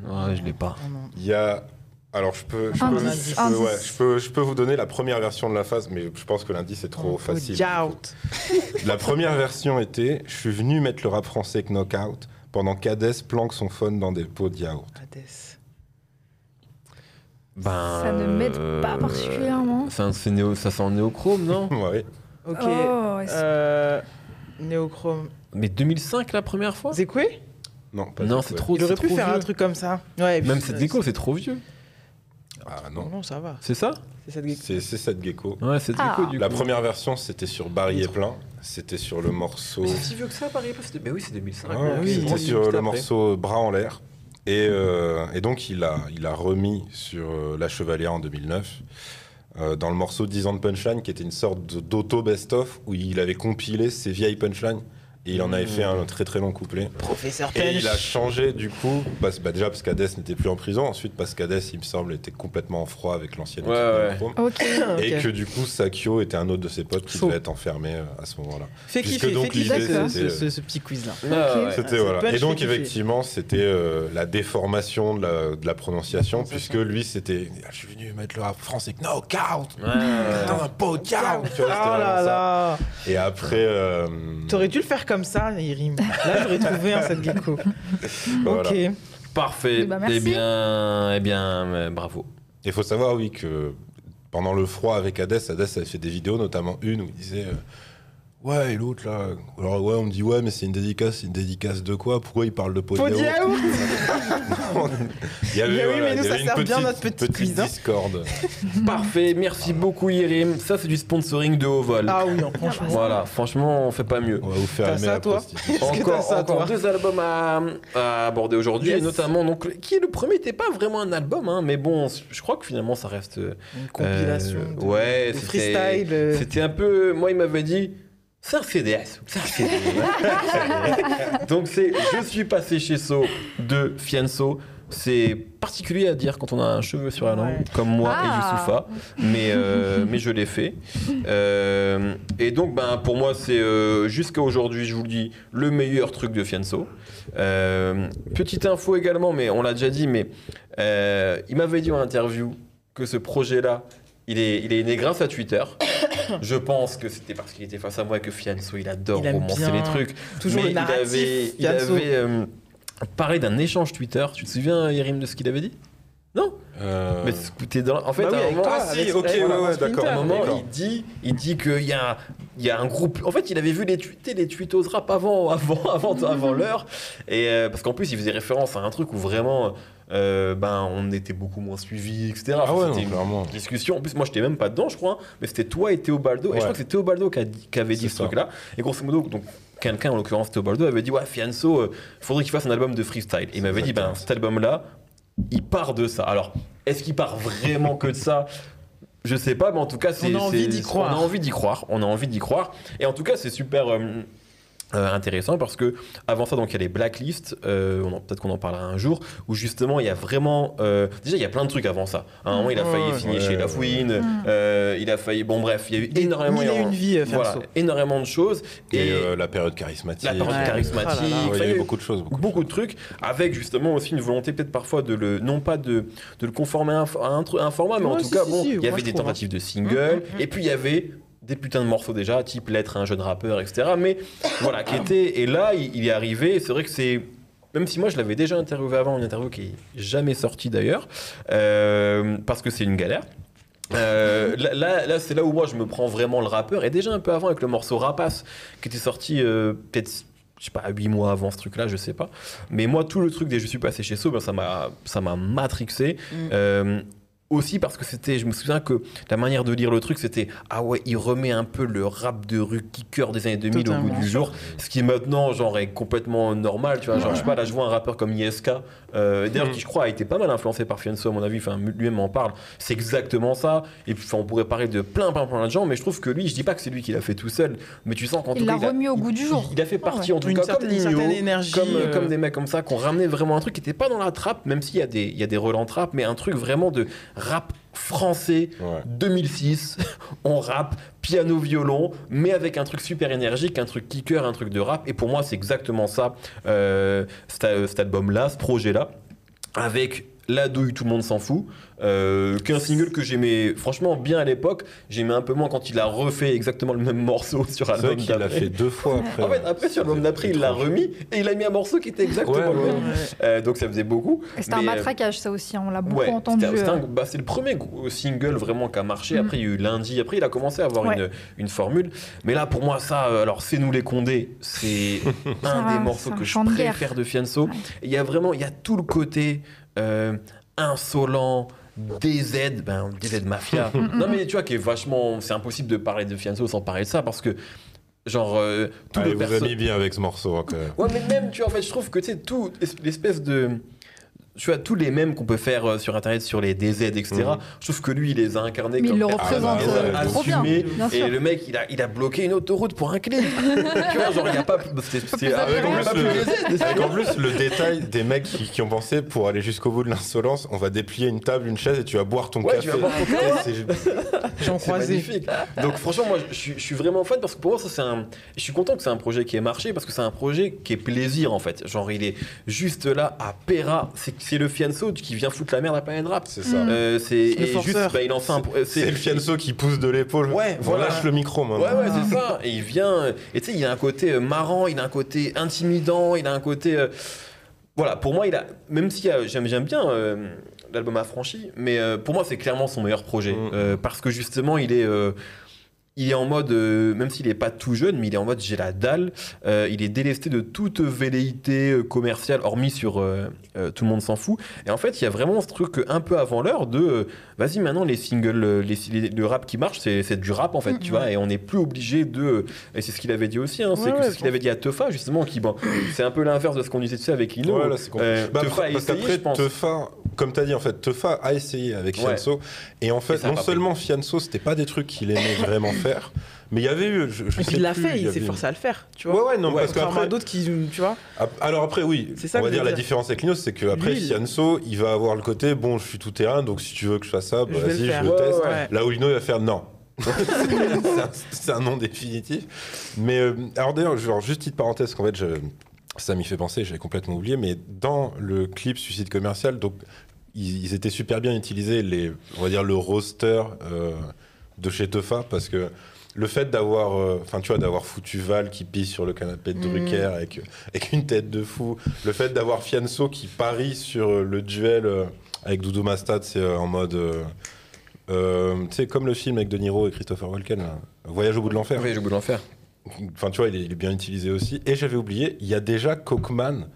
Ouais, je l'ai pas. Non. Il y a. Alors, je peux, je, peux, je peux- Indice. ouais, je peux- je peux vous donner la première version de la phase, mais je pense que l'indice est trop Oh, facile. Jout. La première version était Je suis venu mettre le rap français knockout pendant qu'Hadès planque son phone dans des pots de yaourt. Hades. Ben, Ça ne m'aide pas euh, particulièrement. Ça, c'est néo, ça sent néochrome, non Ouais. Ok. Oh, Euh, Néochrome. Mais 2005 la première fois? Zekoué Non, pas Non, du c'est trop Il aurait c'est pu trop faire un vieux. truc comme ça. Ouais, Même cette gecko, c'est trop vieux. Ah Non, non. non, ça va. C'est ça? C'est cette gecko. C'est c'est cette gecko. Ouais, cette Ah. gecko du La coup. première version, c'était sur Barry et plein. C'était sur le morceau. Mais c'est si vieux que ça, Paris Parce que- Mais oui, c'est 2005. Ouais, oui, c'était sur le morceau Bras en l'air. Et, euh, et donc, il a, il a remis sur euh, La Chevalière en 2009, euh, dans le morceau 10 ans de punchline, qui était une sorte de- d'auto best-of, où il avait compilé ses vieilles punchlines. Et il en avait Mmh. fait un très très long couplet. Professeur Et il a changé du coup, parce, bah, déjà parce qu'Hadès n'était plus en prison, ensuite parce qu'Hadès, il me semble, était complètement en froid avec l'ancienne Ouais, équipe ouais. Et que du coup, Sakio était un autre de ses potes qui devait être enfermé euh, à ce moment-là. Fais Puisque kiffer, donc l'idée, ce, c'était, ce- ce- ce petit quiz-là. Ah, ouais. C'était voilà. Et donc fait effectivement, c'était euh, la déformation de la, de la prononciation, puisque lui, c'était, Ah, je suis venu mettre le rap français, knockout, Ouais, ouais. dans un pot vois, Oh là Et après, euh, T'aurais dû le faire comme ça, il rime. Là, j'aurais trouvé un cette gecko. voilà. Ok. Parfait. Eh ben, merci. eh bien, eh bien euh, bravo. Il faut savoir, oui, que pendant le froid avec Hadès, Hadès avait fait des vidéos, notamment une où il disait euh, Ouais, et l'autre là. Alors, ouais, on me dit Ouais, mais c'est une dédicace. C'est une dédicace de quoi? Pourquoi il parle de pot de yaourt Il y avait, Mais oui, mais nous, il y ça avait sert une bien petite, notre petit petite quiz, hein. discorde. Parfait. Merci beaucoup, Yerim. Ça, c'est du sponsoring de haut vol. Ah oui, non, franchement. Voilà, franchement, on fait pas mieux. On va vous faire T'as aimer ça, la toi? prostitution. Est-ce que Encore, ça, encore toi deux albums à, à aborder aujourd'hui, Yes. et notamment donc le- qui est le premier n'était pas vraiment un album, hein, mais bon, je crois que finalement ça reste euh, Une compilation euh, de, ouais, de c'était- freestyle. euh, C'était un peu, moi il m'avait dit, donc c'est Je suis passé chez So de Fianso. C'est particulier à dire quand on a un cheveu sur la langue, Ouais. comme moi et Ah. Youssoufa, mais, euh, mais je l'ai fait. Euh, et donc, ben, pour moi, c'est euh, jusqu'à aujourd'hui, je vous le dis, le meilleur truc de Fianso. Petite info également, mais on l'a déjà dit, mais il m'avait dit en interview que ce projet-là, il est, il est né grâce à Twitter. Je pense que c'était parce qu'il était face à moi et que Fianso, il adore Il romancer les trucs. toujours mais le narratif. il avait, il Fianso. avait euh, parlé d'un échange Twitter. Tu te souviens, Yerim, de ce qu'il avait dit? Non Euh, Mais t'es dans... En fait, Bah oui, un moment, toi, Ah, si, avec- ok, ouais, ouais, d'accord. à un moment, il dit, il dit qu'il y a, il y a un groupe. En fait, il avait vu les, sais, les tweetos rap avant, avant, avant, avant l'heure. Et euh, parce qu'en plus, il faisait référence à un truc où vraiment, euh, ben, on était beaucoup moins suivis, etc. Ah ouais, c'était une discussion. En plus, moi, j'étais même pas dedans, je crois. hein, mais c'était toi et Théobaldo. Et Ouais. je crois que c'est Théobaldo qui, a dit- qui avait dit ce ça. truc-là. Et grosso modo, donc. Quelqu'un, en l'occurrence Théobaldo, avait dit Ouais, Fianso, euh, faudrait qu'il fasse un album de freestyle. Et il m'avait dit Ben, cet album-là, il part de ça. Alors, est-ce qu'il part vraiment que de ça? Je sais pas, mais en tout cas, c'est. On a envie d'y croire. On a envie d'y croire. On a envie d'y croire. Et en tout cas, c'est super. euh, euh, intéressant parce que avant ça donc il y a les blacklists euh, peut-être qu'on en parlera un jour où justement il y a vraiment euh, déjà il y a plein de trucs avant ça à un moment il a failli Ouais, finir ouais, chez ouais. La Fouine euh, il a failli bon bref il y a eu énormément il y a- une vies, euh, voilà, énormément de choses Et et euh, la période charismatique. la période Ouais. charismatique Ah là là. Ouais, Enfin, il y a eu eu beaucoup de choses. beaucoup de beaucoup de trucs avec justement aussi une volonté peut-être parfois de le non pas de, de le conformer à un, à un tru- à un format mais en Ouais, tout si, cas si, bon si, il y avait des hein. tentatives de single Mm, mm, mm. et puis il y avait des putains de morceaux déjà type lettre à un jeune rappeur etc mais voilà qui était et là il, il est arrivé c'est vrai que c'est même si moi je l'avais déjà interviewé avant, une interview qui est jamais sortie d'ailleurs, euh, parce que c'est une galère. Euh, là, là, là, c'est là où moi je me prends vraiment le rappeur, et déjà un peu avant avec le morceau Rapace, qui était sorti euh, peut-être, je sais pas, 8 mois avant ce truc-là, je sais pas. Mais moi, tout le truc des Je suis passé chez So, ben, ça m'a ça m'a matrixé. Mm. Euh, aussi parce que c'était, je me souviens que la manière de lire le truc, c'était ah ouais, il remet un peu le rap de rue kicker des années 2000 au Totalement. bout du jour, ce qui maintenant genre est complètement normal, tu vois. Genre, je sais pas, là je vois un rappeur comme ISK, euh, d'ailleurs Mhm. qui je crois a été pas mal influencé par Fianso à mon avis, enfin lui-même en parle, c'est exactement ça. Et puis enfin, on pourrait parler de plein plein plein de gens, mais je trouve que lui, je dis pas que c'est lui qui l'a fait tout seul, mais tu sens qu'en tout Il cas l'a remis au goût du jour. Il, il a fait partie en tout Une cas certaine- comme une Nino, énergie, comme, euh, comme des mecs comme ça qui ont ramené vraiment un truc qui était pas dans la trappe, même s'il y a des il y a des relents trap, mais un truc vraiment de rap français Ouais. 2006, on rappe, piano, violon, mais avec un truc super énergique, un truc kicker, un truc de rap. Et pour moi, c'est exactement ça, euh, cet, cet album-là, ce projet-là, avec La douille, tout le monde s'en fout, euh, qu'un single que j'aimais franchement bien à l'époque. J'aimais un peu moins quand il a refait exactement le même morceau sur l'album qu'il l'a d'après. fait deux fois après. En fait, après sur l'album d'après, il l'a remis et il a mis un morceau qui était exactement Ouais, le ouais. même. Euh, donc ça faisait beaucoup. C'était un euh, matraquage, ça aussi, hein, on l'a beaucoup Ouais, entendu. bah, c'est le premier single vraiment qui a marché. Mhm. Après, il y a eu lundi. Après, il a commencé à avoir Ouais. une, une formule. Mais là, pour moi, ça, alors, C'est nous les Condés, c'est un Ça, des morceaux que je préfère de Fianso. Il y a vraiment, il y a tout le côté euh, insolent. DZ, ben DZ Mafia. Non mais tu vois qui est vachement, c'est impossible de parler de Fianso sans parler de ça parce que genre euh, tout Ah, le il vous perso- bien avec ce morceau. hein, quand même. Ouais, mais même, tu vois, en fait, je trouve que, tu sais, tout, l'espèce de. Tu vois, tous les mèmes qu'on peut faire euh, sur Internet sur les DZ, etc., Mhm. je trouve que lui, il les a incarnés Mais il comme le personne. représente Il les a euh, trop bien. Et le mec, il a, il a bloqué une autoroute pour un clip. tu vois, genre, il n'y a pas. c'était- Avec il en plus le- Avec en plus le détail des mecs qui, qui ont pensé pour aller jusqu'au bout de l'insolence, on va déplier une table, une chaise et tu vas boire ton Ouais, café. C'est- J'en C'est croisais. magnifique. Donc franchement, moi, je suis, je suis vraiment fan parce que pour moi, ça c'est un. Je suis content que c'est un projet qui ait marché parce que c'est un projet qui est plaisir en fait. Genre, il est juste là à Pera. C'est c'est le Fianso qui vient foutre la merde à Planète Rap. C'est ça. Euh, c'est et juste, bah, il en fait un. euh, C'est le Fianso qui pousse de l'épaule. Ouais, On voilà. lâche le micro Ouais, maintenant. ouais, c'est ça. Et il vient. Et tu sais, il a un côté euh, marrant, il a un côté intimidant, il a un côté. euh, Voilà, pour moi, il a. Même si euh, j'aime j'aime bien euh, l'album Affranchi, mais euh, pour moi, c'est clairement son meilleur projet. Mm. Euh, parce que justement, il est. il est en mode, euh, même s'il n'est pas tout jeune, mais il est en mode j'ai la dalle. Euh, il est délesté de toute velléité euh, commerciale, hormis sur euh, euh, Tout le monde s'en fout. Et en fait, il y a vraiment ce truc un peu avant l'heure de euh, vas-y, maintenant les singles, les, les- le rap qui marche, c'est du rap en fait, Mm, tu vois. Et on n'est plus obligé de. Et c'est ce qu'il avait dit aussi, hein, c'est Ouais, ouais, ce qu'il avait dit à Tefa, justement, qui, bon, c'est un peu l'inverse de ce qu'on disait tu sais, avec Ino. Ouais, là, c'est compliqué. Euh, Bah, Tefa a essayé, je pense. Tefa, comme tu as dit, en fait, Tefa a essayé avec Ouais. Fianso. Et en fait, non seulement Fianso, c'était pas des trucs qu'il aimait vraiment faire, mais il y avait eu. Je, je Et puis il l'a fait, il s'est forcé à le faire, tu vois. Ouais, ouais, non, Ouais, parce qu'après. d'autres qui, tu vois. Alors après, oui, ça on va dire la différence avec Lino, c'est qu'après, Fianso, il va avoir le côté bon, je suis tout terrain, donc si tu veux que je fasse ça, bah, Je vais le vas-y, je le teste. ouais. Là où Lino, il va faire non. c'est un- un nom définitif. Mais euh, alors d'ailleurs, genre, juste petite parenthèse, qu'en fait, je- ça m'y fait penser, j'avais complètement oublié, mais dans le clip Suicide commercial, donc ils, ils étaient super bien utilisés, les, on va dire le roster euh, de chez Tefa, parce que le fait d'avoir, euh, enfin tu vois, d'avoir foutu Val qui pisse sur le canapé de Mhm. Drucker avec, avec une tête de fou, le fait d'avoir Fianso qui parie sur euh, le duel euh, avec Doudou Mastad, c'est euh, en mode, euh, euh, tu sais, comme le film avec De Niro et Christopher Walken, là, Voyage au bout de l'enfer. Ouais, j'ai voulu l'enfer. Enfin, tu vois, il est, il est bien utilisé aussi. Et j'avais oublié, il y a déjà Cockman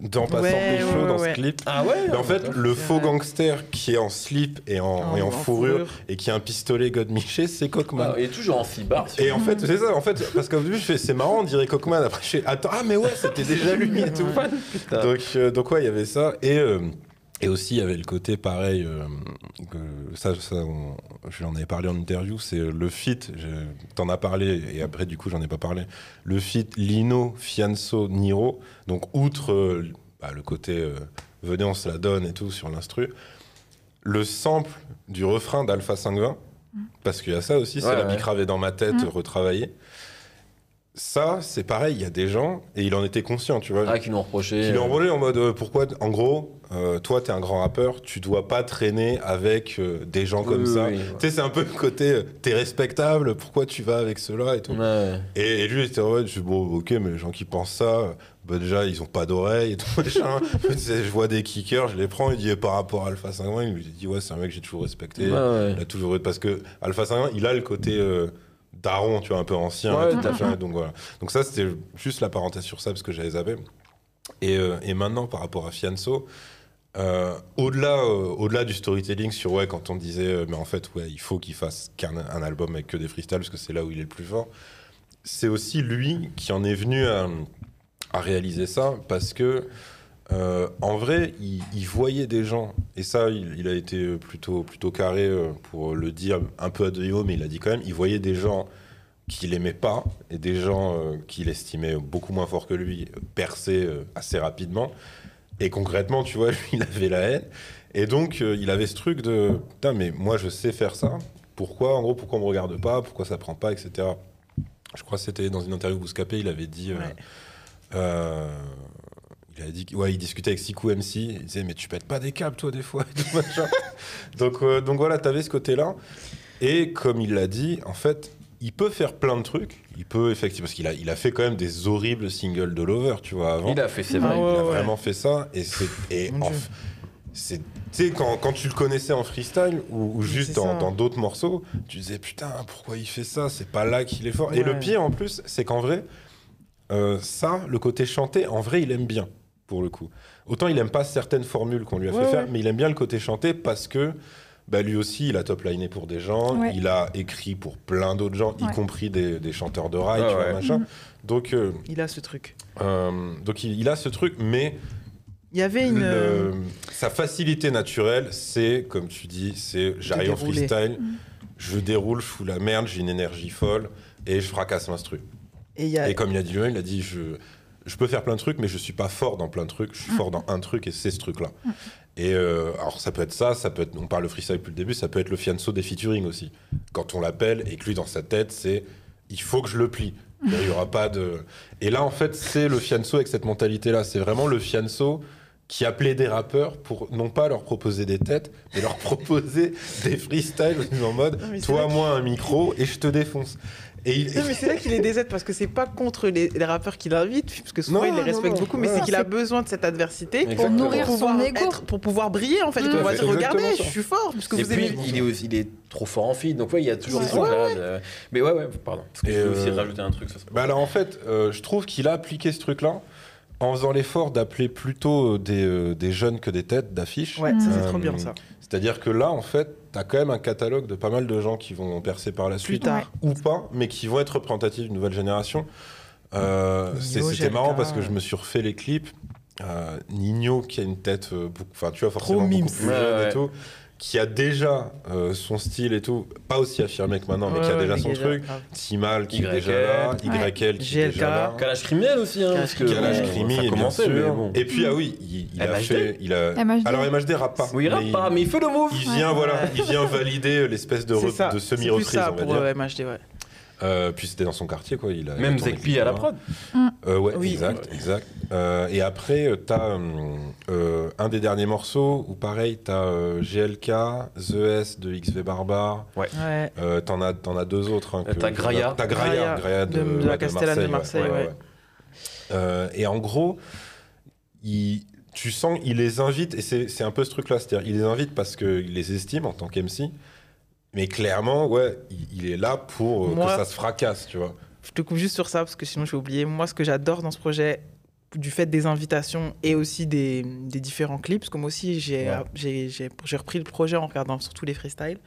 dans Passant Ouais, Pécho ouais, dans ouais. ce clip. Ah ouais Mais en fait, le faux vrai. gangster qui est en slip et en, et en fourrure, et qui a un pistolet godmiché, c'est Cockman. Ah, il est toujours en 6 bars. Et en fait, c'est ça, en fait, parce qu'au début, je fais, c'est marrant, on dirait Cockman. Après, je fais, attends, ah, mais ouais, c'était déjà lui et tout. Donc, euh, donc, ouais, il y avait ça. Et, euh, et aussi, il y avait le côté pareil, euh, que ça, ça on- je l'en avais parlé en interview, c'est euh, le feat, je- t'en as parlé, et après, du coup, j'en ai pas parlé. Le feat Lino, Fianso, Niro. Donc, outre euh, bah, le côté euh, venez, on se la donne et tout sur l'instru, le sample du refrain d'Alpha 520, parce qu'il y a ça aussi, c'est Ouais, la ouais. bicravée dans ma tête, Mm. retravaillée. Ça, c'est pareil, il y a des gens, et il en était conscient, tu vois. Ah, qui l'ont reproché. Qui l'ont enrôlé en mode euh, pourquoi en gros euh, toi t'es un grand rappeur tu dois pas traîner avec euh, des gens comme Oui, ça oui, tu sais c'est un peu le côté t'es respectable pourquoi tu vas avec ceux-là et tout Ouais. et, et lui il était en mode bon ok mais les gens qui pensent ça bah déjà ils ont pas d'oreilles et tout machin je vois des kickers je les prends il dit par rapport à Alpha 51 il lui dit ouais c'est un mec que j'ai toujours respecté Ouais, ouais. il a toujours parce que Alpha 51 il a le côté daron tu vois un peu ancien Ouais, tout, à donc voilà. Donc ça c'était juste la parenthèse sur ça parce que j'avais zappé. Et, euh, et maintenant par rapport à Fianso Euh, au-delà, euh, au-delà du storytelling sur ouais, quand on disait, mais en fait, ouais, il faut qu'il fasse qu'un un album avec que des freestyles parce que c'est là où il est le plus fort. C'est aussi lui qui en est venu à, à réaliser ça parce que euh, en vrai, il, il voyait des gens. Et ça, il, il a été plutôt plutôt carré euh, pour le dire un peu à deux mais il a dit quand même, il voyait des gens qu'il aimait pas et des gens euh, qu'il estimait beaucoup moins forts que lui percer euh, assez rapidement. Et concrètement, tu vois, lui, il avait la haine. Et donc, euh, il avait ce truc de putain, mais moi, je sais faire ça. Pourquoi, en gros, pourquoi on me regarde pas? Pourquoi ça prend pas, etc. Je crois que c'était dans une interview Bouscapé, il avait dit. Ouais. il a dit, ouais, il discutait avec Sikou MC. Il disait, mais tu pètes pas des câbles, toi, des fois. et tout, machin. donc, donc voilà, t'avais ce côté-là. Et comme il l'a dit, en fait, il peut faire plein de trucs. Il peut effectivement, parce qu'il a, il a fait quand même des horribles singles de Lover, tu vois, avant. Il a fait, c'est Ah vrai. Il ouais, a ouais. vraiment fait ça. Et c'est, et c'est, tu sais, quand, quand tu le connaissais en freestyle ou, ou juste dans, d'autres morceaux, tu disais putain, pourquoi il fait ça? C'est pas là qu'il est fort. Et le pire en plus, c'est qu'en vrai, euh, ça, le côté chanté, en vrai, il aime bien pour le coup. Autant il aime pas certaines formules qu'on lui a Ouais, fait faire, mais il aime bien le côté chanté parce que bah, lui aussi, il a top liné pour des gens, Ouais. il a écrit pour plein d'autres gens, y compris des, des chanteurs de rail, Ah tu vois, machin. Mhm. Donc, euh, Il a ce truc. euh, donc il, il a ce truc, mais Il y avait une. euh, le- sa facilité naturelle, c'est, comme tu dis, c'est j'arrive en freestyle, je déroule, je fous la merde, j'ai une énergie folle et je fracasse l'instru. Et il y a. Et comme il a dit il a dit je, je peux faire plein de trucs, mais je suis pas fort dans plein de trucs. Je suis fort dans un truc et c'est ce truc-là. Et euh, alors ça peut être ça, ça peut être, on parle de freestyle depuis le début, ça peut être le fianso des featuring aussi. Quand on l'appelle et que lui dans sa tête c'est il faut que je le plie. Il y aura pas de. Et là en fait c'est le fianso avec cette mentalité-là. C'est vraiment le fianso qui appelait des rappeurs pour non pas leur proposer des têtes, mais leur proposer des freestyles en mode toi moi un micro et je te défonce. Et il, Non, mais c'est là qu'il est DZ parce que c'est pas contre les, les rappeurs qu'il invite, parce que souvent Non, il les respecte non. beaucoup, mais Ouais. c'est qu'il a besoin de cette adversité pour nourrir son pouvoir ego. pour pouvoir briller en fait. Pour pouvoir dire, regardez, je suis fort, parce que Et vous puis, aimez. il est, aussi, il est trop fort en feed, donc ouais, il y a toujours Ouais. ce truc-là. de- Mais ouais, ouais, pardon. Parce que Et je veux aussi euh, rajouter un truc. Ça, Bah alors en fait, euh, je trouve qu'il a appliqué ce truc-là en faisant l'effort d'appeler plutôt euh, des, euh, des jeunes que des têtes d'affiches. Ouais, ça c'est Euh, trop bien ça. C'est-à-dire que là, en fait, t'as quand même un catalogue de pas mal de gens qui vont percer par la Plus suite, tard. ou pas, mais qui vont être représentatifs d'une nouvelle génération. Euh, C'était marrant parce que je me suis refait les clips. Euh, Nino qui a une tête, euh, enfin tu vois forcément Trop beaucoup Ouais, ouais. et tout, qui a déjà euh, son style et tout, pas aussi affirmé que maintenant, mais qui a déjà son truc. Timal qui est déjà là. YL qui est déjà là. Calage criminel aussi, hein. parce que Calage bon, Crimi, ça bien sûr. Et puis, ah oui, il, il a fait. Il a... MHD. Alors, MHD rappe pas. Oui, il rappe pas, mais il fait le move. Il vient, voilà, il vient valider l'espèce de, C'est ça, de c'est plus semi-reprise, ça on va pour dire. MHD, ouais. Euh, puis c'était dans son quartier, quoi. Il a, Même Zekpi à la prod. Euh, ouais, Oui. exact, exact. Euh, et après, t'as un des derniers morceaux où, pareil, t'as euh, GLK, The S de XV Barbare. Ouais. Euh, t'en as, t'en as deux autres. hein, que- t'as Graia. T'as Graia, Graia, de, de- de la ouais, Castellane de Marseille, ouais. Euh, et en gros, il, tu sens, il les invite, et c'est c'est un peu ce truc-là, c'est-à-dire, il les invite parce qu'il les estime en tant qu'MC, mais clairement, ouais, il, il est là pour euh, Moi- que ça se fracasse, tu vois. Je te coupe juste sur ça parce que sinon je vais oublier. Moi, ce que j'adore dans ce projet, du fait des invitations et aussi des, des différents clips, parce que moi aussi j'ai Ouais. repris le projet en regardant surtout les freestyles,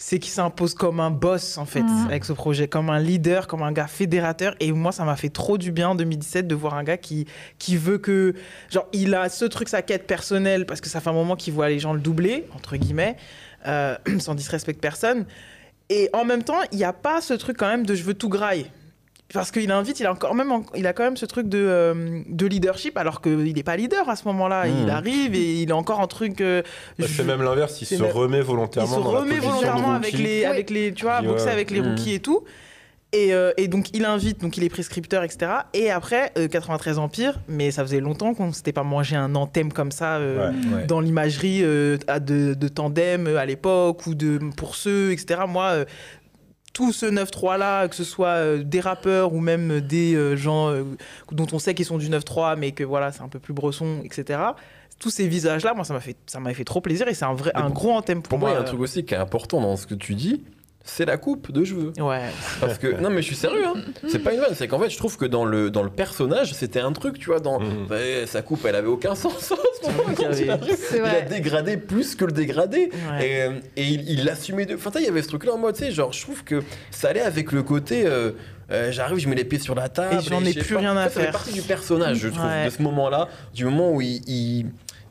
c'est qu'il s'impose comme un boss en fait Mhm. avec ce projet, comme un leader, comme un gars fédérateur. Et moi, ça m'a fait trop du bien en 2017 de voir un gars qui, qui veut que. Genre, il a ce truc, sa quête personnelle, parce que ça fait un moment qu'il voit les gens le doubler, entre guillemets, euh, sans disrespect personne. Et en même temps, il n'y a pas ce truc quand même de je veux tout grailler. Parce qu'il invite, il a, encore même, il a quand même ce truc de, euh, de leadership, alors qu'il n'est pas leader à ce moment-là. Mmh. Il arrive et il a encore un truc. euh, Bah, je- c'est même l'inverse, il se même- remet il volontairement se dans la remet volontairement avec les, Oui. avec les, tu vois, Ouais. boxer avec les Mhm. rookies et tout. Et, euh, et donc il invite, donc il est prescripteur, etc. Et après, euh, 93 Empire, mais ça faisait longtemps qu'on ne s'était pas mangé un anthème comme ça euh, Ouais. Ouais. dans l'imagerie euh, de, de tandem euh, à l'époque ou de pour ceux, etc. Moi, euh, tout ce 9-3 là, que ce soit euh, des rappeurs ou même des euh, gens euh, dont on sait qu'ils sont du 9-3, mais que voilà, c'est un peu plus bresson, etc. Tous ces visages là, moi, ça m'a fait, ça m'a fait trop plaisir et c'est un vrai, un gros anthème pour, Pour moi, il y a un euh, truc aussi qui est important dans ce que tu dis, c'est la coupe de cheveux. Ouais. Parce que non mais je suis sérieux, hein. c'est pas une vanne, c'est qu'en fait je trouve que dans le dans le personnage c'était un truc, tu vois, dans Mhm. Ouais, sa coupe elle avait aucun sens. il avait- arrive. C'est il a vrai. dégradé plus que le dégradé. Ouais. Et, euh, et il l'assumait de. Enfin, tu sais, il y avait ce truc-là en mode, tu sais, genre, je trouve que ça allait avec le côté. euh, euh, J'arrive, je mets les pieds sur la table. Et j'en ai plus pas. rien à fait faire. partie du personnage, je trouve, Ouais. de ce moment-là, du moment où il, il,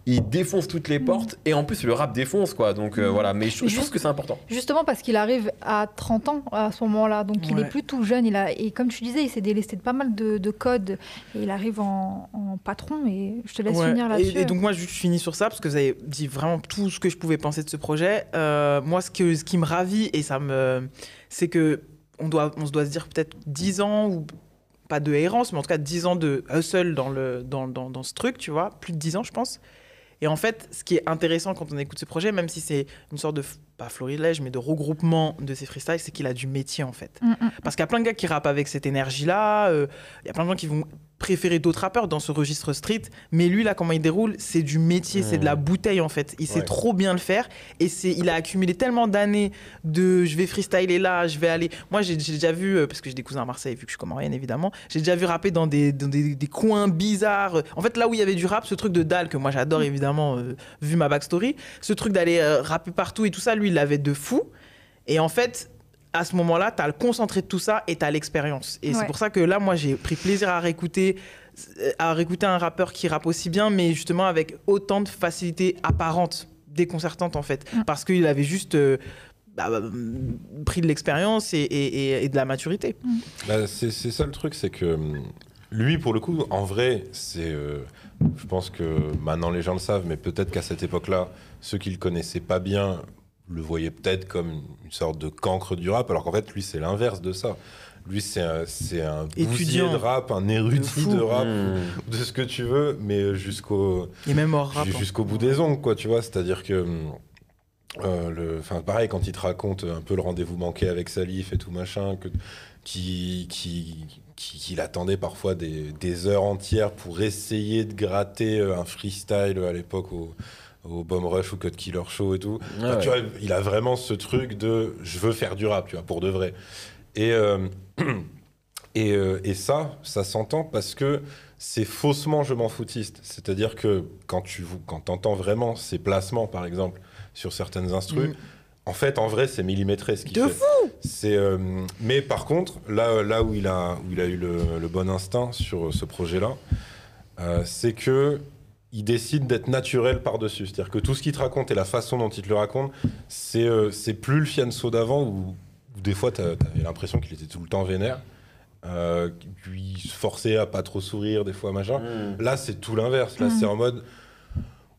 il défonce toutes les portes et en plus le rap défonce, quoi. Donc euh, voilà, mais je, je trouve que c'est important. Justement parce qu'il arrive à 30 ans à ce moment-là, donc il est plus tout jeune. Il a, et comme tu disais, il s'est délesté de pas mal de, de codes et il arrive en, en patron. Et je te laisse Ouais. finir là-dessus. Et, et donc moi, je je finis sur ça parce que vous avez dit vraiment tout ce que je pouvais penser de ce projet. Euh, moi, ce, que, ce qui me ravit et ça me, c'est que on doit, on se doit se dire peut-être 10 ans ou pas de errance, mais en tout cas 10 ans de hustle dans le, dans, dans, dans ce truc, tu vois, plus de 10 ans, je pense. Et en fait, ce qui est intéressant quand on écoute ce projet, même si c'est une sorte de, pas florilège, mais de regroupement de ces freestyles, c'est qu'il a du métier en fait. Mm, mm. Parce qu'il y a plein de gars qui rappent avec cette énergie-là. euh, Il y a plein de gens qui vont préférer d'autres rappeurs dans ce registre street. Mais lui, là, comment il déroule, c'est du métier, c'est de la bouteille, en fait. Il sait trop bien le faire. Et c'est, il a accumulé tellement d'années de je vais freestyler là, je vais aller. Moi, j'ai, déjà vu, euh, parce que j'ai des cousins à Marseille, vu que je suis comorienne, évidemment, j'ai déjà vu rapper dans des, dans des, des coins bizarres. En fait, là où il y avait du rap, ce truc de dalle que moi j'adore, évidemment, euh, vu ma backstory, ce truc d'aller euh, rapper partout et tout ça, lui, il l'avait de fou. Et en fait, à ce moment-là, tu as le concentré de tout ça et tu as l'expérience. Et Ouais. c'est pour ça que là, moi, j'ai pris plaisir à réécouter, euh, à réécouter un rappeur qui rappe aussi bien, mais justement avec autant de facilité apparente, déconcertante en fait. Mm. Parce qu'il avait juste euh, bah, bah, pris de l'expérience et, et- et- et de la maturité. Bah, c'est ça le truc, c'est que hum, lui, pour le coup, en vrai, c'est. euh, je pense que maintenant les gens le savent, mais peut-être qu'à cette époque-là, ceux qui le connaissaient pas bien le voyaient peut-être comme une sorte de cancre du rap, alors qu'en fait, lui, c'est l'inverse de ça. Lui, c'est un, c'est un bousier Étudiant. de rap, un érudit de rap, Mmh. de ce que tu veux, mais jusqu'au Et même hors rap. hein. jusqu'au bout des ongles, quoi, tu vois. C'est-à-dire que, hum, euh, le, enfin, pareil, quand il te raconte un peu le rendez-vous manqué avec Salif et tout machin, que, qui, qui, qui- qu'il attendait parfois des, des heures entières pour essayer de gratter euh, un freestyle à l'époque au, au Bomb Rush ou Cut Killer Show et tout. Ah Enfin, tu ouais. vois, il a vraiment ce truc de je veux faire du rap, tu vois, pour de vrai. Et, euh, et, euh, et ça, ça s'entend parce que c'est faussement je m'en foutiste. C'est-à-dire que quand tu quand entends vraiment ses placements, par exemple, sur certaines instrus, Mm. en fait, en vrai, c'est millimétré ce qu'il De fait. C'est, euh, mais par contre, là, là où, il a, où il a eu le, le bon instinct sur ce projet-là, euh, c'est que il décide d'être naturel par-dessus. C'est-à-dire que tout ce qu'il te raconte et la façon dont il te le raconte, c'est euh, c'est plus le fianso d'avant où, où des fois, tu avais l'impression qu'il était tout le temps vénère. Euh, qu'il se forçait à pas trop sourire, des fois, machin. Mmh. Là, c'est tout l'inverse. Là, c'est en mode.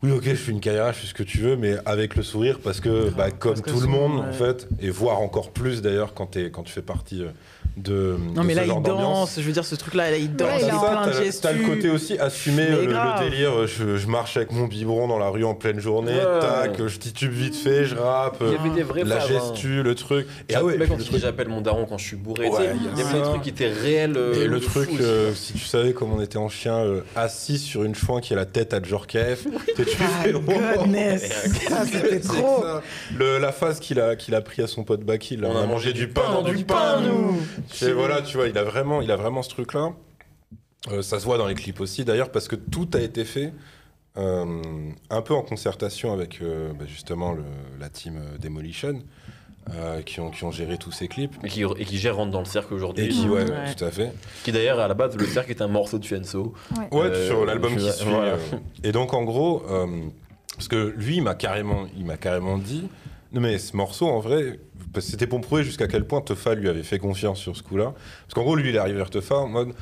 Oui, ok, je fais une carrière, je fais ce que tu veux, mais avec le sourire, parce que, bah, comme parce que tout le monde, en fait, et voire encore plus d'ailleurs quand tu fais partie euh, de. Non, de mais ce là, genre il d'ambiance. danse. Je veux dire, ce truc-là, là, il danse. Ouais, il a- plein de t'as le- gestes. t'as le côté aussi assumer Mais le, délire. Je, je marche avec mon biberon dans la rue en pleine journée, Ouais. tac, je titube vite fait, je rappe, Il y avait des vrais la hein. gestu, le truc. Et Ah ouais, quand le truc, j'appelle mon daron quand je suis bourré, Ouais, il y avait des trucs qui étaient réels. euh, et le truc, euh, si tu savais comme on était en chien, euh, assis sur une chouin qui a la tête à Djorkaeff. Ça, c'était C'est trop. la phase qu'il a, qu'il a pris à son pote Baki, là, on, a mangé du pain dans du pain, nous. Et voilà, tu vois, il a vraiment, il a vraiment ce truc-là. Euh, ça se voit dans les clips aussi, d'ailleurs, parce que tout a été fait euh, un peu en concertation avec euh, bah, justement le- la team Demolition, euh, qui, ont, qui ont géré tous ces clips. Et qui, et qui gère rentre dans le cercle aujourd'hui. Et qui, ouais, Ouais. tout à fait. Qui d'ailleurs, à la base, le cercle est un morceau de Fianso. Ouais. Ouais, sur l'album qui suit. voilà. et donc, en gros, euh, parce que lui, il m'a carrément, il m'a carrément dit, non mais ce morceau, en vrai, c'était pour me prouver jusqu'à quel point Tefa lui avait fait confiance sur ce coup-là. Parce qu'en gros, lui, il est arrivé vers Tefa en mode,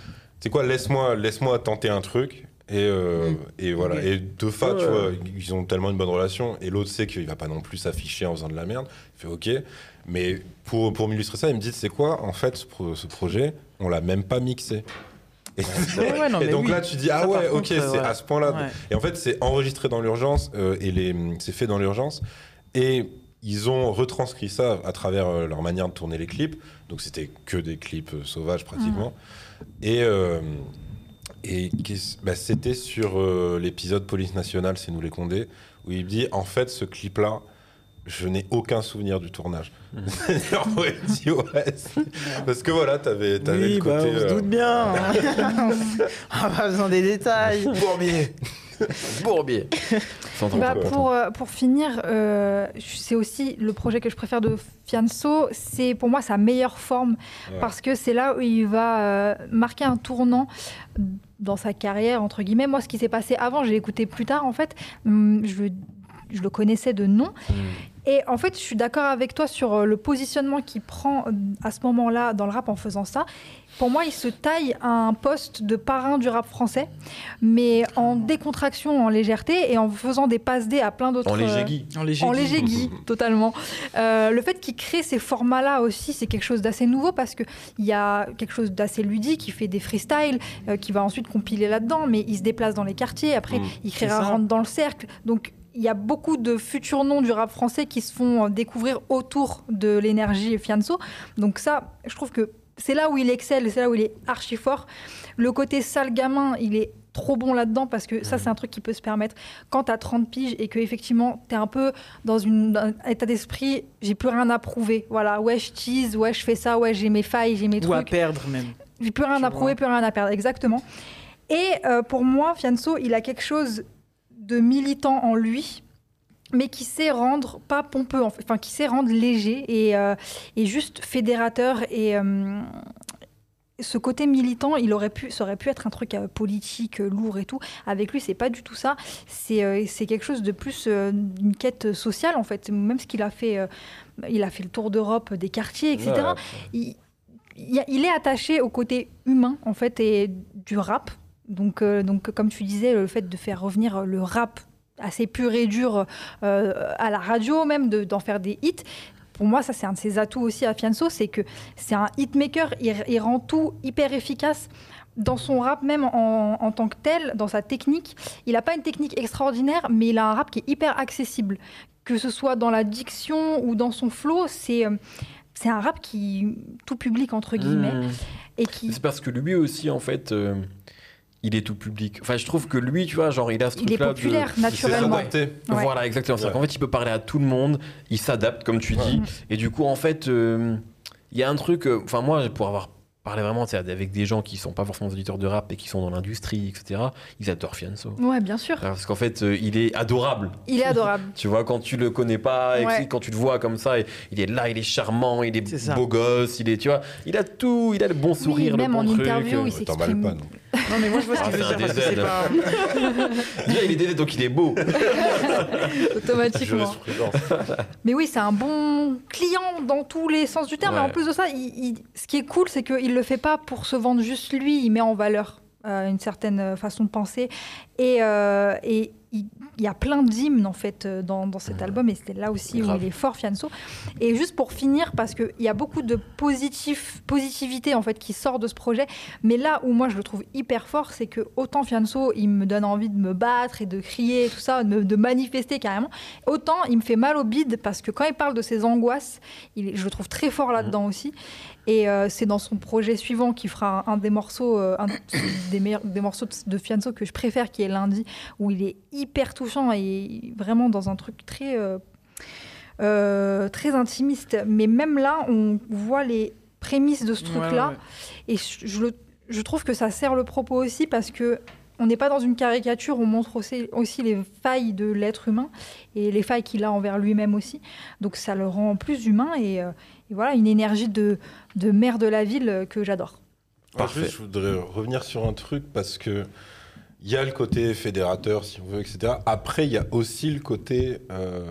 c'est quoi, laisse-moi, laisse-moi tenter un truc. Et, euh, Mm. et voilà. Et Tefa, tu Ouais. vois, ils ont tellement une bonne relation. Et l'autre sait qu'il va pas non plus s'afficher en faisant de la merde. Il fait OK. Mais pour, pour m'illustrer ça, il me dit, c'est quoi, en fait, ce, pro- ce projet, on l'a même pas mixé. Et, Ouais, ouais, non, et mais donc oui. là, tu dis, ah Ça, ouais, ok, c'est ouais. à ce point-là. Ouais. Et en fait, c'est enregistré dans l'urgence euh, et c'est fait dans l'urgence. Et ils ont retranscrit ça à travers euh, leur manière de tourner les clips. Donc c'était que des clips euh, sauvages pratiquement. Et, euh, et qu'est-ce- bah, c'était sur euh, l'épisode Police Nationale, c'est nous les Condés, où il dit en fait ce clip-là, je n'ai aucun souvenir du tournage. Ouais. Parce que voilà, t'avais avais oui, le côté. bah, on se euh, doute bien. on n'a pas besoin des détails. Bourbier Bourbier Bah, pour, euh, pour finir, euh, c'est aussi le projet que je préfère de Fianso. C'est pour moi sa meilleure forme Ouais. parce que c'est là où il va euh, marquer un tournant dans sa carrière, entre guillemets. Moi, ce qui s'est passé avant, j'ai écouté plus tard en fait. Hum, Je le, je le connaissais de nom. Mm. Et en fait, je suis d'accord avec toi sur le positionnement qu'il prend euh, à ce moment-là dans le rap en faisant ça. Pour moi, il se taille à un poste de parrain du rap français, mais en décontraction, en légèreté et en faisant des passes D à plein d'autres. En léger euh. En léger. en Guy. léger Guy, totalement. Euh, le fait qu'il crée ces formats-là aussi, c'est quelque chose d'assez nouveau parce qu'il y a quelque chose d'assez ludique. Il fait des freestyles euh, qui va ensuite compiler là-dedans, mais il se déplace dans les quartiers. Après, Mm. il créera ça. Rentre dans le cercle. Donc, il y a beaucoup de futurs noms du rap français qui se font découvrir autour de l'énergie Fianso. Donc ça, je trouve que c'est là où il excelle, c'est là où il est archi fort. Le côté sale gamin, il est trop bon là-dedans parce que ça, c'est un truc qui peut se permettre quand tu as 30 piges et que effectivement tu es un peu dans une- un état d'esprit, j'ai plus rien à prouver. Voilà, ouais, je tease, ouais, je fais ça, ouais, j'ai mes failles, j'ai mes Ou à trucs. perdre même. J'ai plus rien Tu à prouver, plus rien à perdre, exactement. Et euh, pour moi, Fianso, il a quelque chose de militant en lui, mais qui sait rendre pas pompeux, enfin qui sait rendre léger et, euh, et juste fédérateur. Et euh, ce côté militant, il aurait pu, ça aurait pu être un truc euh, politique, lourd et tout. Avec lui, c'est pas du tout ça. C'est c'est quelque chose de plus une quête sociale en fait. Même ce qu'il a fait, il a fait le tour d'Europe des quartiers, etc Ouais, il, il est attaché au côté humain en fait et du rap. Donc, donc comme tu disais, le fait de faire revenir le rap assez pur et dur euh, à la radio, même de- d'en faire des hits. Pour moi, ça c'est un de ses atouts aussi à Fianso, c'est que c'est un hitmaker. Il, il rend tout hyper efficace dans son rap même en, en tant que tel, dans sa technique. Il n'a pas une technique extraordinaire, mais il a un rap qui est hyper accessible. Que ce soit dans la diction ou dans son flow, c'est euh, c'est un rap qui tout public entre guillemets Mm. et qui C'est parce que lui aussi, en fait, euh, il est tout public. Enfin, je trouve que lui, tu vois, genre, il a ce il est truc-là. de- populaire C'est naturellement. Ouais. Voilà, exactement. Ouais. qu'en fait, il peut parler à tout le monde, il s'adapte, comme tu dis. Et du coup, en fait, euh, il y a un truc. euh, Enfin, moi, pour avoir parlé vraiment avec des gens qui sont pas forcément des auditeurs de rap et qui sont dans l'industrie, etc., ils adorent Fianso. Ouais, bien sûr. Parce qu'en fait, euh, il est adorable. Il est adorable. Tu vois, quand tu le connais pas, et que- Ouais. quand tu le vois comme ça, et- il est là, il est charmant, il est, beau gosse, il est, tu vois, il a tout, il a le bon sourire, Oui, même le bon en truc. interview, euh. il s'exprime. Non. Mais moi, je vois ce Ah, qu'il veut c'est un dire c'est DZ. pas. Déjà, il est DD, donc il est beau. automatiquement. Mais oui, c'est un bon client dans tous les sens du terme. Ouais. Et en plus de ça, il- il- ce qui est cool, c'est qu'il le fait pas pour se vendre juste lui. Il met en valeur euh, une certaine euh, façon de penser. Et, euh, et y a plein d'hymnes en fait euh, dans, dans cet Mhm. album et c'est là aussi Grave. où il est fort Fianso. Et juste pour finir, parce qu'il y a beaucoup de positif, positivité en fait qui sort de ce projet, mais là où moi je le trouve hyper fort, c'est que autant Fianso il me donne envie de me battre et de crier et tout ça, de, de manifester carrément, autant il me fait mal au bide parce que quand il parle de ses angoisses, il je le trouve très fort là-dedans aussi. Et euh, c'est dans son projet suivant qui fera un, un des morceaux, euh, un des, meilleurs, des morceaux de, de Fianso que je préfère, qui est lundi, où il est hyper touchant et vraiment dans un truc très, euh, très intimiste. Mais même là, on voit les prémices de ce truc-là. ouais, ouais. Et je, je le- je trouve que ça sert le propos aussi parce que on n'est pas dans une caricature, on montre aussi, aussi les failles de l'être humain et les failles qu'il a envers lui-même aussi. Donc ça le rend plus humain et, euh, et voilà, une énergie de, de maire de la ville euh, que j'adore. Parfait. juste, je voudrais revenir sur un truc parce que il y a le côté fédérateur, si on veut, etc. Après, il y a aussi le côté euh,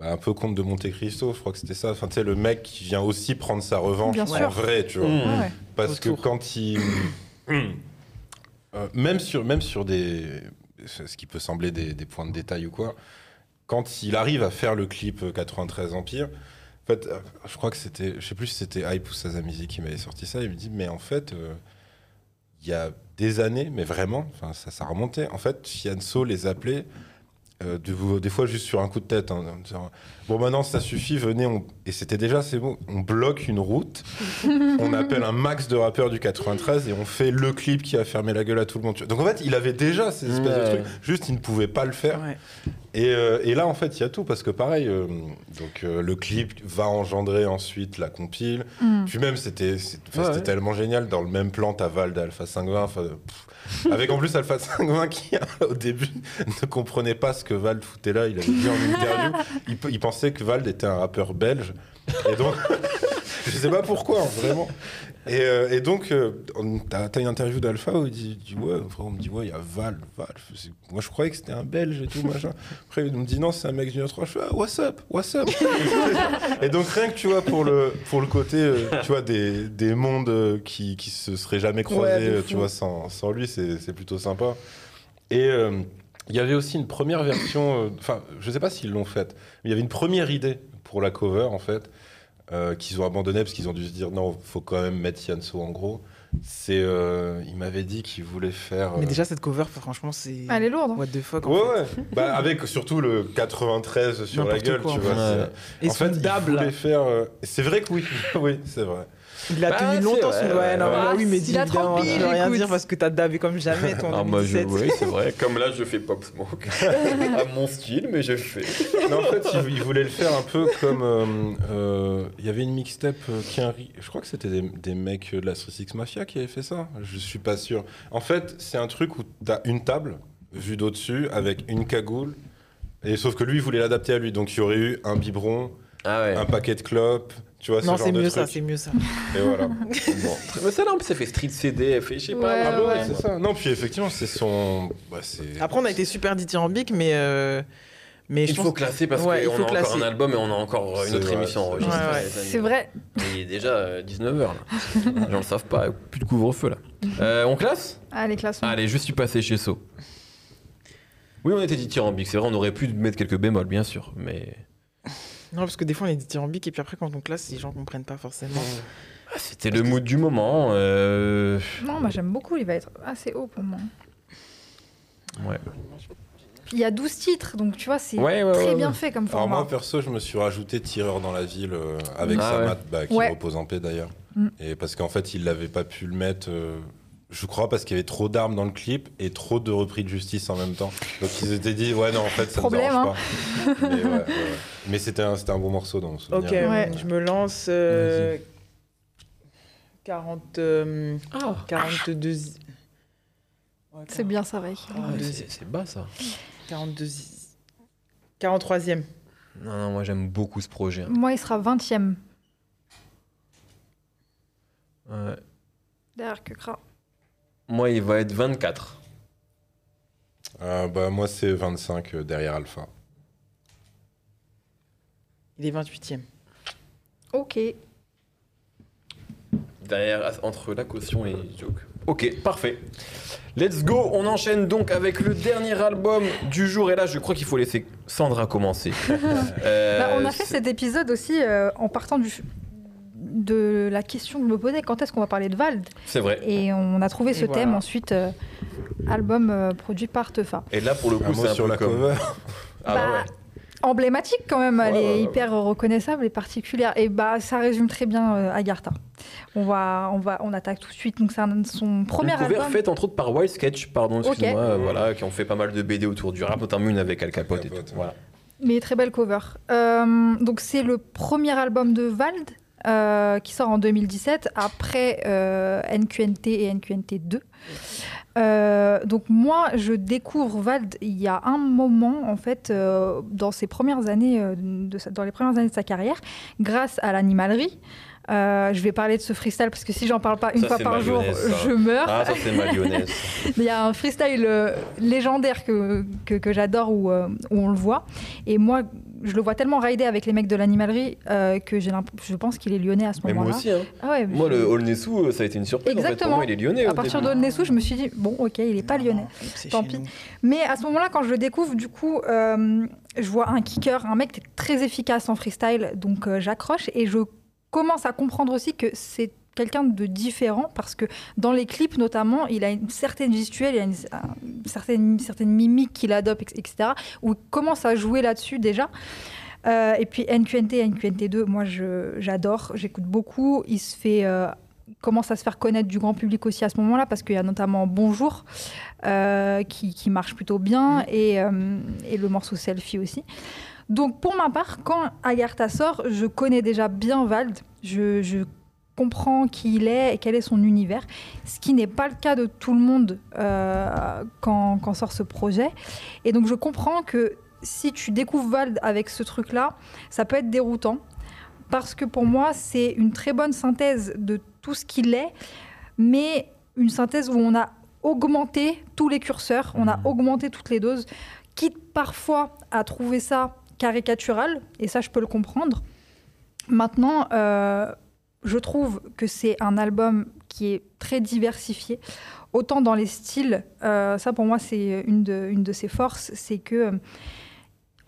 bah, un peu conte de Monte Cristo, je crois que c'était ça. Enfin, tu sais, le mec qui vient aussi prendre sa revanche Bien en sûr. vrai, tu vois. Mmh. Parce que quand il. Euh, même, sur, même sur des. Ce qui peut sembler des, points de détail ou quoi, quand il arrive à faire le clip euh, 93 Empire, en fait, euh, je crois que c'était. Je sais plus si c'était Hype ou Sazamizi qui m'avait sorti ça. Il me dit, mais en fait, euh, il y a des années, mais vraiment, ça, ça remontait. En fait, Fianso les appelait euh, de- des fois juste sur un coup de tête. hein, bon, maintenant ça suffit, venez. on- Et c'était déjà, c'est bon, on bloque une route, on appelle un max de rappeurs du 93 et on fait le clip qui a fermé la gueule à tout le monde. Donc en fait, il avait déjà ces espèces de trucs, juste il ne pouvait pas le faire. Ouais. Et, euh, et là, en fait, il y a tout, parce que pareil, euh, donc, euh, le clip va engendrer ensuite la compile. Mm. Puis même, c'était ouais. tellement génial. Dans le même plan, t'as Val d'Alpha 520. Avec en plus Alpha 520 qui, au début, ne comprenait pas ce que Vald foutait là. Il avait dit en interview, il pensait que Vald était un rappeur belge. Et donc, je sais pas pourquoi, hein, vraiment. Et, euh, et donc, euh, t'as t'as une interview d'Alpha où il dit, il dit, ouais, enfin, on me dit, ouais, il y a Val, Val. Moi, je croyais que c'était un Belge et tout, machin. Après, il me dit, non, c'est un mec du 3. Je fais, ah, what's up, what's up? et donc, rien que, tu vois, pour le, pour le côté, euh, tu vois, des, des mondes euh, qui, qui se seraient jamais croisés, Ouais, euh, tu vois, sans, sans lui, c'est plutôt sympa. Et euh, il y avait aussi une première version, euh, enfin, je sais pas s'ils l'ont faite, mais il y avait une première idée pour la cover, en fait, euh, qu'ils ont abandonné parce qu'ils ont dû se dire non, faut quand même mettre Yanso en gros. C'est, euh, il m'avait dit qu'il voulait faire. Mais euh, déjà, cette cover, franchement, c'est. Elle est lourde. hein. What the fuck. en Ouais, fait. ouais. Bah, avec surtout le 93 sur la gueule, quoi, tu vois. c'est- Et en fait, il là. voulait faire. C'est vrai que oui, oui, c'est vrai. Il l'a Bah, tenu longtemps. son- Ouais, non, ouais. bah oui, mais Il dis a trempé, je peux rien dire parce que t'as dabé comme jamais, toi, en Ah, moi, je, 2017. oui, c'est vrai. Comme là, je fais Pop Smoke. à mon style, mais je le fais. Non, en fait, il, il voulait le faire un peu comme. euh, euh, Il y avait une mixtape euh, qui a un ri- Je crois que c'était des, des mecs de la Street Six Mafia qui avaient fait ça. Je suis pas sûr. En fait, c'est un truc où t'as une table vue d'au-dessus avec une cagoule. Et sauf que lui, il voulait l'adapter à lui. Donc, il y aurait eu un biberon, Ah ouais. un paquet de clopes. Tu vois, Non, c'est mieux ça, c'est mieux ça. Et voilà. Bon. Mais ça, là, en plus, ça fait Street CD, elle fait, je sais pas. Ouais, Ah bah ouais, ouais. c'est ça. Non, puis effectivement, c'est son. bah, Après, on a été super dithyrambique, mais. euh, Mais Il faut classer parce Ouais, qu'on a encore un album et on a encore une autre vrai, émission c'est enregistrée. vrai. Ouais, ouais. les amis. C'est vrai. Il est déjà 19h là. Les gens le savent pas, plus de couvre-feu là. Euh, on classe? Allez, classons. Allez, je suis passé chez So. Oui, on était dithyrambique, c'est vrai, on aurait pu mettre quelques bémols, bien sûr, mais. Non, parce que des fois, on est dithyrambique et puis après, quand on classe, les gens comprennent pas forcément. Ah, C'était le mood du moment. euh, Non, moi j'aime beaucoup, il va être assez haut pour moi. Ouais. Il y a 12 titres, donc tu vois, c'est Ouais, ouais, très ouais, bien ouais. fait comme Alors format. moi perso, je me suis rajouté Tireur dans la ville euh, avec Ah Samat, bah, qui Ouais. repose en paix d'ailleurs. Mm. Et parce qu'en fait, il n'avait pas pu le mettre, euh, je crois, parce qu'il y avait trop d'armes dans le clip et trop de repris de justice en même temps. Donc ils s'étaient dit, ouais, non, en fait, ça Problème, ne dérange pas. Mais, ouais, ouais, ouais. Mais c'était un, c'était un bon morceau dans mon souvenir. Ok, Ouais. je me lance. euh, 40. euh, Ah, 42. Ouais, C'est bien ça, mec. Ah, c'est c'est bas ça. 42. 43e. Non, non, moi j'aime beaucoup ce projet. hein. Moi, il sera 20ème Ouais. derrière Kukra. Moi, il va être 24. Euh, bah, moi, c'est 25 euh, derrière Alpha. Il est 28e. Ok. Derrière, entre la caution et Joke. Ok, parfait. Let's go, on enchaîne donc avec le dernier album du jour. Et là, je crois qu'il faut laisser Sandra commencer. Euh, Bah, on a fait c'est- cet épisode aussi euh, en partant du, de la question que je me posais quand est-ce qu'on va parler de Vald? C'est vrai. Et on a trouvé ce Et voilà. thème ensuite, euh, album euh, produit par Tefa. Et là, pour le coup, c'est sur la comme- cover. Ah, Bah, ouais. Emblématique quand même, elle Ouais, est ouais, ouais. hyper reconnaissable et particulière. Et bah ça résume très bien euh, Agartha. On va, on va, on attaque tout de suite. Donc c'est un- son premier Une cover album. faite entre autres par Wild Sketch, pardon, excuse-moi, euh, voilà, qui ont fait pas mal de BD autour du rap, notamment une avec Al Capote et tout. Voilà. Mais très belle cover. Euh, donc c'est le premier album de Vald euh, qui sort en 2017 après euh, NQNT et NQNT 2. Euh, donc moi, je découvre Vald il y a un moment en fait dans ses premières années, de sa- dans les premières années de sa carrière, grâce à l'animalerie. Euh, je vais parler de ce freestyle parce que si j'en parle pas une Ça, fois par jour, ça. je meurs. Ah, ça. Il y a un freestyle euh, légendaire que, que, que j'adore où, euh, où on le voit. Et moi, je le vois tellement rider avec les mecs de l'animalerie euh, que j'ai je pense qu'il est lyonnais à ce Mais moi moment-là. aussi, hein. Ah ouais, Moi, je- le All Nessou, ça a été une surprise. En fait. Pour Exactement. moi, il est lyonnais. à partir début. de Nessou, je me suis dit, bon, ok, il est pas lyonnais. C'est Tant pis. nous. Mais à ce moment-là, quand je le découvre, du coup, euh, je vois un kicker, un mec très efficace en freestyle, donc euh, j'accroche et je commence à comprendre aussi que c'est quelqu'un de différent parce que dans les clips notamment, il a une certaine gestuelle, il a une, certaine, certaine mimique qu'il adopte, etc. Où il commence à jouer là-dessus déjà. Euh, et puis NQNT, NQNT2, moi j'adore, j'écoute beaucoup. Il se fait euh, commence à se faire connaître du grand public aussi à ce moment-là, parce qu'il y a notamment Bonjour euh, qui, qui, marche plutôt bien, et, et, le morceau Selfie aussi. Donc pour ma part, quand Agartha sort, je connais déjà bien Vald, je, je comprends qui il est et quel est son univers, ce qui n'est pas le cas de tout le monde euh, quand, quand, sort ce projet. Et donc je comprends que si tu découvres Vald avec ce truc-là, ça peut être déroutant, parce que pour moi c'est une très bonne synthèse de tout ce qu'il est, mais une synthèse où on a augmenté tous les curseurs, on a mmh. augmenté toutes les doses, quitte parfois à trouver ça caricatural, et ça je peux le comprendre. Maintenant, euh, je trouve que c'est un album qui est très diversifié, autant dans les styles. Euh, ça, pour moi, c'est une de, une de ses forces, c'est que euh,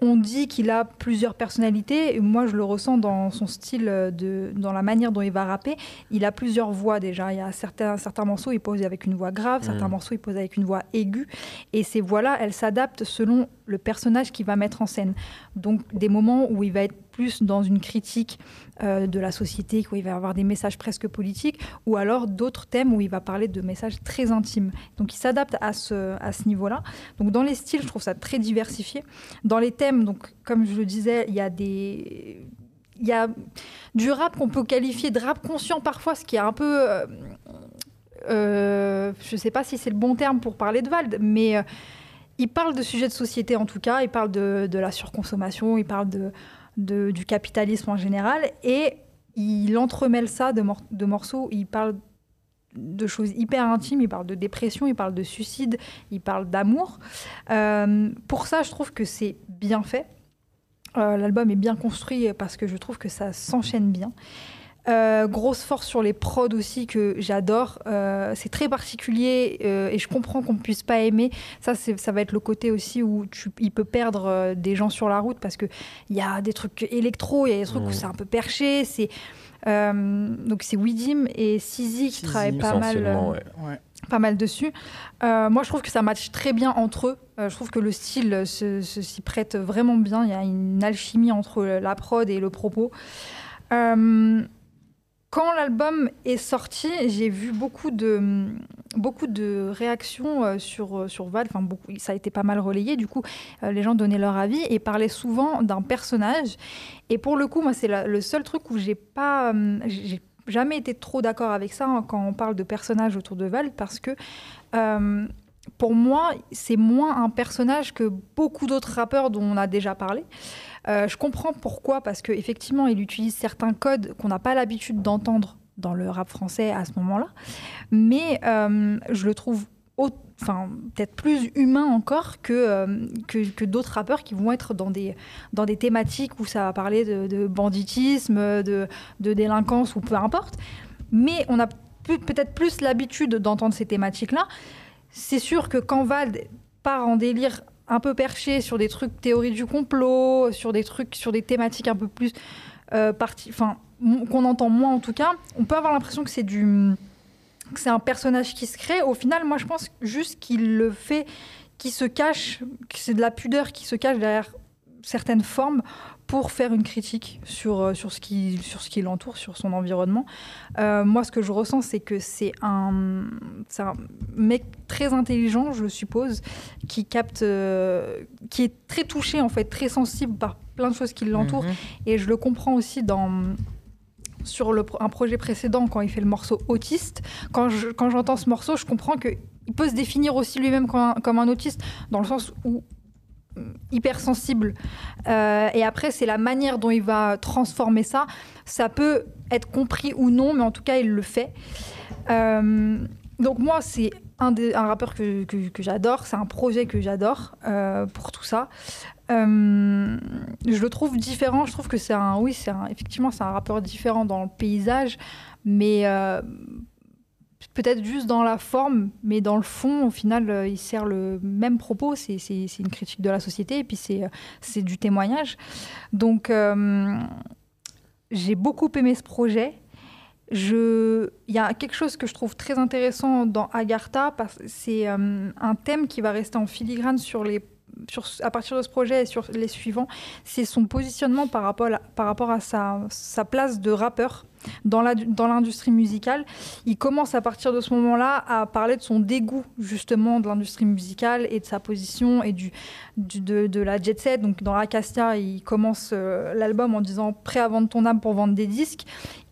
on dit qu'il a plusieurs personnalités. Et moi, je le ressens dans son style, de, dans la manière dont il va rapper. Il a plusieurs voix déjà. Il y a certains, certains morceaux, il pose avec une voix grave, certains mmh. morceaux, il pose avec une voix aiguë. Et ces voix-là, elles s'adaptent selon le personnage qu'il va mettre en scène. Donc, des moments où il va être plus dans une critique euh, de la société, où il va avoir des messages presque politiques, ou alors d'autres thèmes où il va parler de messages très intimes. Donc il s'adapte à ce, à ce niveau-là. Donc dans les styles, je trouve ça très diversifié. Dans les thèmes, donc comme je le disais, il y a des il y a du rap qu'on peut qualifier de rap conscient parfois, ce qui est un peu... Euh, euh, je ne sais pas si c'est le bon terme pour parler de Vald, mais il parle de sujets de société en tout cas, il parle de, de la surconsommation, il parle de, du capitalisme en général. Et il entremêle ça de, de morceaux. Il parle de choses hyper intimes, il parle de dépression, il parle de suicide, il parle d'amour. Euh, pour ça, je trouve que c'est bien fait. Euh, l'album est bien construit parce que je trouve que ça s'enchaîne bien. Euh, grosse force sur les prods aussi que j'adore. Euh, c'est très particulier euh, et je comprends qu'on ne puisse pas aimer. Ça, ça va être le côté aussi où tu, il peut perdre des gens sur la route parce qu'il y a des trucs électro, il y a des trucs où c'est un peu perché. C'est, donc c'est Widim et Sizi qui travaillent pas mal. Pas mal dessus. moi, je trouve que ça match très bien entre eux. je trouve que le style s'y prête vraiment bien. Il y a une alchimie entre la prod et le propos. Euh, quand l'album est sorti, j'ai vu beaucoup de, beaucoup de réactions euh, sur, euh, sur Val. Enfin, ça a été pas mal relayé. Du coup, euh, les gens donnaient leur avis et parlaient souvent d'un personnage. Et pour le coup, moi, c'est le seul truc où j'ai pas. j'ai jamais été trop d'accord avec ça hein, quand on parle de personnages autour de Val parce que pour moi, c'est moins un personnage que beaucoup d'autres rappeurs dont on a déjà parlé. Euh, je comprends pourquoi, parce qu'effectivement, il utilise certains codes qu'on n'a pas l'habitude d'entendre dans le rap français à ce moment-là. Mais euh, je le trouve enfin peut-être plus humain encore que, euh, que, d'autres rappeurs qui vont être dans des, dans des thématiques où ça va parler de, banditisme, de, de, délinquance ou peu importe. Mais on a peut-être plus l'habitude d'entendre ces thématiques-là. C'est sûr que quand Vald part en délire un peu perché sur des trucs théorie du complot, sur des trucs, sur des thématiques un peu plus euh, enfin qu'on entend moins en tout cas, on peut avoir l'impression que c'est du, que c'est un personnage qui se crée. Au final, moi je pense juste qu'il le fait, qu'il se cache, que c'est de la pudeur qui se cache derrière certaines formes pour faire une critique sur, euh, sur ce qui, sur ce qui l'entoure, sur son environnement. Euh, moi, ce que je ressens, c'est que c'est un, un mec très intelligent, je suppose, qui capte, euh, qui est très touché, en fait, très sensible par plein de choses qui l'entourent. Mhm. Et je le comprends aussi dans sur le, un projet précédent, quand il fait le morceau autiste, quand, je, quand j'entends ce morceau, je comprends qu'il peut se définir aussi lui-même comme comme un autiste, dans le sens où hypersensible. Euh, et après, c'est la manière dont il va transformer ça. Ça peut être compris ou non, mais en tout cas, il le fait. Euh, donc moi, c'est un, un rappeur que, j'adore, c'est un projet que j'adore euh, pour tout ça. je le trouve différent, je trouve que c'est un, oui, c'est effectivement, c'est un rappeur différent dans le paysage, mais peut-être juste dans la forme, mais dans le fond, au final, euh, il sert le même propos. C'est une critique de la société et puis c'est euh, du témoignage. Donc, euh, j'ai beaucoup aimé ce projet. je... il y a quelque chose que je trouve très intéressant dans Agartha, c'est un thème qui va rester en filigrane sur les à partir de ce projet et sur les suivants, c'est son positionnement par rapport à, sa, place de rappeur dans l'industrie musicale. Il commence à partir de ce moment-là à parler de son dégoût justement de l'industrie musicale et de sa position et de, la jet set. Donc dans Acacia, il commence euh, l'album en disant prêt à vendre ton âme pour vendre des disques.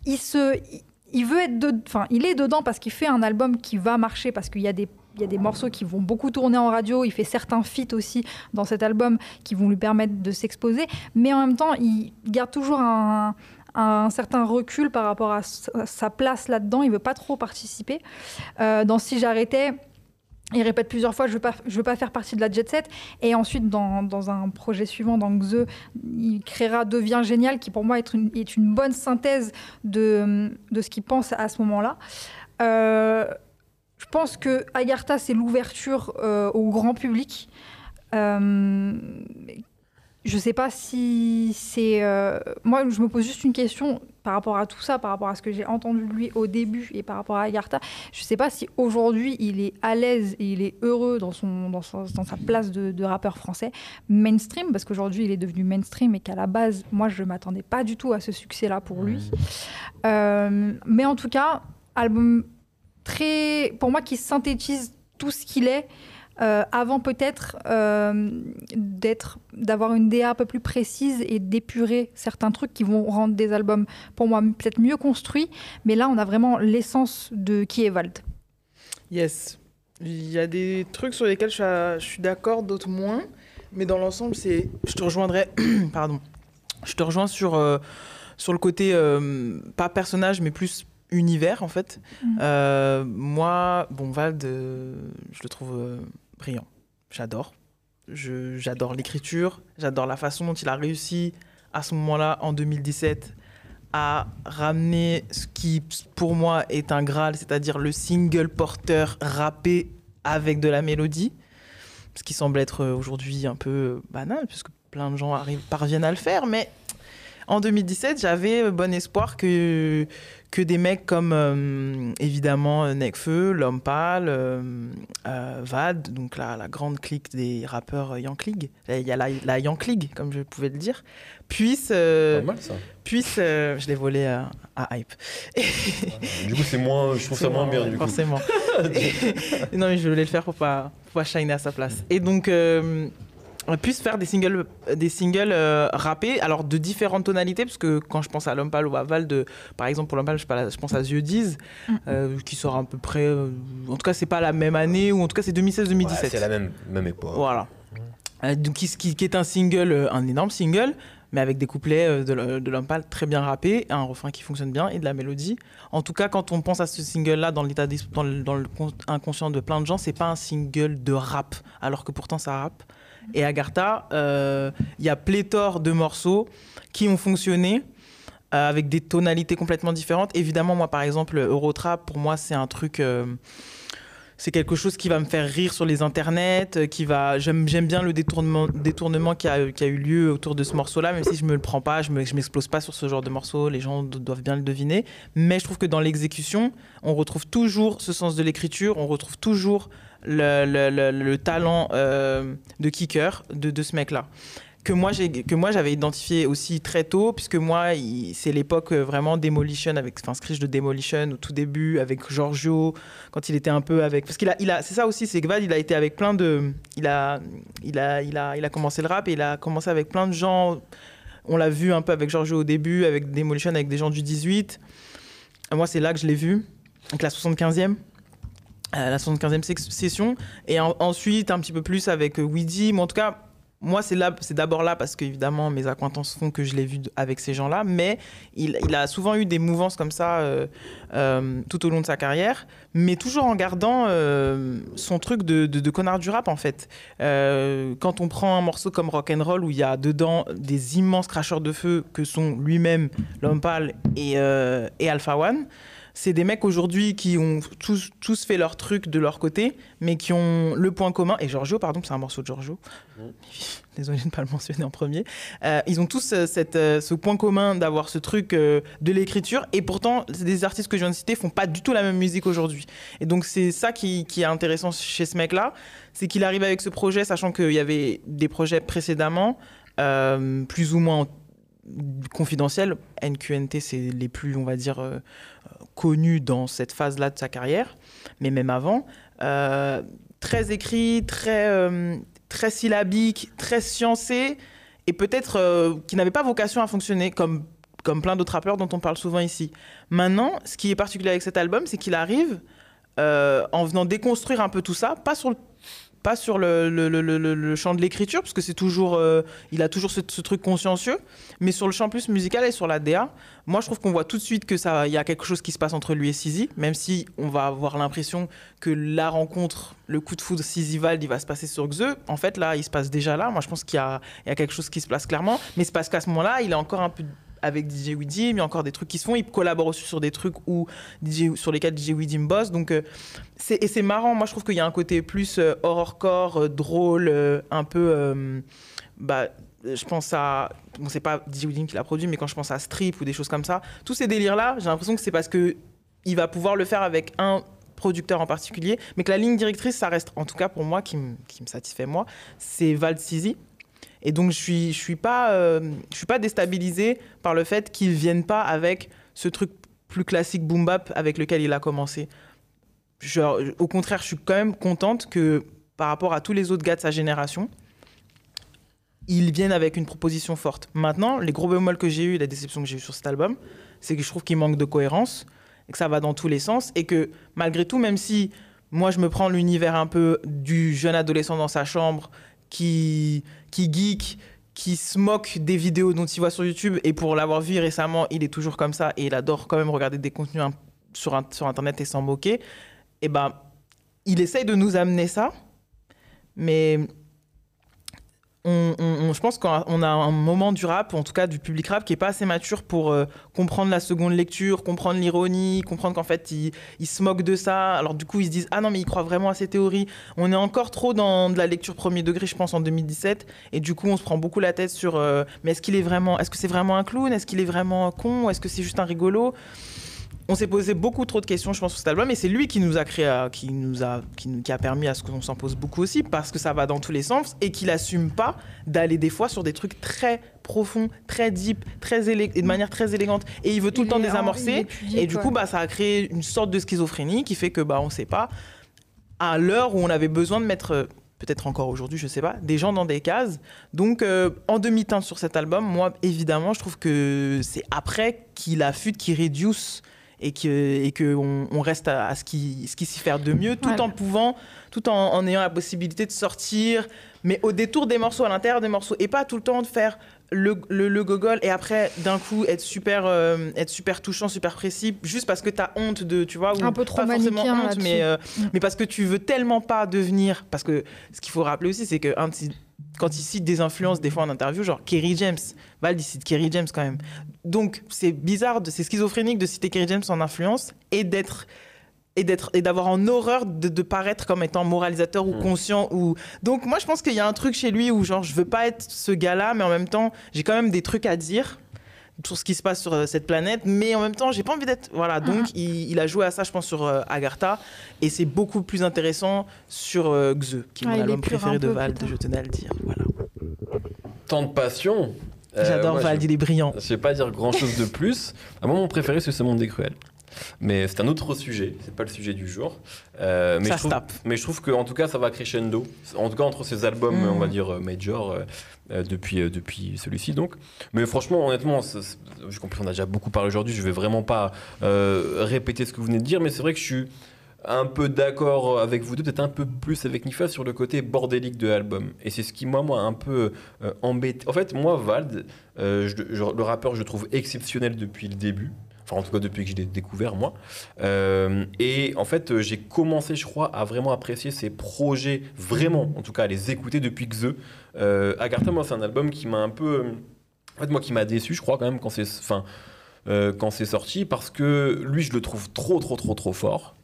Il veut être il est dedans parce qu'il fait un album qui va marcher parce qu'il y a des il y a des morceaux qui vont beaucoup tourner en radio. Il fait certains feats aussi dans cet album qui vont lui permettre de s'exposer. Mais en même temps, il garde toujours un, certain recul par rapport à sa place là-dedans. Il veut pas trop participer. Euh, dans Si j'arrêtais, il répète plusieurs fois, je ne veux, pas, faire partie de la jet set. Et ensuite, dans, un projet suivant, dans Xe, il créera Devient génial, qui pour moi est une, bonne synthèse de, de ce qu'il pense à ce moment-là. Euh, je pense que Agartha, c'est l'ouverture euh, au grand public. Euh, je ne sais pas si c'est. Euh, moi, je me pose juste une question par rapport à tout ça, par rapport à ce que j'ai entendu de lui au début et par rapport à Agartha. Je ne sais pas si aujourd'hui il est à l'aise et il est heureux dans, son, dans, sa, dans sa place de, de, rappeur français mainstream, parce qu'aujourd'hui il est devenu mainstream et qu'à la base, moi, je ne m'attendais pas du tout à ce succès-là pour lui. mais en tout cas, album très, pour moi, qui synthétise tout ce qu'il est. Euh, avant peut-être euh, d'avoir une DA un peu plus précise et d'épurer certains trucs qui vont rendre des albums, pour moi, peut-être mieux construits. Mais là, on a vraiment l'essence de qui est Vald. Yes. Il y a des trucs sur lesquels je suis, d'accord, d'autres moins. Mais dans l'ensemble, c'est, je te rejoindrai, pardon, je te rejoins sur, euh, sur le côté, pas personnage, mais plus univers en fait. Mm. Euh, moi, bon, Vald, euh, je le trouve euh, brillant. J'adore. J'adore l'écriture, j'adore la façon dont il a réussi à ce moment-là, en 2017, à ramener ce qui, pour moi, est un Graal, c'est-à-dire le single porteur rappé avec de la mélodie. Ce qui semble être aujourd'hui un peu banal, puisque plein de gens arrivent, parviennent à le faire, mais en 2017, j'avais bon espoir que, que des mecs comme euh, évidemment euh, Nekfeu, L'Homme Pâle, euh, donc la, la, grande clique des rappeurs Yank League, il y a la, la Yank League, comme je pouvais le dire, puissent. Pas mal ça. Puisse, je l'ai volé à, à Hype. du coup, c'est moins, je trouve ça moins, bien. Du forcément. non, mais je voulais le faire pour pas, pour pas shiner à sa place. Et donc puisse faire des singles, des singles euh, rappés, alors de différentes tonalités, parce que quand je pense à L'Homme ou à Val, par exemple pour L'Homme je, je, pense à Yeux 10, mm. euh, qui sort à peu près. Euh, en tout cas, c'est pas la même année, ou en tout cas, c'est 2016-2017. c'est la même, même époque. Voilà. donc, qui, qui, est un single, un énorme single, mais avec des couplets de, de L'Homme très bien rappés, un refrain qui fonctionne bien et de la mélodie. En tout cas, quand on pense à ce single-là dans l'état dans, le, dans le inconscient de plein de gens, c'est pas un single de rap, alors que pourtant ça rappe. Et Agartha, euh, il y a pléthore de morceaux qui ont fonctionné euh, avec des tonalités complètement différentes. Évidemment, moi, par exemple, Eurotrap, pour moi, c'est un truc euh, c'est quelque chose qui va me faire rire sur les internets, qui va. J'aime, bien le détournement, détournement qui a, eu lieu autour de ce morceau-là, même si je me le prends pas, je me, m'explose pas sur ce genre de morceau. Les gens doivent bien le deviner. Mais je trouve que dans l'exécution, on retrouve toujours ce sens de l'écriture, on retrouve toujours le, le, le, talent euh, de kicker de, de ce mec-là. Que moi j'ai que moi j'avais identifié aussi très tôt puisque moi c'est l'époque euh, vraiment Demolition avec enfin Screech de Demolition au tout début avec Giorgio quand il était un peu avec parce qu'il a il a c'est ça aussi c'est que Val il a été avec plein de il a il a il a il a commencé le rap et il a commencé avec plein de gens. On l'a vu un peu avec Giorgio au début avec Demolition avec des gens du 18 moi c'est là que je l'ai vu avec la 75e euh, la 75e session et ensuite un petit peu plus avec euh, Weedy mais en tout cas moi, c'est d'abord là parce qu'évidemment mes acquaintances font que je l'ai vu avec ces gens-là, mais il, a souvent eu des mouvances comme ça euh, euh, tout au long de sa carrière, mais toujours en gardant son truc de, connard du rap en fait. quand on prend un morceau comme Rock and Roll où il y a dedans des immenses cracheurs de feu que sont lui-même L'Homme Pâle et Alpha One. C'est des mecs aujourd'hui qui ont tous, tous fait leur truc de leur côté, mais qui ont le point commun. Et Giorgio, pardon, c'est un morceau de Giorgio. Désolé de ne pas le mentionner en premier. Euh, ils ont tous euh, cette, euh, ce point commun d'avoir ce truc de l'écriture. Et pourtant, des artistes que je viens de citer font pas du tout la même musique aujourd'hui. Et donc, c'est ça qui, qui est intéressant chez ce mec-là. C'est qu'il arrive avec ce projet, sachant qu'il y avait des projets précédemment, euh, plus ou moins confidentiels. NQNT, c'est les plus, on va dire, euh, connus dans cette phase-là de sa carrière, mais même avant. Euh, très écrit, très, euh, très syllabique, très sciencé, et peut-être qui n'avait pas vocation à fonctionner comme, comme plein d'autres rappeurs dont on parle souvent ici. Maintenant, ce qui est particulier avec cet album, c'est qu'il arrive en venant déconstruire un peu tout ça, pas sur le pas sur le, le, le, le- champ de l'écriture, parce que c'est toujours, euh, il a toujours ce, truc consciencieux, mais sur le champ plus musical et sur la DA, moi je trouve qu'on voit tout de suite que ça, il y a quelque chose qui se passe entre lui et Sizi, même si on va avoir l'impression que la rencontre, le coup de foudre Sizi Vald, il va se passer sur Xe. En fait là, il se passe déjà là. Moi je pense qu'il y y a quelque chose qui se place clairement, mais c'est parce qu'à ce moment-là, il est encore un peu avec DJ Widim, il y a encore des trucs qui se font. Il collabore aussi sur des trucs où DJ, sur lesquels DJ Widim bosse. Donc, euh, c'est, et c'est marrant. Moi, je trouve qu'il y a un côté plus euh, horrorcore, euh, drôle, un peu. bah, je pense à. Bon, c'est pas DJ Widim qui l'a produit, mais quand je pense à Strip ou des choses comme ça, tous ces délires-là, j'ai l'impression que c'est parce que il va pouvoir le faire avec un producteur en particulier, mais que la ligne directrice, ça reste, en tout cas pour moi, qui me, satisfait moi, c'est Val Sizi. Et donc je suis, suis pas, euh, suis pas déstabilisé par le fait qu'il vienne pas avec ce truc plus classique boom bap avec lequel il a commencé. Au contraire, je suis quand même contente que par rapport à tous les autres gars de sa génération, ils viennent avec une proposition forte. Maintenant, les gros bémols que j'ai eu, la déception que j'ai eue sur cet album, c'est que je trouve qu'il manque de cohérence et que ça va dans tous les sens et que malgré tout, même si moi je me prends l'univers un peu du jeune adolescent dans sa chambre qui, qui geek, qui se moque des vidéos dont il voit sur YouTube. Et pour l'avoir vu récemment, il est toujours comme ça et il adore quand même regarder des contenus sur, Internet et s'en moquer, et ben il essaye de nous amener ça, mais je pense qu'on a, on a un moment du rap, en tout cas du public rap, qui est pas assez mature pour euh, comprendre la seconde lecture, comprendre l'ironie, comprendre qu'en fait ils il se moquent de ça. Alors du coup ils se disent ah non mais ils croient vraiment à ces théories. On est encore trop dans de la lecture premier degré, je pense en 2017, et du coup on se prend beaucoup la tête sur euh, mais est-ce qu'il est vraiment, est-ce que c'est vraiment un clown, est-ce qu'il est vraiment con, est-ce que c'est juste un rigolo? On s'est posé beaucoup trop de questions, je pense, sur cet album, et c'est lui qui nous a créé, euh, qui nous a, qui, nous- qui a permis à ce qu'on s'en pose beaucoup aussi, parce que ça va dans tous les sens, et qu'il assume pas d'aller des fois sur des trucs très profonds, très deep, très et de manière très élégante, et il veut tout Il le temps en- désamorcer, et du coup, bah, ça a créé une sorte de schizophrénie qui fait que, bah, on sait pas, à l'heure où on avait besoin de mettre euh, peut-être encore aujourd'hui, je sais pas, des gens dans des cases. Donc, euh, en demi-teinte sur cet album, moi, évidemment, je trouve que c'est après qu'il affûte, qu'il réduce et que et que on, on reste à, à ce qui ce qui s'y fait de mieux, tout en pouvant, tout en, en ayant la possibilité de sortir, mais au détour des morceaux, à l'intérieur des morceaux, et pas tout le temps de faire le, le, le gogol et après d'un coup être super euh, être super touchant, super précis, juste parce que tu as honte de, tu vois, ou Un peu trop pas forcément honte, mais euh, mais parce que tu veux tellement pas devenir. Parce que ce qu'il faut rappeler aussi, c'est que un quand il cite des influences, des fois en interview, genre Kerry James, Val, il cite Kerry James quand même. Donc c'est bizarre, c'est schizophrénique de citer Kerry James en influence et d'être et d'être et d'avoir en horreur de, de paraître comme étant moralisateur ou Mm. conscient ou donc moi je pense qu'il y a un truc chez lui où genre je veux pas être ce gars-là mais en même temps j'ai quand même des trucs à dire sur ce qui se passe sur euh, cette planète mais en même temps j'ai pas envie d'être voilà donc il, il a joué à ça je pense sur euh, Agartha et c'est beaucoup plus intéressant sur euh, Xe qui est Ah, mon il album préféré de putain. je tenais à le dire voilà Tant de passion. Euh, j'adore je- il est brillant Je vais pas dire grand chose de plus. À moi, mon préféré, c'est Ce Monde des Cruels. Mais c'est un autre sujet, c'est pas le sujet du jour. Euh, mais, Ça je se trouve, tape. mais je trouve qu'en tout cas, ça va crescendo. En tout cas, entre ces albums, Mm. on va dire, euh, major, euh, depuis, euh, depuis celui-ci, donc. Mais franchement, honnêtement, j'ai compris, on a déjà beaucoup parlé aujourd'hui, je vais vraiment pas répéter ce que vous venez de dire, mais c'est vrai que je suis un peu d'accord avec vous deux, peut-être un peu plus avec Nifa sur le côté bordélique de l'album. Et c'est ce qui, moi, moi, un peu euh, embêté. En fait, moi, Vald, euh, je- je- le rappeur, je le trouve exceptionnel depuis le début. En tout cas, depuis que je l'ai découvert, moi. Euh, et en fait, euh, j'ai commencé, je crois, à vraiment apprécier ses projets, vraiment, en tout cas, à les écouter depuis Xe. Euh, Agartha, moi, c'est un album qui m'a un peu. euh, En fait, moi, qui m'a déçu, je crois, quand même, quand c'est. Enfin. sorti parce que lui, je le trouve trop, trop, trop, trop fort.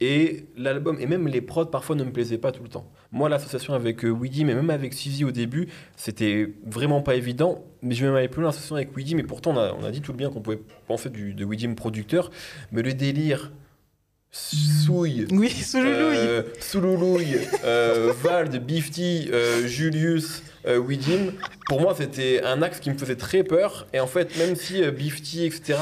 Et l'album, et même les prods parfois ne me plaisaient pas tout le temps. Moi, l'association avec euh, Weedy, mais même avec Suzy au début, c'était vraiment pas évident. Mais je m'avais plus l'association avec Weedy, mais pourtant on a, on a dit tout le bien qu'on pouvait penser du, de Weedy producteur. Mais le délire, Souille, Oui, sous le louille. euh, Souloulouille, euh, Vald, Bifty, euh, Julius, euh, Widim, pour moi c'était un axe qui me faisait très peur. Et en fait, même si euh, Bifty, etc.,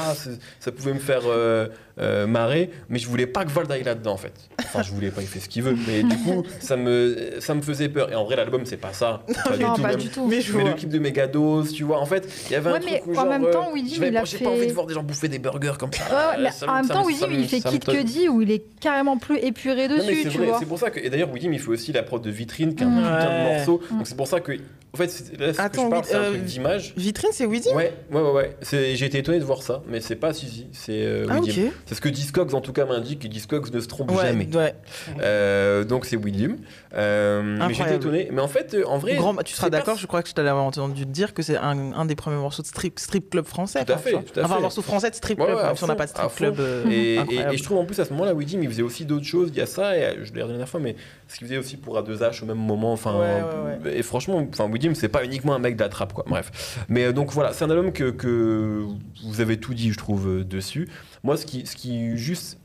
ça, pouvait me faire euh, euh, marrer, mais je voulais pas que Vald aille là-dedans en fait. Enfin, je voulais pas, il fait ce qu'il veut. Mais du coup, ça me, ça me faisait peur. Et en vrai, l'album c'est pas ça. Pas du Non, tout, pas du tout. Mais je Mais le clip de Megados, tu vois, en fait, il y avait un Ouais, truc mais où en genre, même euh, temps, je vais il a pas- J'ai fait- pas envie de voir des gens bouffer des burgers comme ça. Mais Euh, en même temps, me- il fait Kid. Cudi où il est carrément plus épuré Non, mais dessus, c'est tu vrai, vois. c'est pour ça que. Et d'ailleurs, Widim, il fait aussi la prod de vitrine, qui est un Mm. putain de Ouais. morceau. Mm. Donc c'est pour ça que. En fait, c'est- là, ce que Attends, je parle, oui, c'est un euh, truc d'image. Vitrine, c'est Weedy Ouais, ouais, ouais. ouais. C'est- J'ai été étonné de voir ça, mais c'est pas Suzy, c'est euh, Ah, ok. C'est ce que Discogs, en tout cas, m'indique, et Discogs ne se trompe Ouais, jamais. ouais. Euh, donc c'est Widim. Euh, mais j'étais Incroyable. étonné. Mais en fait, euh, en vrai. Grand- tu seras c'est pas- d'accord, je crois que je t'avais entendu te dire que c'est un, un des premiers morceaux de strip, strip club français. Tout à enfin, fait, tu vois. tout à Enfin, fait. un morceau français de strip Ouais, club, ouais, même si on n'a fond, pas de à strip fond. club. euh, Et, et- incroyable. et je trouve en plus à ce moment-là, Widim, il faisait aussi d'autres choses. Il y a ça, et euh, je l'ai dit la dernière fois, mais ce qu'il faisait aussi pour A2H au même moment. Enfin, Ouais, ouais, Et franchement, enfin, C'est pas uniquement un mec de la trappe, quoi. Bref. Mais euh, donc voilà, c'est un album que, vous avez tout dit, je trouve, euh, dessus. Moi, ce qui, ce qui juste.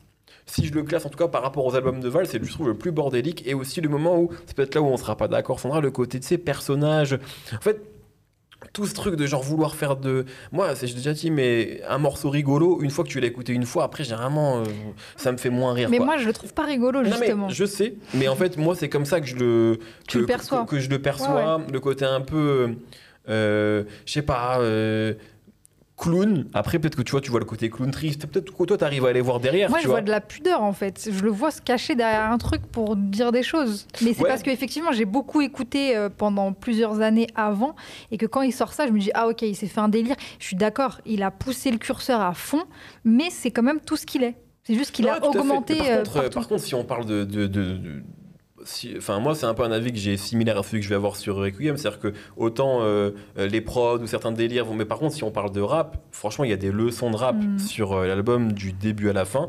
Si je le classe en tout cas par rapport aux albums de Val, c'est je trouve le plus bordélique et aussi le moment où c'est peut-être là où on sera pas d'accord, Sandra, le côté de ces personnages. En fait, tout ce truc de genre vouloir faire de. Moi, c'est j'ai déjà dit, mais un morceau rigolo, une fois que tu l'as écouté une fois, après, généralement, euh, ça me fait moins rire. Mais quoi. moi, je le trouve pas rigolo, Non, mais justement. je sais, mais en fait, moi, c'est comme ça que je le, Tu que, le perçois. que, que je le perçois, le côté un peu, euh, je sais pas, euh, clown. Après, peut-être que tu vois, tu vois le côté clown triste. Peut-être que toi, t'arrives à aller voir derrière. Moi, tu je vois de la pudeur en fait. Je le vois se cacher derrière un truc pour dire des choses. Mais c'est Ouais. parce qu'effectivement, j'ai beaucoup écouté euh, pendant plusieurs années avant et que quand il sort ça, je me dis ah ok, il s'est fait un délire. Je suis d'accord, il a poussé le curseur à fond, mais c'est quand même tout ce qu'il est. C'est juste qu'il Ouais, a augmenté. Par, euh, contre, euh, par contre, si on parle de. de- de- de- si- Enfin, moi, c'est un peu un avis que j'ai similaire à celui que je vais avoir sur Requiem. C'est-à-dire que autant euh, euh, les prods ou certains délires vont. Mais par contre, si on parle de rap, franchement, il y a des leçons de rap Mm. sur euh, l'album du début à la fin.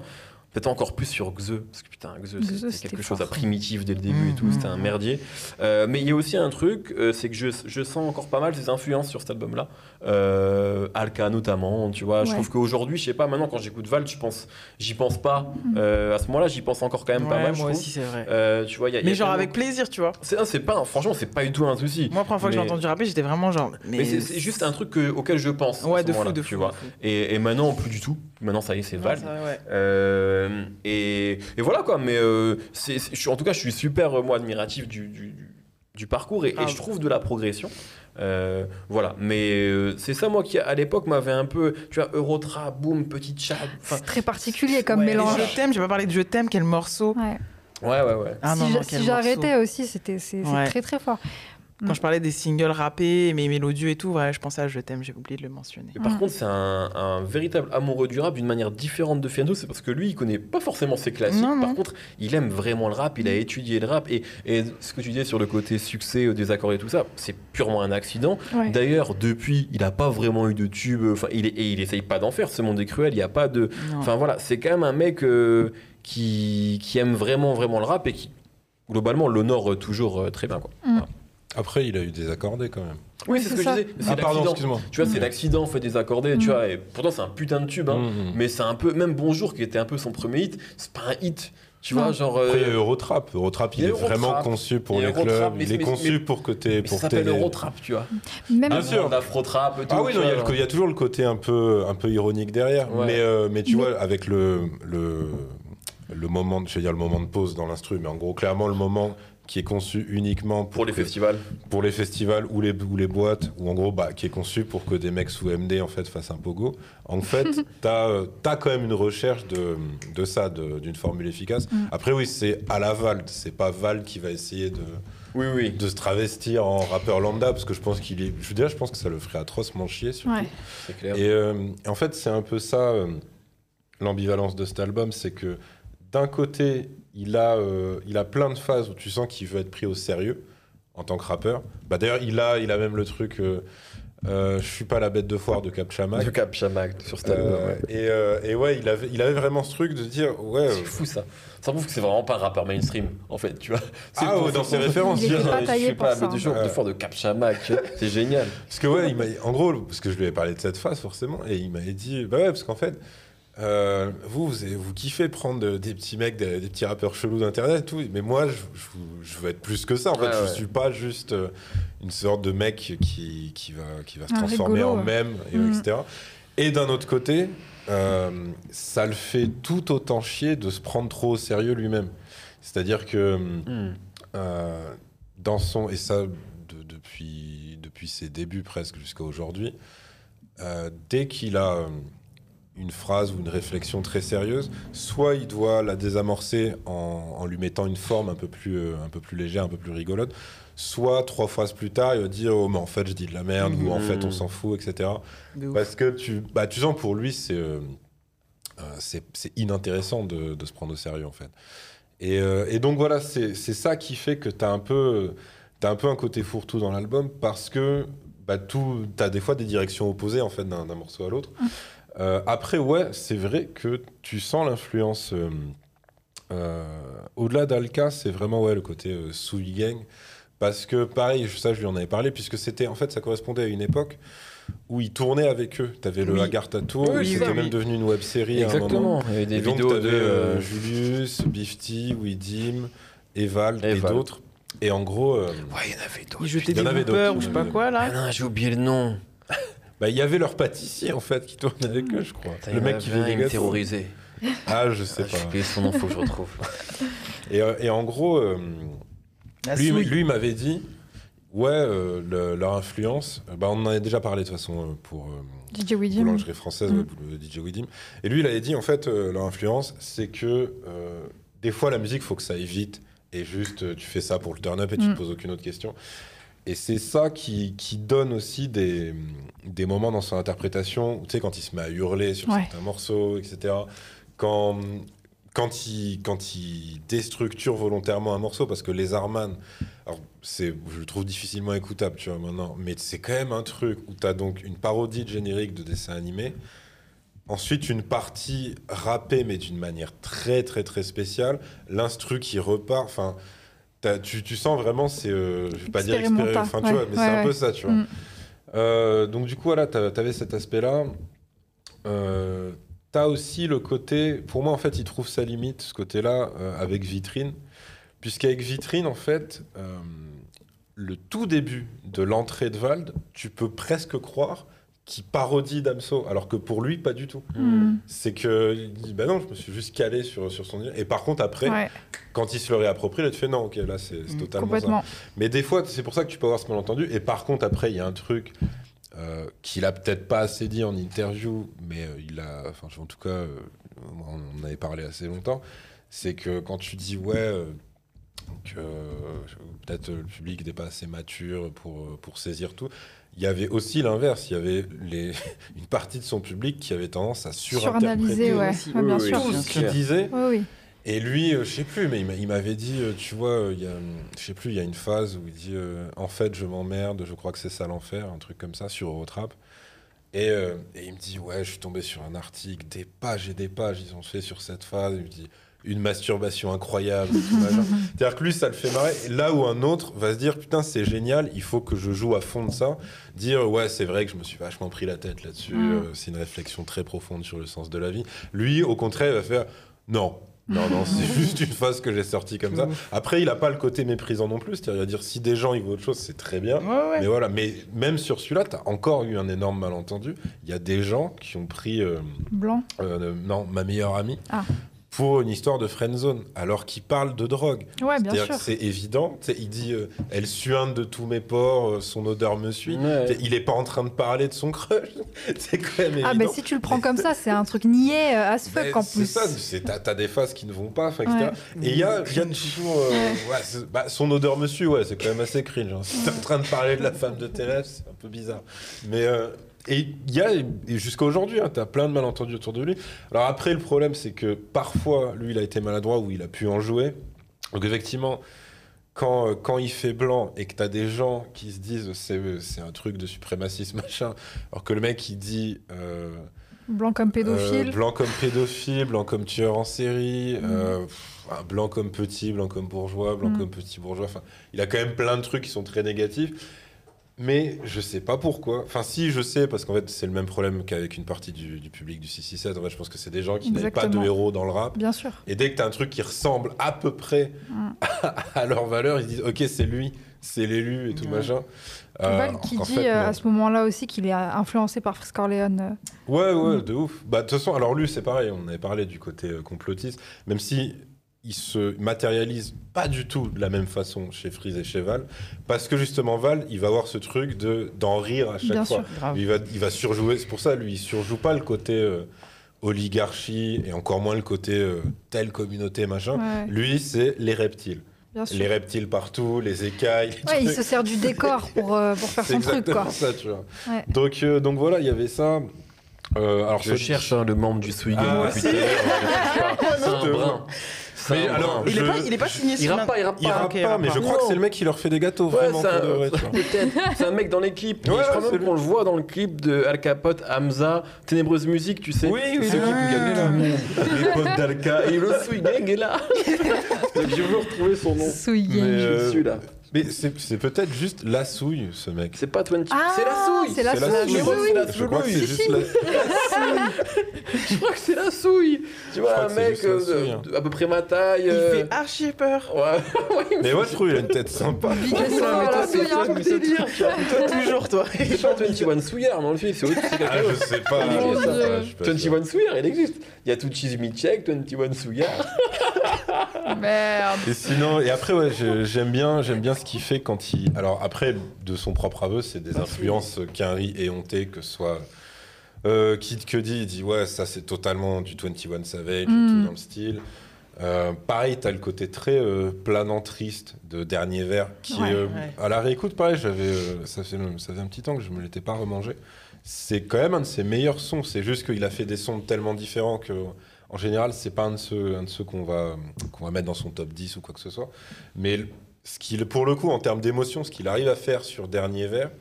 Peut-être encore plus sur Xe. Parce que putain, Xe, c'était quelque chose à primitif dès le début et tout. Mm, C'était un mm. merdier. Euh, mais il y a aussi un truc, c'est que je, je sens encore pas mal des influences sur cet album-là. Euh, Alka notamment, tu vois. Je trouve qu'aujourd'hui, je sais pas, maintenant quand j'écoute Val, j'y pense pas. Mm. Euh, à ce moment-là, j'y pense encore quand même pas mal. moi aussi, c'est vrai. Euh, tu vois, il y a- il y a Mais genre avec plaisir, tu vois. C'est, c'est pas, franchement, c'est pas du tout un souci. Moi, la première fois que j'ai entendu rapper, j'étais vraiment genre. Mais, c'est, c'est juste un truc que- auquel je pense. à Ouais, ce de fou, de tu fou. vois. de fou. Et, et maintenant, plus du tout. Maintenant, ça y est, c'est Val. c'est vrai, ouais. Euh, et, et voilà quoi, mais euh, c'est, en tout cas, je suis super moi admiratif du, du, du parcours et, et Ah. je trouve de la progression. Euh, voilà, mais euh, c'est ça moi qui à l'époque m'avait un peu, tu vois, Eurotrap, boom, petite chat. C'est très particulier comme Ouais, Et mélange. Je t'aime, j'ai pas parlé de Je t'aime, quel morceau. Ouais. ouais, ouais, ouais. Ah si j'arrêtais aussi, c'était c'est c'est Ouais. très très fort. Quand je parlais des singles rappés, mais mélodieux et tout, ouais, je pensais à Je t'aime, j'ai oublié de le mentionner. Et par Mm. contre, c'est un, un véritable amoureux du rap d'une manière différente de Fianso, c'est parce que lui, il connaît pas forcément ses classiques. Non, Par non. contre, il aime vraiment le rap, il a étudié le rap. Et, et ce que tu disais sur le côté succès, euh, des accords et tout ça, c'est purement un accident. Ouais. D'ailleurs, depuis, il a pas vraiment eu de tube. Enfin, il est, et il essaye pas d'en faire. Ce monde est cruel. Il y a pas de. Enfin voilà, c'est quand même un mec euh, qui, qui aime vraiment vraiment le rap et qui globalement l'honore euh, toujours euh, très bien quoi. Mm. Après, il a eu des accordés quand même. Oui, c'est ce c'est que ça. je disais. C'est Ah, pardon, excuse-moi. Tu vois, c'est l'accident fait des accordés, tu Mm. vois. Et pourtant, c'est un putain de tube. Hein. Mhm. Mais c'est un peu, même Bonjour qui était un peu son premier hit, c'est pas un hit. Tu Non. vois, genre. Après, il y a euh, Eurotrap. Eurotrap, il est vraiment conçu pour les clubs. mais- Il est conçu mais- pour que t'es mais ça s'appelle Eurotrap, tu vois. Même Bien sûr. Ah oui, non, il y, a vois, le- il y a toujours le côté un peu, un peu ironique derrière. Ouais. Mais, euh, mais tu Mais- vois, avec le, le, le moment, de- je vais dire le moment de pause dans l'instru, mais en gros, clairement, le moment qui est conçu uniquement pour, Pour les que- festivals. pour les festivals ou les, ou les boîtes, ou en gros, bah, qui est conçu pour que des mecs sous MD en fait fassent un pogo. En fait, t'as euh, t'as quand même une recherche de, de ça, de- d'une formule efficace. Mm. Après, oui, c'est à la Val, c'est pas Val qui va essayer de, Oui, oui. de se travestir en rappeur lambda, parce que je pense qu'il est. Je veux dire, je pense que ça le ferait atrocement chier. Surtout. Ouais. Clair. Et euh, en fait, c'est un peu ça euh, l'ambivalence de cet album, c'est que d'un côté, il a, euh, il a plein de phases où tu sens qu'il veut être pris au sérieux en tant que rappeur. Bah, D'ailleurs, il a, il a même le truc. euh, Euh, je suis pas la bête de foire de Cap Chamac. De Cap Chamac sur cet album. Euh, ouais. et, euh, et ouais, il avait, il avait vraiment ce truc de dire ouais. C'est fou ça. Ça prouve que c'est vraiment pas un rappeur mainstream, en fait, tu vois. C'est Ah, pour- ouais, dans ses références, Il pas je suis pas la bête de hein. jour de fort de Cap Chamac, c'est génial. Parce que ouais, il en gros, parce que je lui ai parlé de cette phase forcément, et il m'avait dit, bah ouais, parce qu'en fait, euh, vous, vous, vous kiffez prendre de- des petits mecs, des, des petits rappeurs chelous d'internet, et tout, mais moi, je, je- je veux être plus que ça. En fait, Ouais, je ouais. suis pas juste euh, une sorte de mec qui, qui va, qui va se transformer rigolo, en mème, et, Mm. etc. Et d'un autre côté, euh, ça le fait tout autant chier de se prendre trop au sérieux lui-même. C'est-à-dire que euh, dans son et ça de- depuis depuis ses débuts presque jusqu'à aujourd'hui euh, dès qu'il a euh, une phrase ou une réflexion très sérieuse. Soit il doit la désamorcer en, en lui mettant une forme un peu plus euh, un peu plus légère un peu plus rigolote. Soit trois phrases plus tard il va dire oh mais en fait je dis de la merde ou en fait on s'en fout etc parce que tu, bah, tu sens pour lui, c'est euh, euh, inintéressant de, de se prendre au sérieux, en fait. Et, euh, et donc voilà, c'est ça qui fait que tu as un peu, un peu un côté fourre-tout dans l'album parce que bah, tu as des fois des directions opposées en fait d'un d'un morceau à l'autre. Euh, après, ouais, c'est vrai que tu sens l'influence. euh, euh, Au-delà d'Alka, c'est vraiment ouais, le côté euh, Soul Gang. Parce que pareil, ça je lui en avais parlé, puisque c'était en fait ça correspondait à une époque où ils tournaient avec eux. T'avais le Oui. Agartha Tour, Oui, c'était oui. même devenu une web série à un moment. Exactement. Il y avait des Et donc, vidéos de. t'avais, euh, euh, Julius, Bifty, Widim, Evald et Evald. d'autres. Et en gros, euh, Ouais, il y en avait d'autres. Ils jetaient Il y en des ou je sais il y en pas avait quoi Ah là. non, j'ai oublié le nom. Bah, il y avait leur pâtissier en fait qui tournait avec eux, je crois. Putain, le mec qui faisait des terrorisait. Ah, je sais Ah, pas. son nom, faut que je retrouve. Et, euh, et en gros, euh, lui, lui m'avait dit, ouais, euh, le- leur influence, bah, on en avait déjà parlé de toute façon pour euh, DJ Widim. boulangerie française, Mm. ouais, pour le DJ Widim. Et lui, il avait dit, en fait, euh, leur influence, c'est que euh, des fois, la musique, faut que ça aille vite. Et juste, euh, tu fais ça pour le turn-up et tu Mm. te poses aucune autre question. Et c'est ça qui, qui donne aussi des, des moments dans son interprétation, tu sais, quand il se met à hurler sur Ouais. certains morceaux, etc. Quand, quand, il, quand il déstructure volontairement un morceau, parce que les Arman, je le trouve difficilement écoutable, tu vois, maintenant, mais c'est quand même un truc où tu as donc une parodie de générique de dessin animé, ensuite une partie rappée, mais d'une manière très, très, très spéciale, l'instru qui repart, enfin, tu, tu sens vraiment, c'est, euh, je vais pas dire Expérimental, tu vois, mais ouais, c'est un peu ça, tu vois. Mm. Euh, donc du coup, voilà, tu avais cet aspect-là. Euh, tu as aussi le côté, pour moi, en fait, il trouve sa limite, ce côté-là, euh, avec Vitrine. Puisqu'avec Vitrine, en fait, euh, le tout début de l'entrée de Vald, tu peux presque croire qu'il parodie Damso, alors que pour lui, pas du tout. Mm. C'est que il dit, bah non, je me suis juste calé sur, sur son... Et par contre, après, Ouais, quand il se le réapproprie, là, tu fais non, ok, là, c'est c'est Mm, totalement ça. Mais des fois, c'est pour ça que tu peux avoir ce malentendu. Et par contre, après, il y a un truc euh, qu'il a peut-être pas assez dit en interview, mais euh, il a, enfin, en tout cas, euh, on en avait parlé assez longtemps. C'est que quand tu dis ouais, que peut-être le public n'est pas assez mature pour, pour saisir tout. Il y avait aussi l'inverse. Il y avait les, une partie de son public qui avait tendance à Suranalyser, surinterpréter ouais. aussi. Ouais, bien Oui, oui, sûr. oui. tout ce qu'il disait. Oui, oui. Et lui, euh, je sais plus, mais il m'a- il m'avait dit, euh, tu vois, euh, il y a, je sais plus, il y a une phase où il dit, euh, en fait, je m'emmerde, je crois que c'est ça l'enfer, un truc comme ça sur Eurotrap. Et, euh, et il me dit, ouais, je suis tombé sur un article, des pages et des pages, ils ont fait sur cette phase. Il me dit, une masturbation incroyable. C'est-à-dire que lui, ça le fait marrer. Là où un autre va se dire, putain, c'est génial, il faut que je joue à fond de ça. Dire, ouais, c'est vrai que je me suis vachement pris la tête là-dessus. Mm. euh, c'est une réflexion très profonde sur le sens de la vie. Lui, au contraire, il va faire, non. Non, non, c'est juste une phase que j'ai sortie comme ça. Après, il a pas le côté méprisant non plus. C'est-à-dire, dire, si des gens, ils voient autre chose, c'est très bien. Ouais, ouais. Mais voilà, mais même sur celui-là, tu as encore eu un énorme malentendu. Il y a des gens qui ont pris, euh, Blanc. euh, non, ma meilleure amie, Ah. Pour une histoire de friendzone, alors qu'il parle de drogue. Ouais, bien C'est-à-dire sûr. que c'est évident. Il dit, euh, elle suinte de tous mes pores, euh, son odeur me suit. Ouais. Il est pas en train de parler de son crush. c'est quand même évident. Ah, mais si tu le prends comme ça, c'est un truc niais euh, as fuck en C'est plus. ça, c'est- t'as t'as des phases qui ne vont pas, etc. Ouais. Et il y a, il y a toujours. euh, ouais, c'est- bah, son odeur me suit, ouais, c'est quand même assez cringe. hein. Si t'es en train de parler de la femme de rêves, c'est un peu bizarre. Mais. Et il y a, jusqu'à aujourd'hui, hein, t'as plein de malentendus autour de lui. Alors après, le problème, c'est que parfois, lui, il a été maladroit ou il a pu en jouer. Donc effectivement, quand, euh, quand il fait blanc et que t'as des gens qui se disent c'est un truc de suprémacisme machin, alors que le mec il dit euh, Blanc comme pédophile. euh, blanc comme pédophile, blanc comme tueur en série, euh, pff, ah, blanc comme petit, blanc comme bourgeois, blanc Mm. comme petit bourgeois. Enfin, il a quand même plein de trucs qui sont très négatifs. Mais je sais pas pourquoi. Enfin, si, je sais, parce qu'en fait, c'est le même problème qu'avec une partie du, du public du 667. En fait, je pense que c'est des gens qui n'avaient pas de héros dans le rap. Bien sûr. Et dès que tu as un truc qui ressemble à peu près Mm. à leur valeur, ils se disent Ok, c'est lui, c'est l'élu et tout machin. Euh, Val qui dit fait, euh, à ce moment-là aussi qu'il est influencé par Frisk Corleone. euh. Ouais, ouais, Mm. de ouf. Bah, de toute façon, alors lui, c'est pareil, on avait parlé du côté euh, complotiste, même si il se matérialise pas du tout de la même façon chez Freeze et chez Val, parce que justement, Val, il va avoir ce truc de d'en rire à chaque Bien fois. sûr. Grave. Il va, il va surjouer, c'est pour ça, lui, il surjoue pas le côté euh, oligarchie et encore moins le côté euh, telle communauté, machin. Ouais, Lui, c'est les reptiles. Les reptiles partout, les écailles. les Ouais, il se sert du décor pour, euh, pour faire son truc, quoi. ça, tu vois. Ouais. Donc, euh, donc voilà, il y avait ça. Euh, alors Je cherche hein, le membre du Swing Ah. C'est un brin. Mais alors. Il, est Je- pas, il est pas signé Il sur rappe pas, il rappe Il pas. rappe pas, mais je crois Non. que c'est le mec qui leur fait des gâteaux, Ouais, vraiment. c'est un, mec dans l'équipe. Ouais, je crois même qu'on le voit dans le clip de Al Capote, Hamza, Ténébreuse Musique, tu sais. Oui, oui, Ceux oui, qui gagnent oui, tout le oui. monde. Les potes d'Alka. Et le Swing Gang est là. Donc je veux retrouver son nom. Souillé. Mais, Mais c'est c'est peut-être juste la souille, ce mec. C'est pas 20. Ah, c'est la souille. c'est la C'est la souille. souille. Je crois que c'est la Je crois que c'est souille. juste la... Je crois que c'est la souille. Tu vois, un mec euh, souille, hein. de- à peu près ma taille. Il euh, fait archi peur. Ouais. Mais ouais, je trouve il a une tête sympa. Big Ouais, up, mais souille, c'est toi, hein. délire. Toi, toujours, toi. C'est pas 21 Souillard dans le film, c'est autre- Ah, je sais pas. Mon je sais Dieu. pas, je suis pas sûr. 21 Souillard, il existe. Il y a tout Cheese Me Check, 21 Souillard. Merde. Et sinon, et après, ouais, j'aime bien, j'aime bien ce qu'il fait quand il. Alors après, de son propre aveu, c'est des influences qu'un riz éhonté, que ce soit. Euh, Kid Cudi, il dit ouais, ça c'est totalement du 21 Savage, Mm. tout dans le style. Euh, pareil, t'as le côté très euh, planant triste de Dernier Verre, qui Ouais. euh, Ouais. à la réécoute, pareil, j'avais, euh, ça, fait, ça fait un petit temps que je me l'étais pas remangé. C'est quand même un de ses meilleurs sons. C'est juste qu'il a fait des sons tellement différents que, en général, c'est pas un de ceux, un de ceux qu'on va, qu'on va mettre dans son top 10 ou quoi que ce soit. Mais ce qu'il, pour le coup, en termes d'émotion, ce qu'il arrive à faire sur Dernier Verre,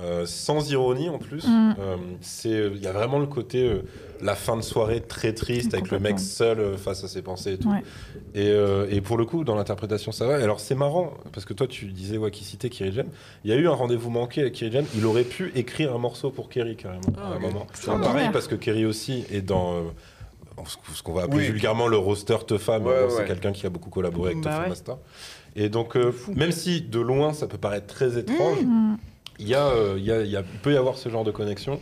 euh, sans ironie en plus, Mm. euh, c'est, il y a vraiment le côté, euh, la fin de soirée très triste avec le mec seul euh, face à ses pensées et tout. Ouais. Et, euh, et pour le coup, dans l'interprétation, ça va. Et alors, c'est marrant, parce que toi, tu disais ouais, qui citait Kerry James. Il y a eu un rendez-vous manqué avec Kerry James. Il aurait pu écrire un morceau pour Kerry, carrément, Ah, à un ok. moment. Extraordinaire. Pareil, parce que Kerry aussi est dans. Ce qu'on va appeler Oui. vulgairement le roster Tefa, mais Ouais, c'est ouais. quelqu'un qui a beaucoup collaboré avec Bah Tefa ouais. Masta. Et donc, euh, même si de loin ça peut paraître très étrange, Mm. il y a, euh, il y a- il y a- il peut y avoir ce genre de connexion.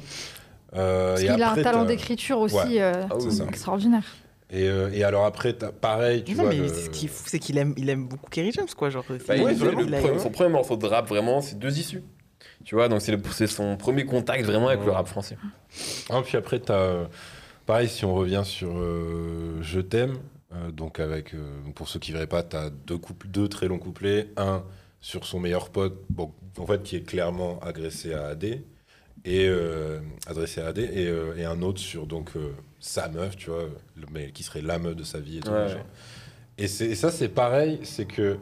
Euh, Parce et qu'il a un talent d'écriture aussi Ouais. euh, Ah extraordinaire. Et, euh, et alors après, t'as- pareil, tu non, vois. mais le- ce qui est fou, c'est qu'il aime, il aime beaucoup Kerry James, quoi. Genre, Bah, Ouais, il- vraiment, le il a- premier- son premier morceau de rap, vraiment, c'est deux issues. Tu vois, donc c'est son premier contact vraiment avec le rap français. Ah, puis après, t'as. Pareil, si on revient sur euh, Je t'aime, euh, donc avec. euh, pour ceux qui ne verraient pas, deux, couples, deux très longs couplets. Un sur son meilleur pote, bon, en fait, qui est clairement agressé à AD. Et adressé à AD. Et, et un autre sur donc sa meuf, tu vois, le- mais qui serait la meuf de sa vie et tout. Ouais. Et, ça, c'est pareil, c'est que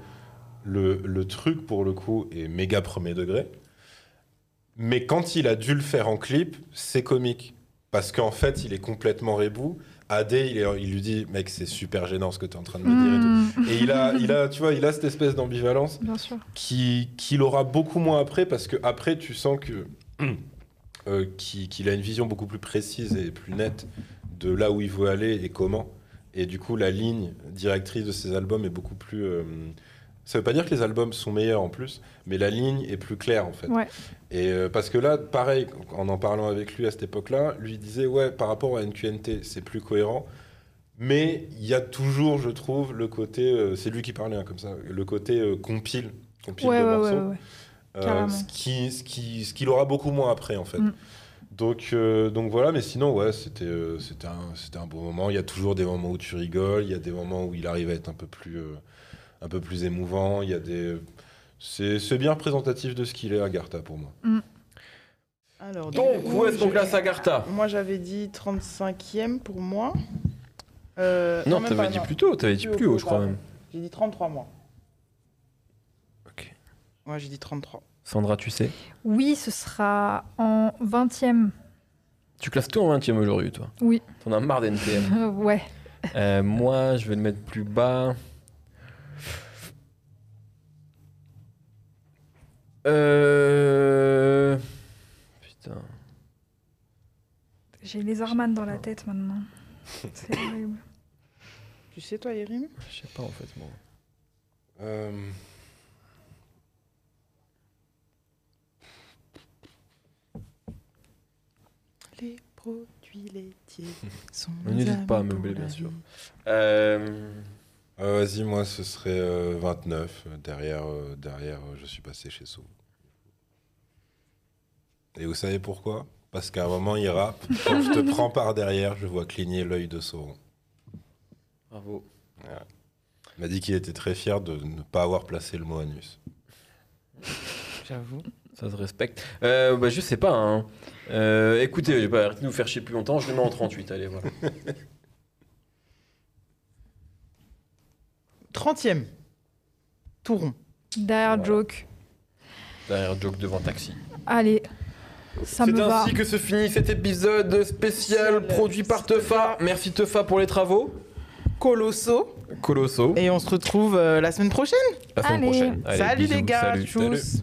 le, le truc, pour le coup, est méga premier degré. Mais quand il a dû le faire en clip, c'est comique. Parce qu'en fait, il est complètement rebou. AD, il, est- il lui dit, mec, c'est super gênant ce que tu es en train de me dire et tout. Mm. Et il a, il a, tu vois, il a cette espèce d'ambivalence sûr. qui qu'il aura beaucoup moins après parce que après tu sens que euh, qu'il qu'il a une vision beaucoup plus précise et plus nette de là où il veut aller et comment et du coup la ligne directrice de ses albums est beaucoup plus euh, ça veut pas dire que les albums sont meilleurs en plus mais la ligne est plus claire en fait Ouais. et euh, parce que là pareil en en parlant avec lui à cette époque-là lui il disait ouais par rapport à NQNT c'est plus cohérent mais il y a toujours, je trouve, le côté, euh, c'est lui qui parlait hein, comme ça, le côté euh, compile, compile Ouais, de ouais, morceaux, ce qui, ce qui, ce qu'il aura beaucoup moins après en fait. Mm. Donc, euh, donc voilà, mais sinon ouais, c'était, euh, c'était un, c'était un beau moment. Il y a toujours des moments où tu rigoles, il y a des moments où il arrive à être un peu plus, euh, un peu plus émouvant. Il y a des, c'est, bien représentatif de ce qu'il est Agartha pour moi. Alors, Donc, où est-ce qu'on classe Agartha? Moi, j'avais dit 35e pour moi. Euh, Non, même t'avais dit non. plus tôt, t'avais dit Plus plus haut, haut, je crois même. J'ai dit 33 mois. Moi, j'ai dit 33. Sandra, tu sais? Oui, ce sera en 20e. Tu classes tout en 20 e aujourd'hui, toi? Oui. T'en as marre d'NTM. Euh, ouais. Euh, moi, je vais le mettre plus bas. Euh... Putain. J'ai les Arman dans la tête maintenant. C'est horrible. Tu sais, toi, Yerim Je sais pas en fait, moi. Euh, Les produits laitiers sont. N'hésite pas à meubler, bien sûr. Euh... euh, Vas-y, moi, ce serait euh, 29. Derrière, euh, derrière euh, je suis passé chez So. Et vous savez pourquoi? Parce qu'à un moment, il rappe. Quand je te prends par derrière, je vois cligner l'œil de Sauron. Bravo. Il m'a dit qu'il était très fier de ne pas avoir placé le mot anus. J'avoue. Ça se respecte. Euh, bah, je sais pas. Hein. Euh, écoutez, je vais pas arrêter de nous faire chier plus longtemps. Je le mets en 38. Allez, voilà. 30e. Tout rond. Derrière Voilà. Joke. Derrière Joke devant Taxi. Allez, C'est me va. ainsi que se finit cet épisode spécial produit par Tefa. Merci Tefa pour les travaux. Colosso. Colosso. Et on se retrouve euh, la semaine prochaine. La semaine Allez. prochaine. Allez, Salut bisous, les gars. salut. Tchuss.